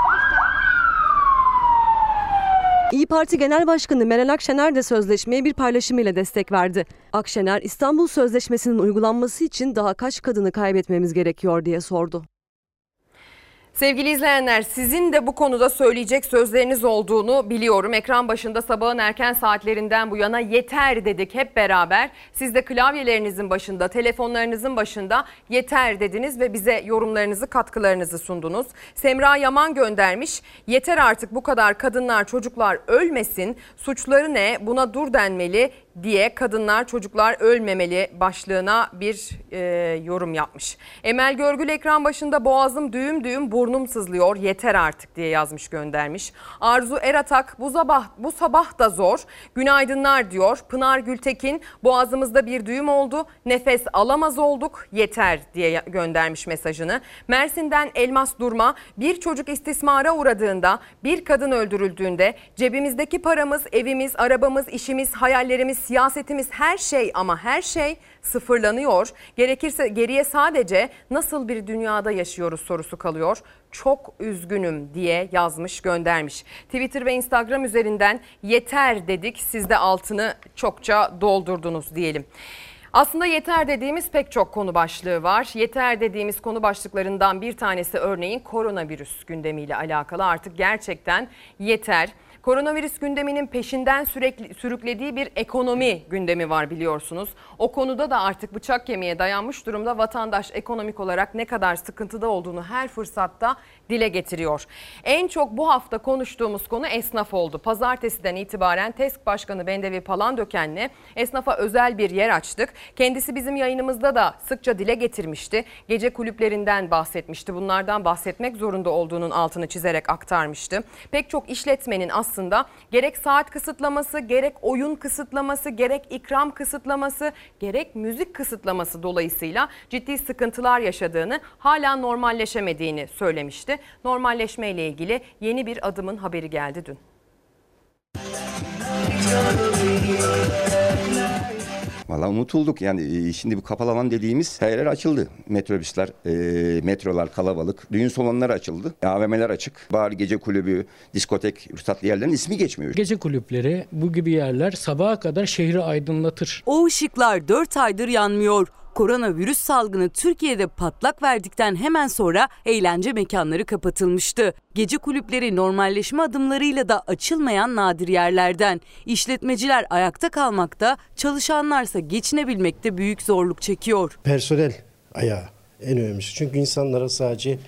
İyi Parti Genel Başkanı Meral Akşener de sözleşmeye bir paylaşımıyla destek verdi. Akşener, İstanbul Sözleşmesi'nin uygulanması için daha kaç kadını kaybetmemiz gerekiyor diye sordu. Sevgili izleyenler sizin de bu konuda söyleyecek sözleriniz olduğunu biliyorum. Ekran başında sabahın erken saatlerinden bu yana yeter dedik hep beraber. Siz de klavyelerinizin başında, telefonlarınızın başında yeter dediniz ve bize yorumlarınızı, katkılarınızı sundunuz. Semra Yaman göndermiş. Yeter artık bu kadar kadınlar, çocuklar ölmesin. Suçları ne? Buna dur denmeli diye kadınlar çocuklar ölmemeli başlığına bir e, yorum yapmış. Emel Görgül ekran başında boğazım düğüm düğüm burnum sızlıyor yeter artık diye yazmış göndermiş. Arzu Eratak bu sabah bu sabah da zor günaydınlar diyor. Pınar Gültekin boğazımızda bir düğüm oldu nefes alamaz olduk yeter diye göndermiş mesajını. Mersin'den Elmas Durma bir çocuk istismara uğradığında bir kadın öldürüldüğünde cebimizdeki paramız evimiz arabamız işimiz hayallerimiz siyasetimiz her şey ama her şey sıfırlanıyor. Gerekirse geriye sadece nasıl bir dünyada yaşıyoruz sorusu kalıyor. Çok üzgünüm diye yazmış göndermiş. Twitter ve Instagram üzerinden yeter dedik. Siz de altını çokça doldurdunuz diyelim. Aslında yeter dediğimiz pek çok konu başlığı var. Yeter dediğimiz konu başlıklarından bir tanesi örneğin koronavirüs gündemiyle alakalı. Artık gerçekten yeter. Koronavirüs gündeminin peşinden sürekli sürüklediği bir ekonomi gündemi var biliyorsunuz. O konuda da artık bıçak kemiğe dayanmış durumda vatandaş ekonomik olarak ne kadar sıkıntıda olduğunu her fırsatta dile getiriyor. En çok bu hafta konuştuğumuz konu esnaf oldu. Pazartesiden itibaren TESK Başkanı Bendevi Palandöken'le esnafa özel bir yer açtık. Kendisi bizim yayınımızda da sıkça dile getirmişti. Gece kulüplerinden bahsetmişti. Bunlardan bahsetmek zorunda olduğunun altını çizerek aktarmıştı. Pek çok işletmenin aslında gerek saat kısıtlaması, gerek oyun kısıtlaması, gerek ikram kısıtlaması, gerek müzik kısıtlaması dolayısıyla ciddi sıkıntılar yaşadığını, hala normalleşemediğini söylemişti. Normalleşme ile ilgili yeni bir adımın haberi geldi dün. Valla unutulduk yani e, şimdi bu kapalı alan dediğimiz her yer açıldı. Metrobüsler, e, metrolar kalabalık, düğün salonları açıldı, AVM'ler açık. Bari gece kulübü, diskotek, ruhsatlı yerlerin ismi geçmiyor. Gece kulüpleri bu gibi yerler sabaha kadar şehri aydınlatır. O ışıklar 4 aydır yanmıyor. Koronavirüs salgını Türkiye'de patlak verdikten hemen sonra eğlence mekanları kapatılmıştı. Gece kulüpleri normalleşme adımlarıyla da açılmayan nadir yerlerden. İşletmeciler ayakta kalmakta, çalışanlarsa geçinebilmekte büyük zorluk çekiyor. Personel ayağı en önemlisi. Çünkü insanlara sadece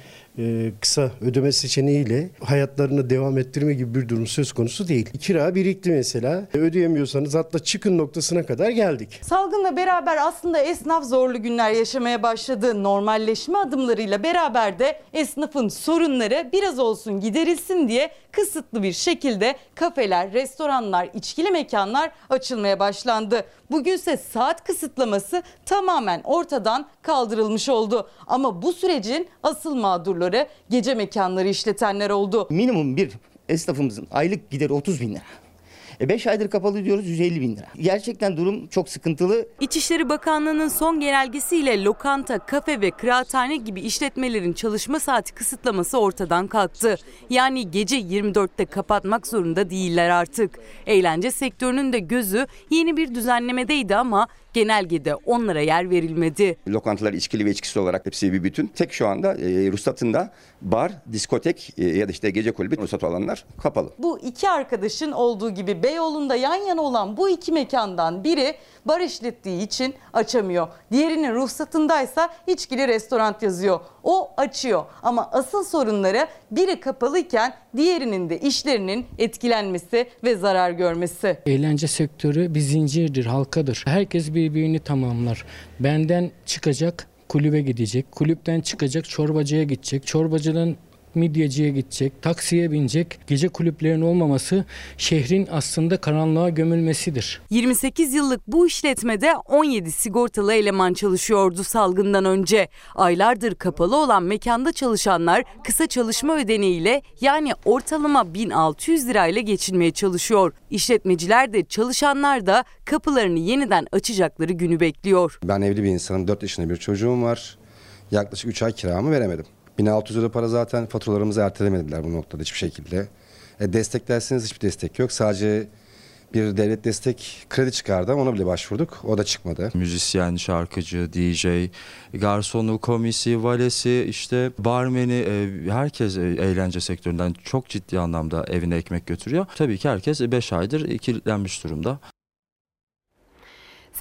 kısa ödeme seçeneğiyle hayatlarını devam ettirme gibi bir durum söz konusu değil. Kira birikti mesela. Ödeyemiyorsanız hatta çıkın noktasına kadar geldik. Salgınla beraber aslında esnaf zorlu günler yaşamaya başladı. Normalleşme adımlarıyla beraber de esnafın sorunları biraz olsun giderilsin diye kısıtlı bir şekilde kafeler, restoranlar, içkili mekanlar açılmaya başlandı. Bugünse saat kısıtlaması tamamen ortadan kaldırılmış oldu. Ama bu sürecin asıl mağdurları gece mekanları işletenler oldu. Minimum bir esnafımızın aylık gideri 30 bin lira. 5 aydır kapalı diyoruz 150 bin lira. Gerçekten durum çok sıkıntılı. İçişleri Bakanlığı'nın son genelgesiyle lokanta, kafe ve kıraathane gibi işletmelerin çalışma saati kısıtlaması ortadan kalktı. Yani gece 24'te kapatmak zorunda değiller artık. Eğlence sektörünün de gözü yeni bir düzenlemedeydi ama genelgede onlara yer verilmedi. Lokantalar içkili ve içkisiz olarak hepsi bir bütün. Tek şu anda e, ruhsatında bar, diskotek e, ya da işte gece kulübü ruhsatı olanlar kapalı. Bu iki arkadaşın olduğu gibi Beyoğlu'nda yan yana olan bu iki mekandan biri bar işlettiği için açamıyor. Diğerinin ruhsatındaysa içkili restoran yazıyor. O açıyor ama asıl sorunları biri kapalıyken diğerinin de işlerinin etkilenmesi ve zarar görmesi. Eğlence sektörü bir zincirdir, halkadır. Herkes birbirini tamamlar. Benden çıkacak kulübe gidecek. Kulüpten çıkacak çorbacıya gidecek. Çorbacının midyeciye gidecek, taksiye binecek. Gece kulüplerinin olmaması şehrin aslında karanlığa gömülmesidir. 28 yıllık bu işletmede 17 sigortalı eleman çalışıyordu salgından önce. Aylardır kapalı olan mekanda çalışanlar kısa çalışma ödeneğiyle yani ortalama 1600 lirayla geçinmeye çalışıyor. İşletmeciler de çalışanlar da kapılarını yeniden açacakları günü bekliyor. Ben evli bir insanım. 4 yaşında bir çocuğum var. Yaklaşık 3 ay kiramı veremedim. 1600 lira para zaten faturalarımızı ertelemediler bu noktada hiçbir şekilde. E, destek hiçbir destek yok. Sadece bir devlet destek kredi çıkardı ama ona bile başvurduk. O da çıkmadı. Müzisyen, şarkıcı, DJ, garsonu, komisi, valesi, işte barmeni e, herkes e, eğlence sektöründen çok ciddi anlamda evine ekmek götürüyor. Tabii ki herkes 5 aydır kilitlenmiş durumda.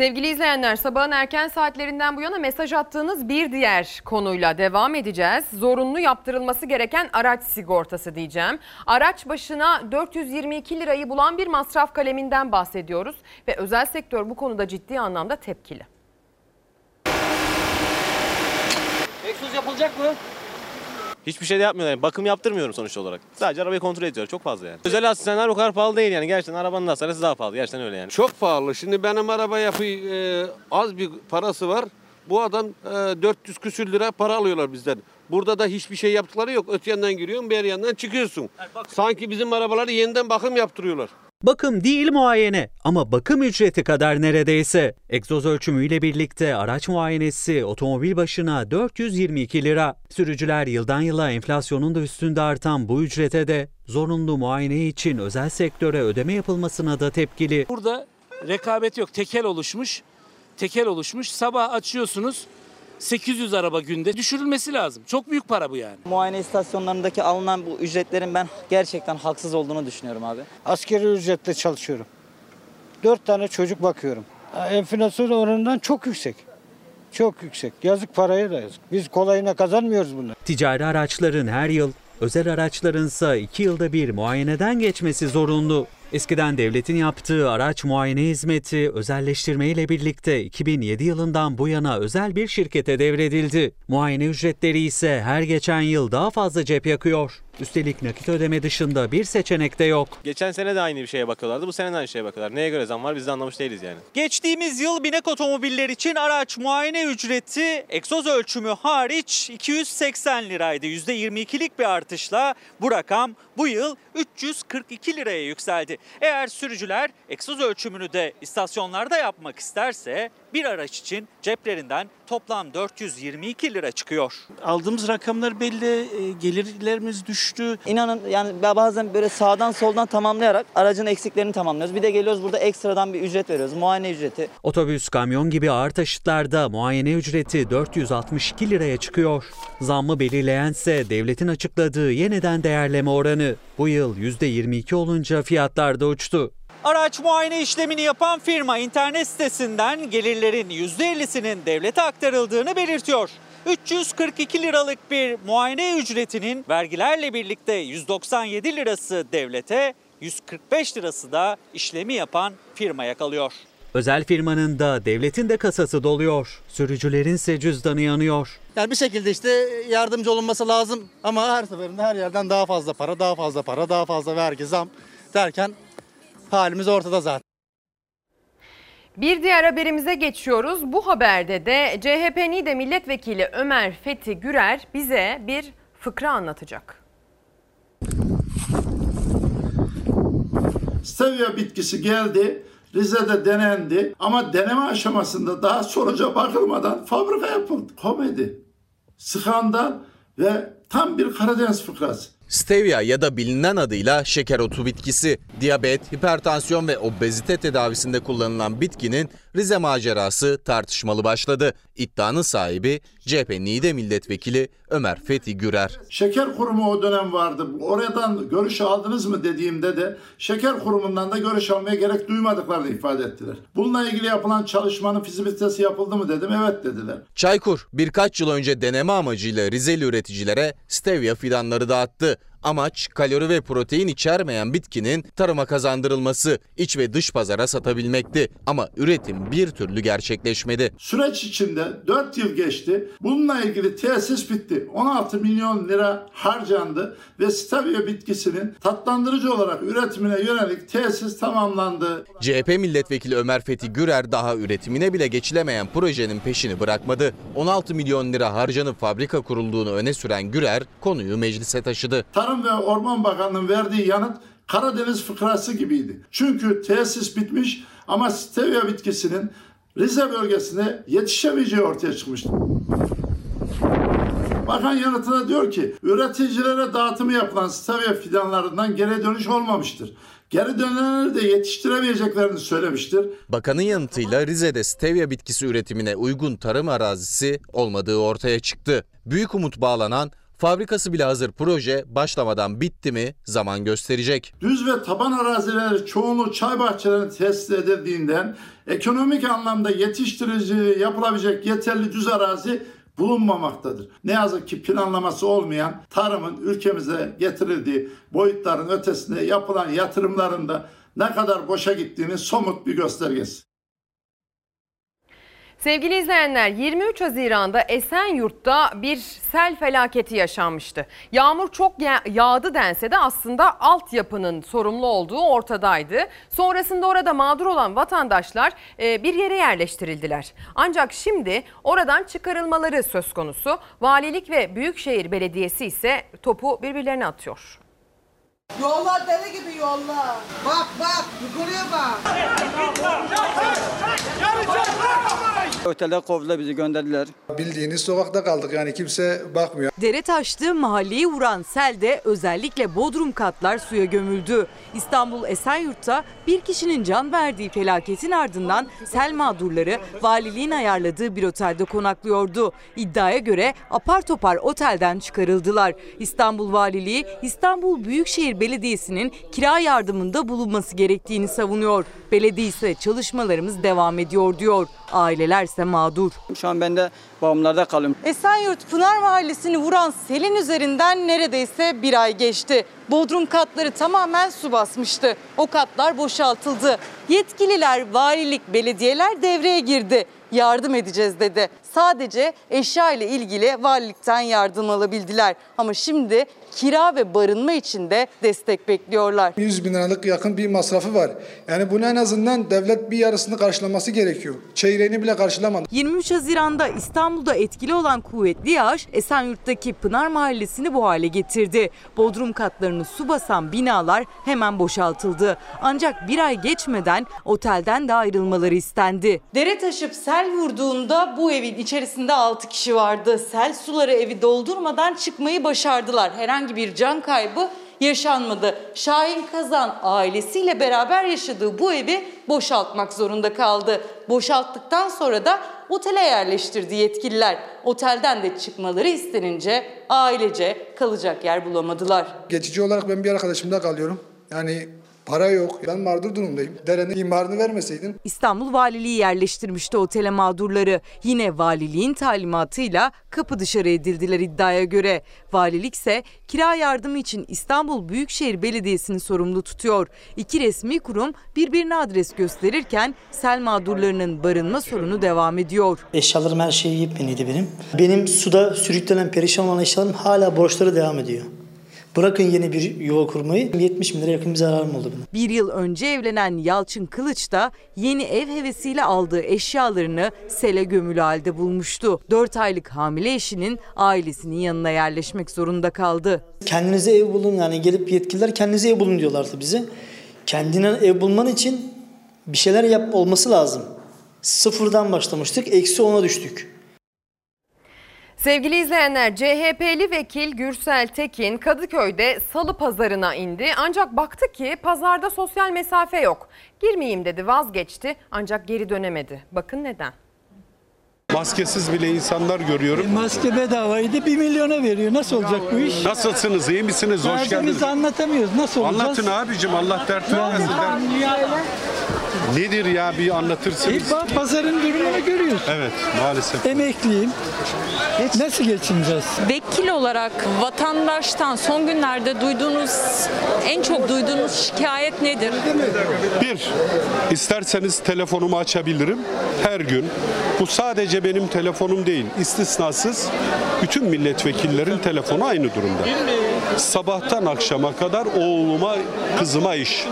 Sevgili izleyenler sabahın erken saatlerinden bu yana mesaj attığınız bir diğer konuyla devam edeceğiz. Zorunlu yaptırılması gereken araç sigortası diyeceğim. Araç başına 422 lirayı bulan bir masraf kaleminden bahsediyoruz ve özel sektör bu konuda ciddi anlamda tepkili. Egzoz yapılacak mı? Hiçbir şey de yapmıyorlar. Yani bakım yaptırmıyorum sonuç olarak. Sadece arabayı kontrol ediyor. Çok fazla yani. Özel asistanlar o kadar pahalı değil yani. Gerçekten arabanın hastanesi daha pahalı. Gerçekten öyle yani. Çok pahalı. Şimdi benim araba yapı e, az bir parası var. Bu adam e, 400 küsür lira para alıyorlar bizden. Burada da hiçbir şey yaptıkları yok. Öte yandan giriyorsun, bir yandan çıkıyorsun. Sanki bizim arabaları yeniden bakım yaptırıyorlar. Bakım değil muayene ama bakım ücreti kadar neredeyse. Egzoz ölçümüyle birlikte araç muayenesi otomobil başına 422 lira. Sürücüler yıldan yıla enflasyonun da üstünde artan bu ücrete de zorunlu muayene için özel sektöre ödeme yapılmasına da tepkili. Burada rekabet yok. Tekel oluşmuş. Tekel oluşmuş. Sabah açıyorsunuz. 800 araba günde düşürülmesi lazım. Çok büyük para bu yani. Muayene istasyonlarındaki alınan bu ücretlerin ben gerçekten haksız olduğunu düşünüyorum abi. Askeri ücretle çalışıyorum. Dört tane çocuk bakıyorum. Enflasyon oranından çok yüksek. Çok yüksek. Yazık paraya da yazık. Biz kolayına kazanmıyoruz bunu. Ticari araçların her yıl, özel araçlarınsa 2 yılda bir muayeneden geçmesi zorunlu. Eskiden devletin yaptığı araç muayene hizmeti özelleştirme ile birlikte 2007 yılından bu yana özel bir şirkete devredildi. Muayene ücretleri ise her geçen yıl daha fazla cep yakıyor. Üstelik nakit ödeme dışında bir seçenek de yok. Geçen sene de aynı bir şeye bakıyorlardı. Bu sene de aynı şeye bakıyorlar. Neye göre zam var biz de anlamış değiliz yani. Geçtiğimiz yıl binek otomobiller için araç muayene ücreti egzoz ölçümü hariç 280 liraydı. %22'lik bir artışla bu rakam bu yıl 342 liraya yükseldi. Eğer sürücüler egzoz ölçümünü de istasyonlarda yapmak isterse bir araç için ceplerinden toplam 422 lira çıkıyor. Aldığımız rakamlar belli, e, gelirlerimiz düştü. İnanın yani bazen böyle sağdan soldan tamamlayarak aracın eksiklerini tamamlıyoruz. Bir de geliyoruz burada ekstradan bir ücret veriyoruz. Muayene ücreti. Otobüs, kamyon gibi ağır taşıtlarda muayene ücreti 462 liraya çıkıyor. Zammı belirleyense devletin açıkladığı yeniden değerleme oranı. Bu yıl %22 olunca fiyatlar da uçtu. Araç muayene işlemini yapan firma internet sitesinden gelirlerin %50'sinin devlete aktarıldığını belirtiyor. 342 liralık bir muayene ücretinin vergilerle birlikte 197 lirası devlete, 145 lirası da işlemi yapan firmaya kalıyor. Özel firmanın da devletin de kasası doluyor. Sürücülerin ise cüzdanı yanıyor. Yani bir şekilde işte yardımcı olunması lazım ama her seferinde her yerden daha fazla para, daha fazla para, daha fazla vergi, zam derken halimiz ortada zaten. Bir diğer haberimize geçiyoruz. Bu haberde de CHP NİDE Milletvekili Ömer Fethi Gürer bize bir fıkra anlatacak. Stevia bitkisi geldi. Rize'de denendi ama deneme aşamasında daha sonuca bakılmadan fabrika yapıldı. Komedi, skandal ve tam bir Karadeniz fıkrası. Stevia ya da bilinen adıyla şeker otu bitkisi, diyabet, hipertansiyon ve obezite tedavisinde kullanılan bitkinin Rize macerası tartışmalı başladı. İddianın sahibi CHP NİDE milletvekili Ömer Fethi Gürer. Şeker kurumu o dönem vardı. Oradan görüş aldınız mı dediğimde de şeker kurumundan da görüş almaya gerek duymadıklarını ifade ettiler. Bununla ilgili yapılan çalışmanın fizibilitesi yapıldı mı dedim. Evet dediler. Çaykur birkaç yıl önce deneme amacıyla Rizeli üreticilere stevia fidanları dağıttı. Amaç kalori ve protein içermeyen bitkinin tarıma kazandırılması, iç ve dış pazara satabilmekti. Ama üretim bir türlü gerçekleşmedi. Süreç içinde 4 yıl geçti. Bununla ilgili tesis bitti. 16 milyon lira harcandı ve stevia bitkisinin tatlandırıcı olarak üretimine yönelik tesis tamamlandı. CHP milletvekili Ömer Fethi Gürer daha üretimine bile geçilemeyen projenin peşini bırakmadı. 16 milyon lira harcanıp fabrika kurulduğunu öne süren Gürer konuyu meclise taşıdı. Tarım ve Orman Bakanlığı'nın verdiği yanıt Karadeniz fıkrası gibiydi. Çünkü tesis bitmiş ama stevia bitkisinin Rize bölgesine yetişemeyeceği ortaya çıkmıştı. Bakan yanıtında diyor ki üreticilere dağıtımı yapılan stevia fidanlarından geri dönüş olmamıştır. Geri dönenleri de yetiştiremeyeceklerini söylemiştir. Bakanın yanıtıyla Rize'de stevia bitkisi üretimine uygun tarım arazisi olmadığı ortaya çıktı. Büyük umut bağlanan Fabrikası bile hazır proje başlamadan bitti mi zaman gösterecek. Düz ve taban arazileri çoğunluğu çay bahçelerine tesis edildiğinden ekonomik anlamda yetiştirici yapılabilecek yeterli düz arazi bulunmamaktadır. Ne yazık ki planlaması olmayan tarımın ülkemize getirildiği boyutların ötesinde yapılan yatırımların da ne kadar boşa gittiğinin somut bir göstergesi. Sevgili izleyenler 23 Haziran'da Esenyurt'ta bir sel felaketi yaşanmıştı. Yağmur çok yağdı dense de aslında altyapının sorumlu olduğu ortadaydı. Sonrasında orada mağdur olan vatandaşlar bir yere yerleştirildiler. Ancak şimdi oradan çıkarılmaları söz konusu. Valilik ve Büyükşehir Belediyesi ise topu birbirlerine atıyor. Yollar deli gibi yollar. Bak bak yukarıya bak. otelde kovdular bizi gönderdiler. Bildiğiniz sokakta kaldık yani kimse bakmıyor. Dere taştı, mahalleyi vuran selde özellikle bodrum katlar suya gömüldü. İstanbul Esenyurt'ta bir kişinin can verdiği felaketin ardından sel mağdurları valiliğin ayarladığı bir otelde konaklıyordu. İddiaya göre apar topar otelden çıkarıldılar. İstanbul Valiliği İstanbul Büyükşehir Belediyesi'nin kira yardımında bulunması gerektiğini savunuyor. Belediye ise çalışmalarımız devam ediyor diyor. Ailelerse mağdur. Şu an ben de babamlarda kalıyorum. Esenyurt Pınar Mahallesi'ni vuran selin üzerinden neredeyse bir ay geçti. Bodrum katları tamamen su basmıştı. O katlar boşaltıldı. Yetkililer, valilik, belediyeler devreye girdi. Yardım edeceğiz dedi. Sadece eşya ile ilgili valilikten yardım alabildiler. Ama şimdi kira ve barınma için de destek bekliyorlar. 100 bin liralık yakın bir masrafı var. Yani bunu en azından devlet bir yarısını karşılaması gerekiyor. Çeyreğini bile karşılamadı. 23 Haziran'da İstanbul'da etkili olan kuvvetli yağış Esenyurt'taki Pınar Mahallesi'ni bu hale getirdi. Bodrum katlarını su basan binalar hemen boşaltıldı. Ancak bir ay geçmeden otelden de ayrılmaları istendi. Dere taşıp sel vurduğunda bu evin içerisinde 6 kişi vardı. Sel suları evi doldurmadan çıkmayı başardılar. Herhangi bir can kaybı yaşanmadı. Şahin Kazan ailesiyle beraber yaşadığı bu evi boşaltmak zorunda kaldı. Boşalttıktan sonra da otele yerleştirdi yetkililer. Otelden de çıkmaları istenince ailece kalacak yer bulamadılar. Geçici olarak ben bir arkadaşımda kalıyorum. Yani para yok. Ben mağdur durumdayım. Derenin imarını vermeseydin İstanbul Valiliği yerleştirmişti otele mağdurları. Yine valiliğin talimatıyla kapı dışarı edildiler iddiaya göre. Valilik ise kira yardımı için İstanbul Büyükşehir Belediyesi'ni sorumlu tutuyor. İki resmi kurum birbirine adres gösterirken sel mağdurlarının barınma sorunu devam ediyor. Eşyalarım her şey yepyeniydi benim. Benim suda sürüklenen perişan olan eşyalarım hala borçları devam ediyor. Bırakın yeni bir yuva kurmayı 70 bin lira yakın bir zararım oldu benim. Bir yıl önce evlenen Yalçın Kılıç da yeni ev hevesiyle aldığı eşyalarını sele gömülü halde bulmuştu. 4 aylık hamile eşinin ailesinin yanına yerleşmek zorunda kaldı. Kendinize ev bulun yani gelip yetkililer kendinize ev bulun diyorlardı bize. Kendine ev bulman için bir şeyler yap olması lazım. Sıfırdan başlamıştık eksi ona düştük. Sevgili izleyenler, CHP'li vekil Gürsel Tekin Kadıköy'de salı pazarına indi. Ancak baktı ki pazarda sosyal mesafe yok. Girmeyeyim dedi vazgeçti ancak geri dönemedi. Bakın neden? Maskesiz bile insanlar görüyorum. Maske bedavaydı 1 milyona veriyor. Nasıl olacak bu iş? Nasılsınız? iyi misiniz? Hoş Derdimizi geldiniz. anlatamıyoruz. Nasıl olacağız? Anlatın abicim Allah dert vermesin. Nedir ya bir anlatırsınız. E, pa- pazarın durumunu görüyorsun. Evet maalesef. Emekliyim. Nasıl geçineceğiz? Vekil olarak vatandaştan son günlerde duyduğunuz, en çok duyduğunuz şikayet nedir? Bir, isterseniz telefonumu açabilirim her gün. Bu sadece benim telefonum değil, istisnasız bütün milletvekillerin telefonu aynı durumda. Sabahtan akşama kadar oğluma, kızıma iş.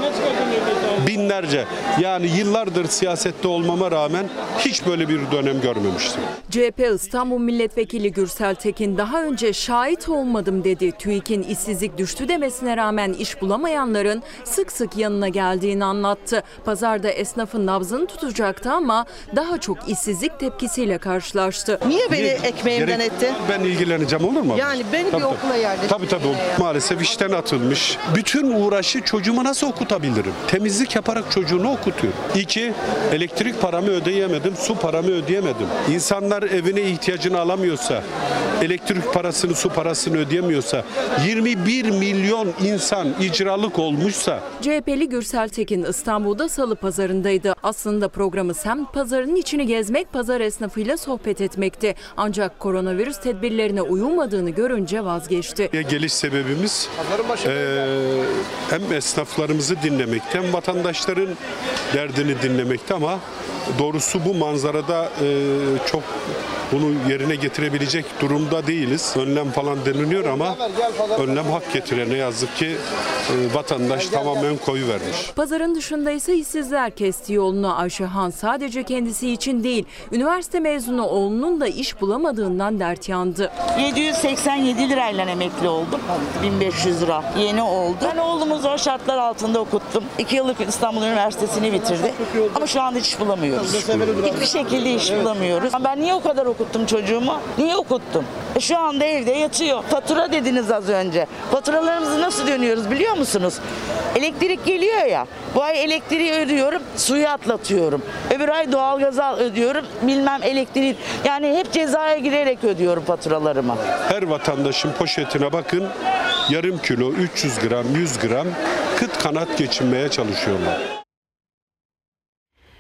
Binlerce. Yani yıllardır siyasette olmama rağmen hiç böyle bir dönem görmemiştim. CHP İstanbul Milletvekili Gürsel Tekin daha önce şahit olmadım dedi. TÜİK'in işsizlik düştü demesine rağmen iş bulamayanların sık sık yanına geldiğini anlattı. Pazarda esnafın nabzını tutacaktı ama daha çok işsizlik tepkisiyle karşılaştı. Niye beni Niye? ekmeğimden Gerek- etti? Ben ilgileneceğim olur mu? Yani beni bir Tabii, tabii. okula yerleştirdi. Tabii tabii maalesef işten atılmış. Bütün uğraşı çocuğuma nasıl okutabilirim? Temizlik yaparak çocuğunu okutuyorum. İki, elektrik paramı ödeyemedim, su paramı ödeyemedim. İnsanlar evine ihtiyacını alamıyorsa, elektrik parasını, su parasını ödeyemiyorsa, 21 milyon insan icralık olmuşsa CHP'li Gürsel Tekin İstanbul'da salı pazarındaydı. Aslında programı semt pazarının içini gezmek, pazar esnafıyla sohbet etmekti. Ancak koronavirüs tedbirlerine uyulmadığını görünce vazgeçti. Ya geliş sebebimiz eee, hem esnaflarımızı dinlemekte hem vatandaşların derdini dinlemekte ama doğrusu bu manzarada eee, çok bunu yerine getirebilecek durumda değiliz. Önlem falan deniliyor ama önlem hak getire. Ne yazık ki eee, vatandaş tamamen koyu vermiş. Pazarın dışında ise işsizler kesti yolunu. Ayşe Han sadece kendisi için değil, üniversite mezunu oğlunun da iş bulamadığından dert yandı. 787 lirayla emekli oldum. 1500 lira. Yeni oldu. Ben oğlumu zor şartlar altında okuttum. 2 yıllık İstanbul Üniversitesi'ni bitirdi. Ama şu anda iş bulamıyorum. Hiçbir şekilde iş bulamıyoruz. Ben niye o kadar okuttum çocuğumu? Niye okuttum? E şu anda evde yatıyor. Fatura dediniz az önce. Faturalarımızı nasıl dönüyoruz biliyor musunuz? Elektrik geliyor ya. Bu ay elektriği ödüyorum, suyu atlatıyorum. Öbür ay doğalgazı ödüyorum, bilmem elektriği. Yani hep cezaya girerek ödüyorum faturalarımı. Her vatandaşın poşetine bakın. Yarım kilo, 300 gram, 100 gram kıt kanat geçinmeye çalışıyorlar.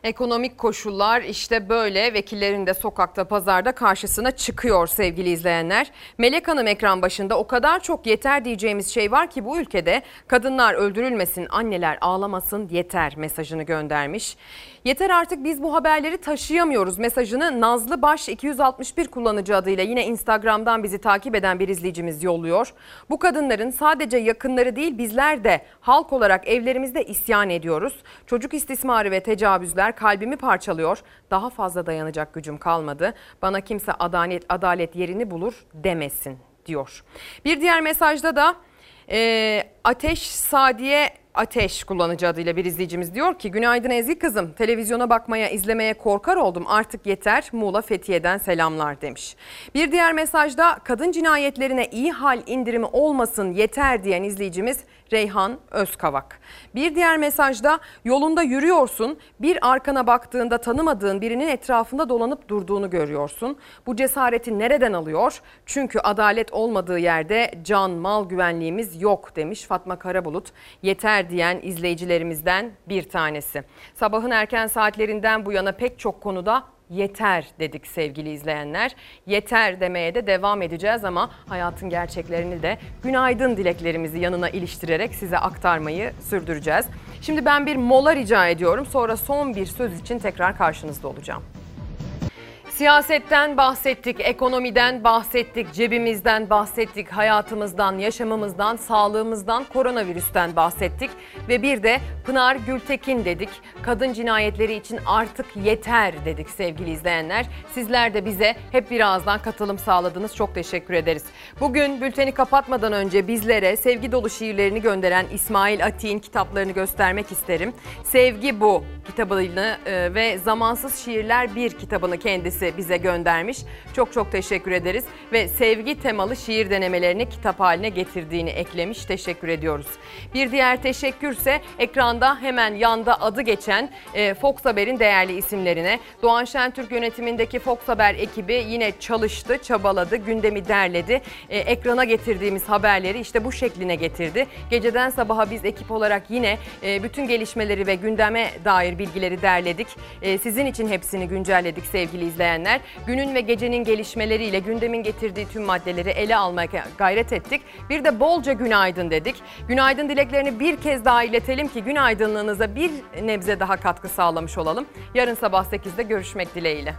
Ekonomik koşullar işte böyle vekillerin de sokakta pazarda karşısına çıkıyor sevgili izleyenler. Melek Hanım ekran başında o kadar çok yeter diyeceğimiz şey var ki bu ülkede kadınlar öldürülmesin, anneler ağlamasın yeter mesajını göndermiş. Yeter artık biz bu haberleri taşıyamıyoruz mesajını Nazlı Baş 261 kullanıcı adıyla yine Instagram'dan bizi takip eden bir izleyicimiz yolluyor. Bu kadınların sadece yakınları değil bizler de halk olarak evlerimizde isyan ediyoruz. Çocuk istismarı ve tecavüzler kalbimi parçalıyor. Daha fazla dayanacak gücüm kalmadı. Bana kimse adalet adalet yerini bulur demesin diyor. Bir diğer mesajda da e, Ateş Sadiye Ateş kullanıcı adıyla bir izleyicimiz diyor ki günaydın Ezgi kızım televizyona bakmaya izlemeye korkar oldum artık yeter Muğla Fethiye'den selamlar demiş. Bir diğer mesajda kadın cinayetlerine iyi hal indirimi olmasın yeter diyen izleyicimiz Reyhan Özkavak. Bir diğer mesajda yolunda yürüyorsun bir arkana baktığında tanımadığın birinin etrafında dolanıp durduğunu görüyorsun. Bu cesareti nereden alıyor? Çünkü adalet olmadığı yerde can mal güvenliğimiz yok demiş Fatma Karabulut. Yeter diyen izleyicilerimizden bir tanesi. Sabahın erken saatlerinden bu yana pek çok konuda yeter dedik sevgili izleyenler. Yeter demeye de devam edeceğiz ama hayatın gerçeklerini de günaydın dileklerimizi yanına iliştirerek size aktarmayı sürdüreceğiz. Şimdi ben bir mola rica ediyorum. Sonra son bir söz için tekrar karşınızda olacağım. Siyasetten bahsettik, ekonomiden bahsettik, cebimizden bahsettik, hayatımızdan, yaşamımızdan, sağlığımızdan, koronavirüsten bahsettik. Ve bir de Pınar Gültekin dedik. Kadın cinayetleri için artık yeter dedik sevgili izleyenler. Sizler de bize hep birazdan katılım sağladınız. Çok teşekkür ederiz. Bugün bülteni kapatmadan önce bizlere sevgi dolu şiirlerini gönderen İsmail Atik'in kitaplarını göstermek isterim. Sevgi Bu kitabını e, ve Zamansız Şiirler 1 kitabını kendisi bize göndermiş. Çok çok teşekkür ederiz ve sevgi temalı şiir denemelerini kitap haline getirdiğini eklemiş. Teşekkür ediyoruz. Bir diğer teşekkürse ekranda hemen yanda adı geçen e, Fox Haber'in değerli isimlerine. Doğan Şentürk yönetimindeki Fox Haber ekibi yine çalıştı, çabaladı, gündemi derledi. E, ekrana getirdiğimiz haberleri işte bu şekline getirdi. Geceden sabaha biz ekip olarak yine e, bütün gelişmeleri ve gündeme dair bilgileri derledik. Sizin için hepsini güncelledik sevgili izleyenler. Günün ve gecenin gelişmeleriyle gündemin getirdiği tüm maddeleri ele almaya gayret ettik. Bir de bolca günaydın dedik. Günaydın dileklerini bir kez daha iletelim ki günaydınlığınıza bir nebze daha katkı sağlamış olalım. Yarın sabah 8'de görüşmek dileğiyle.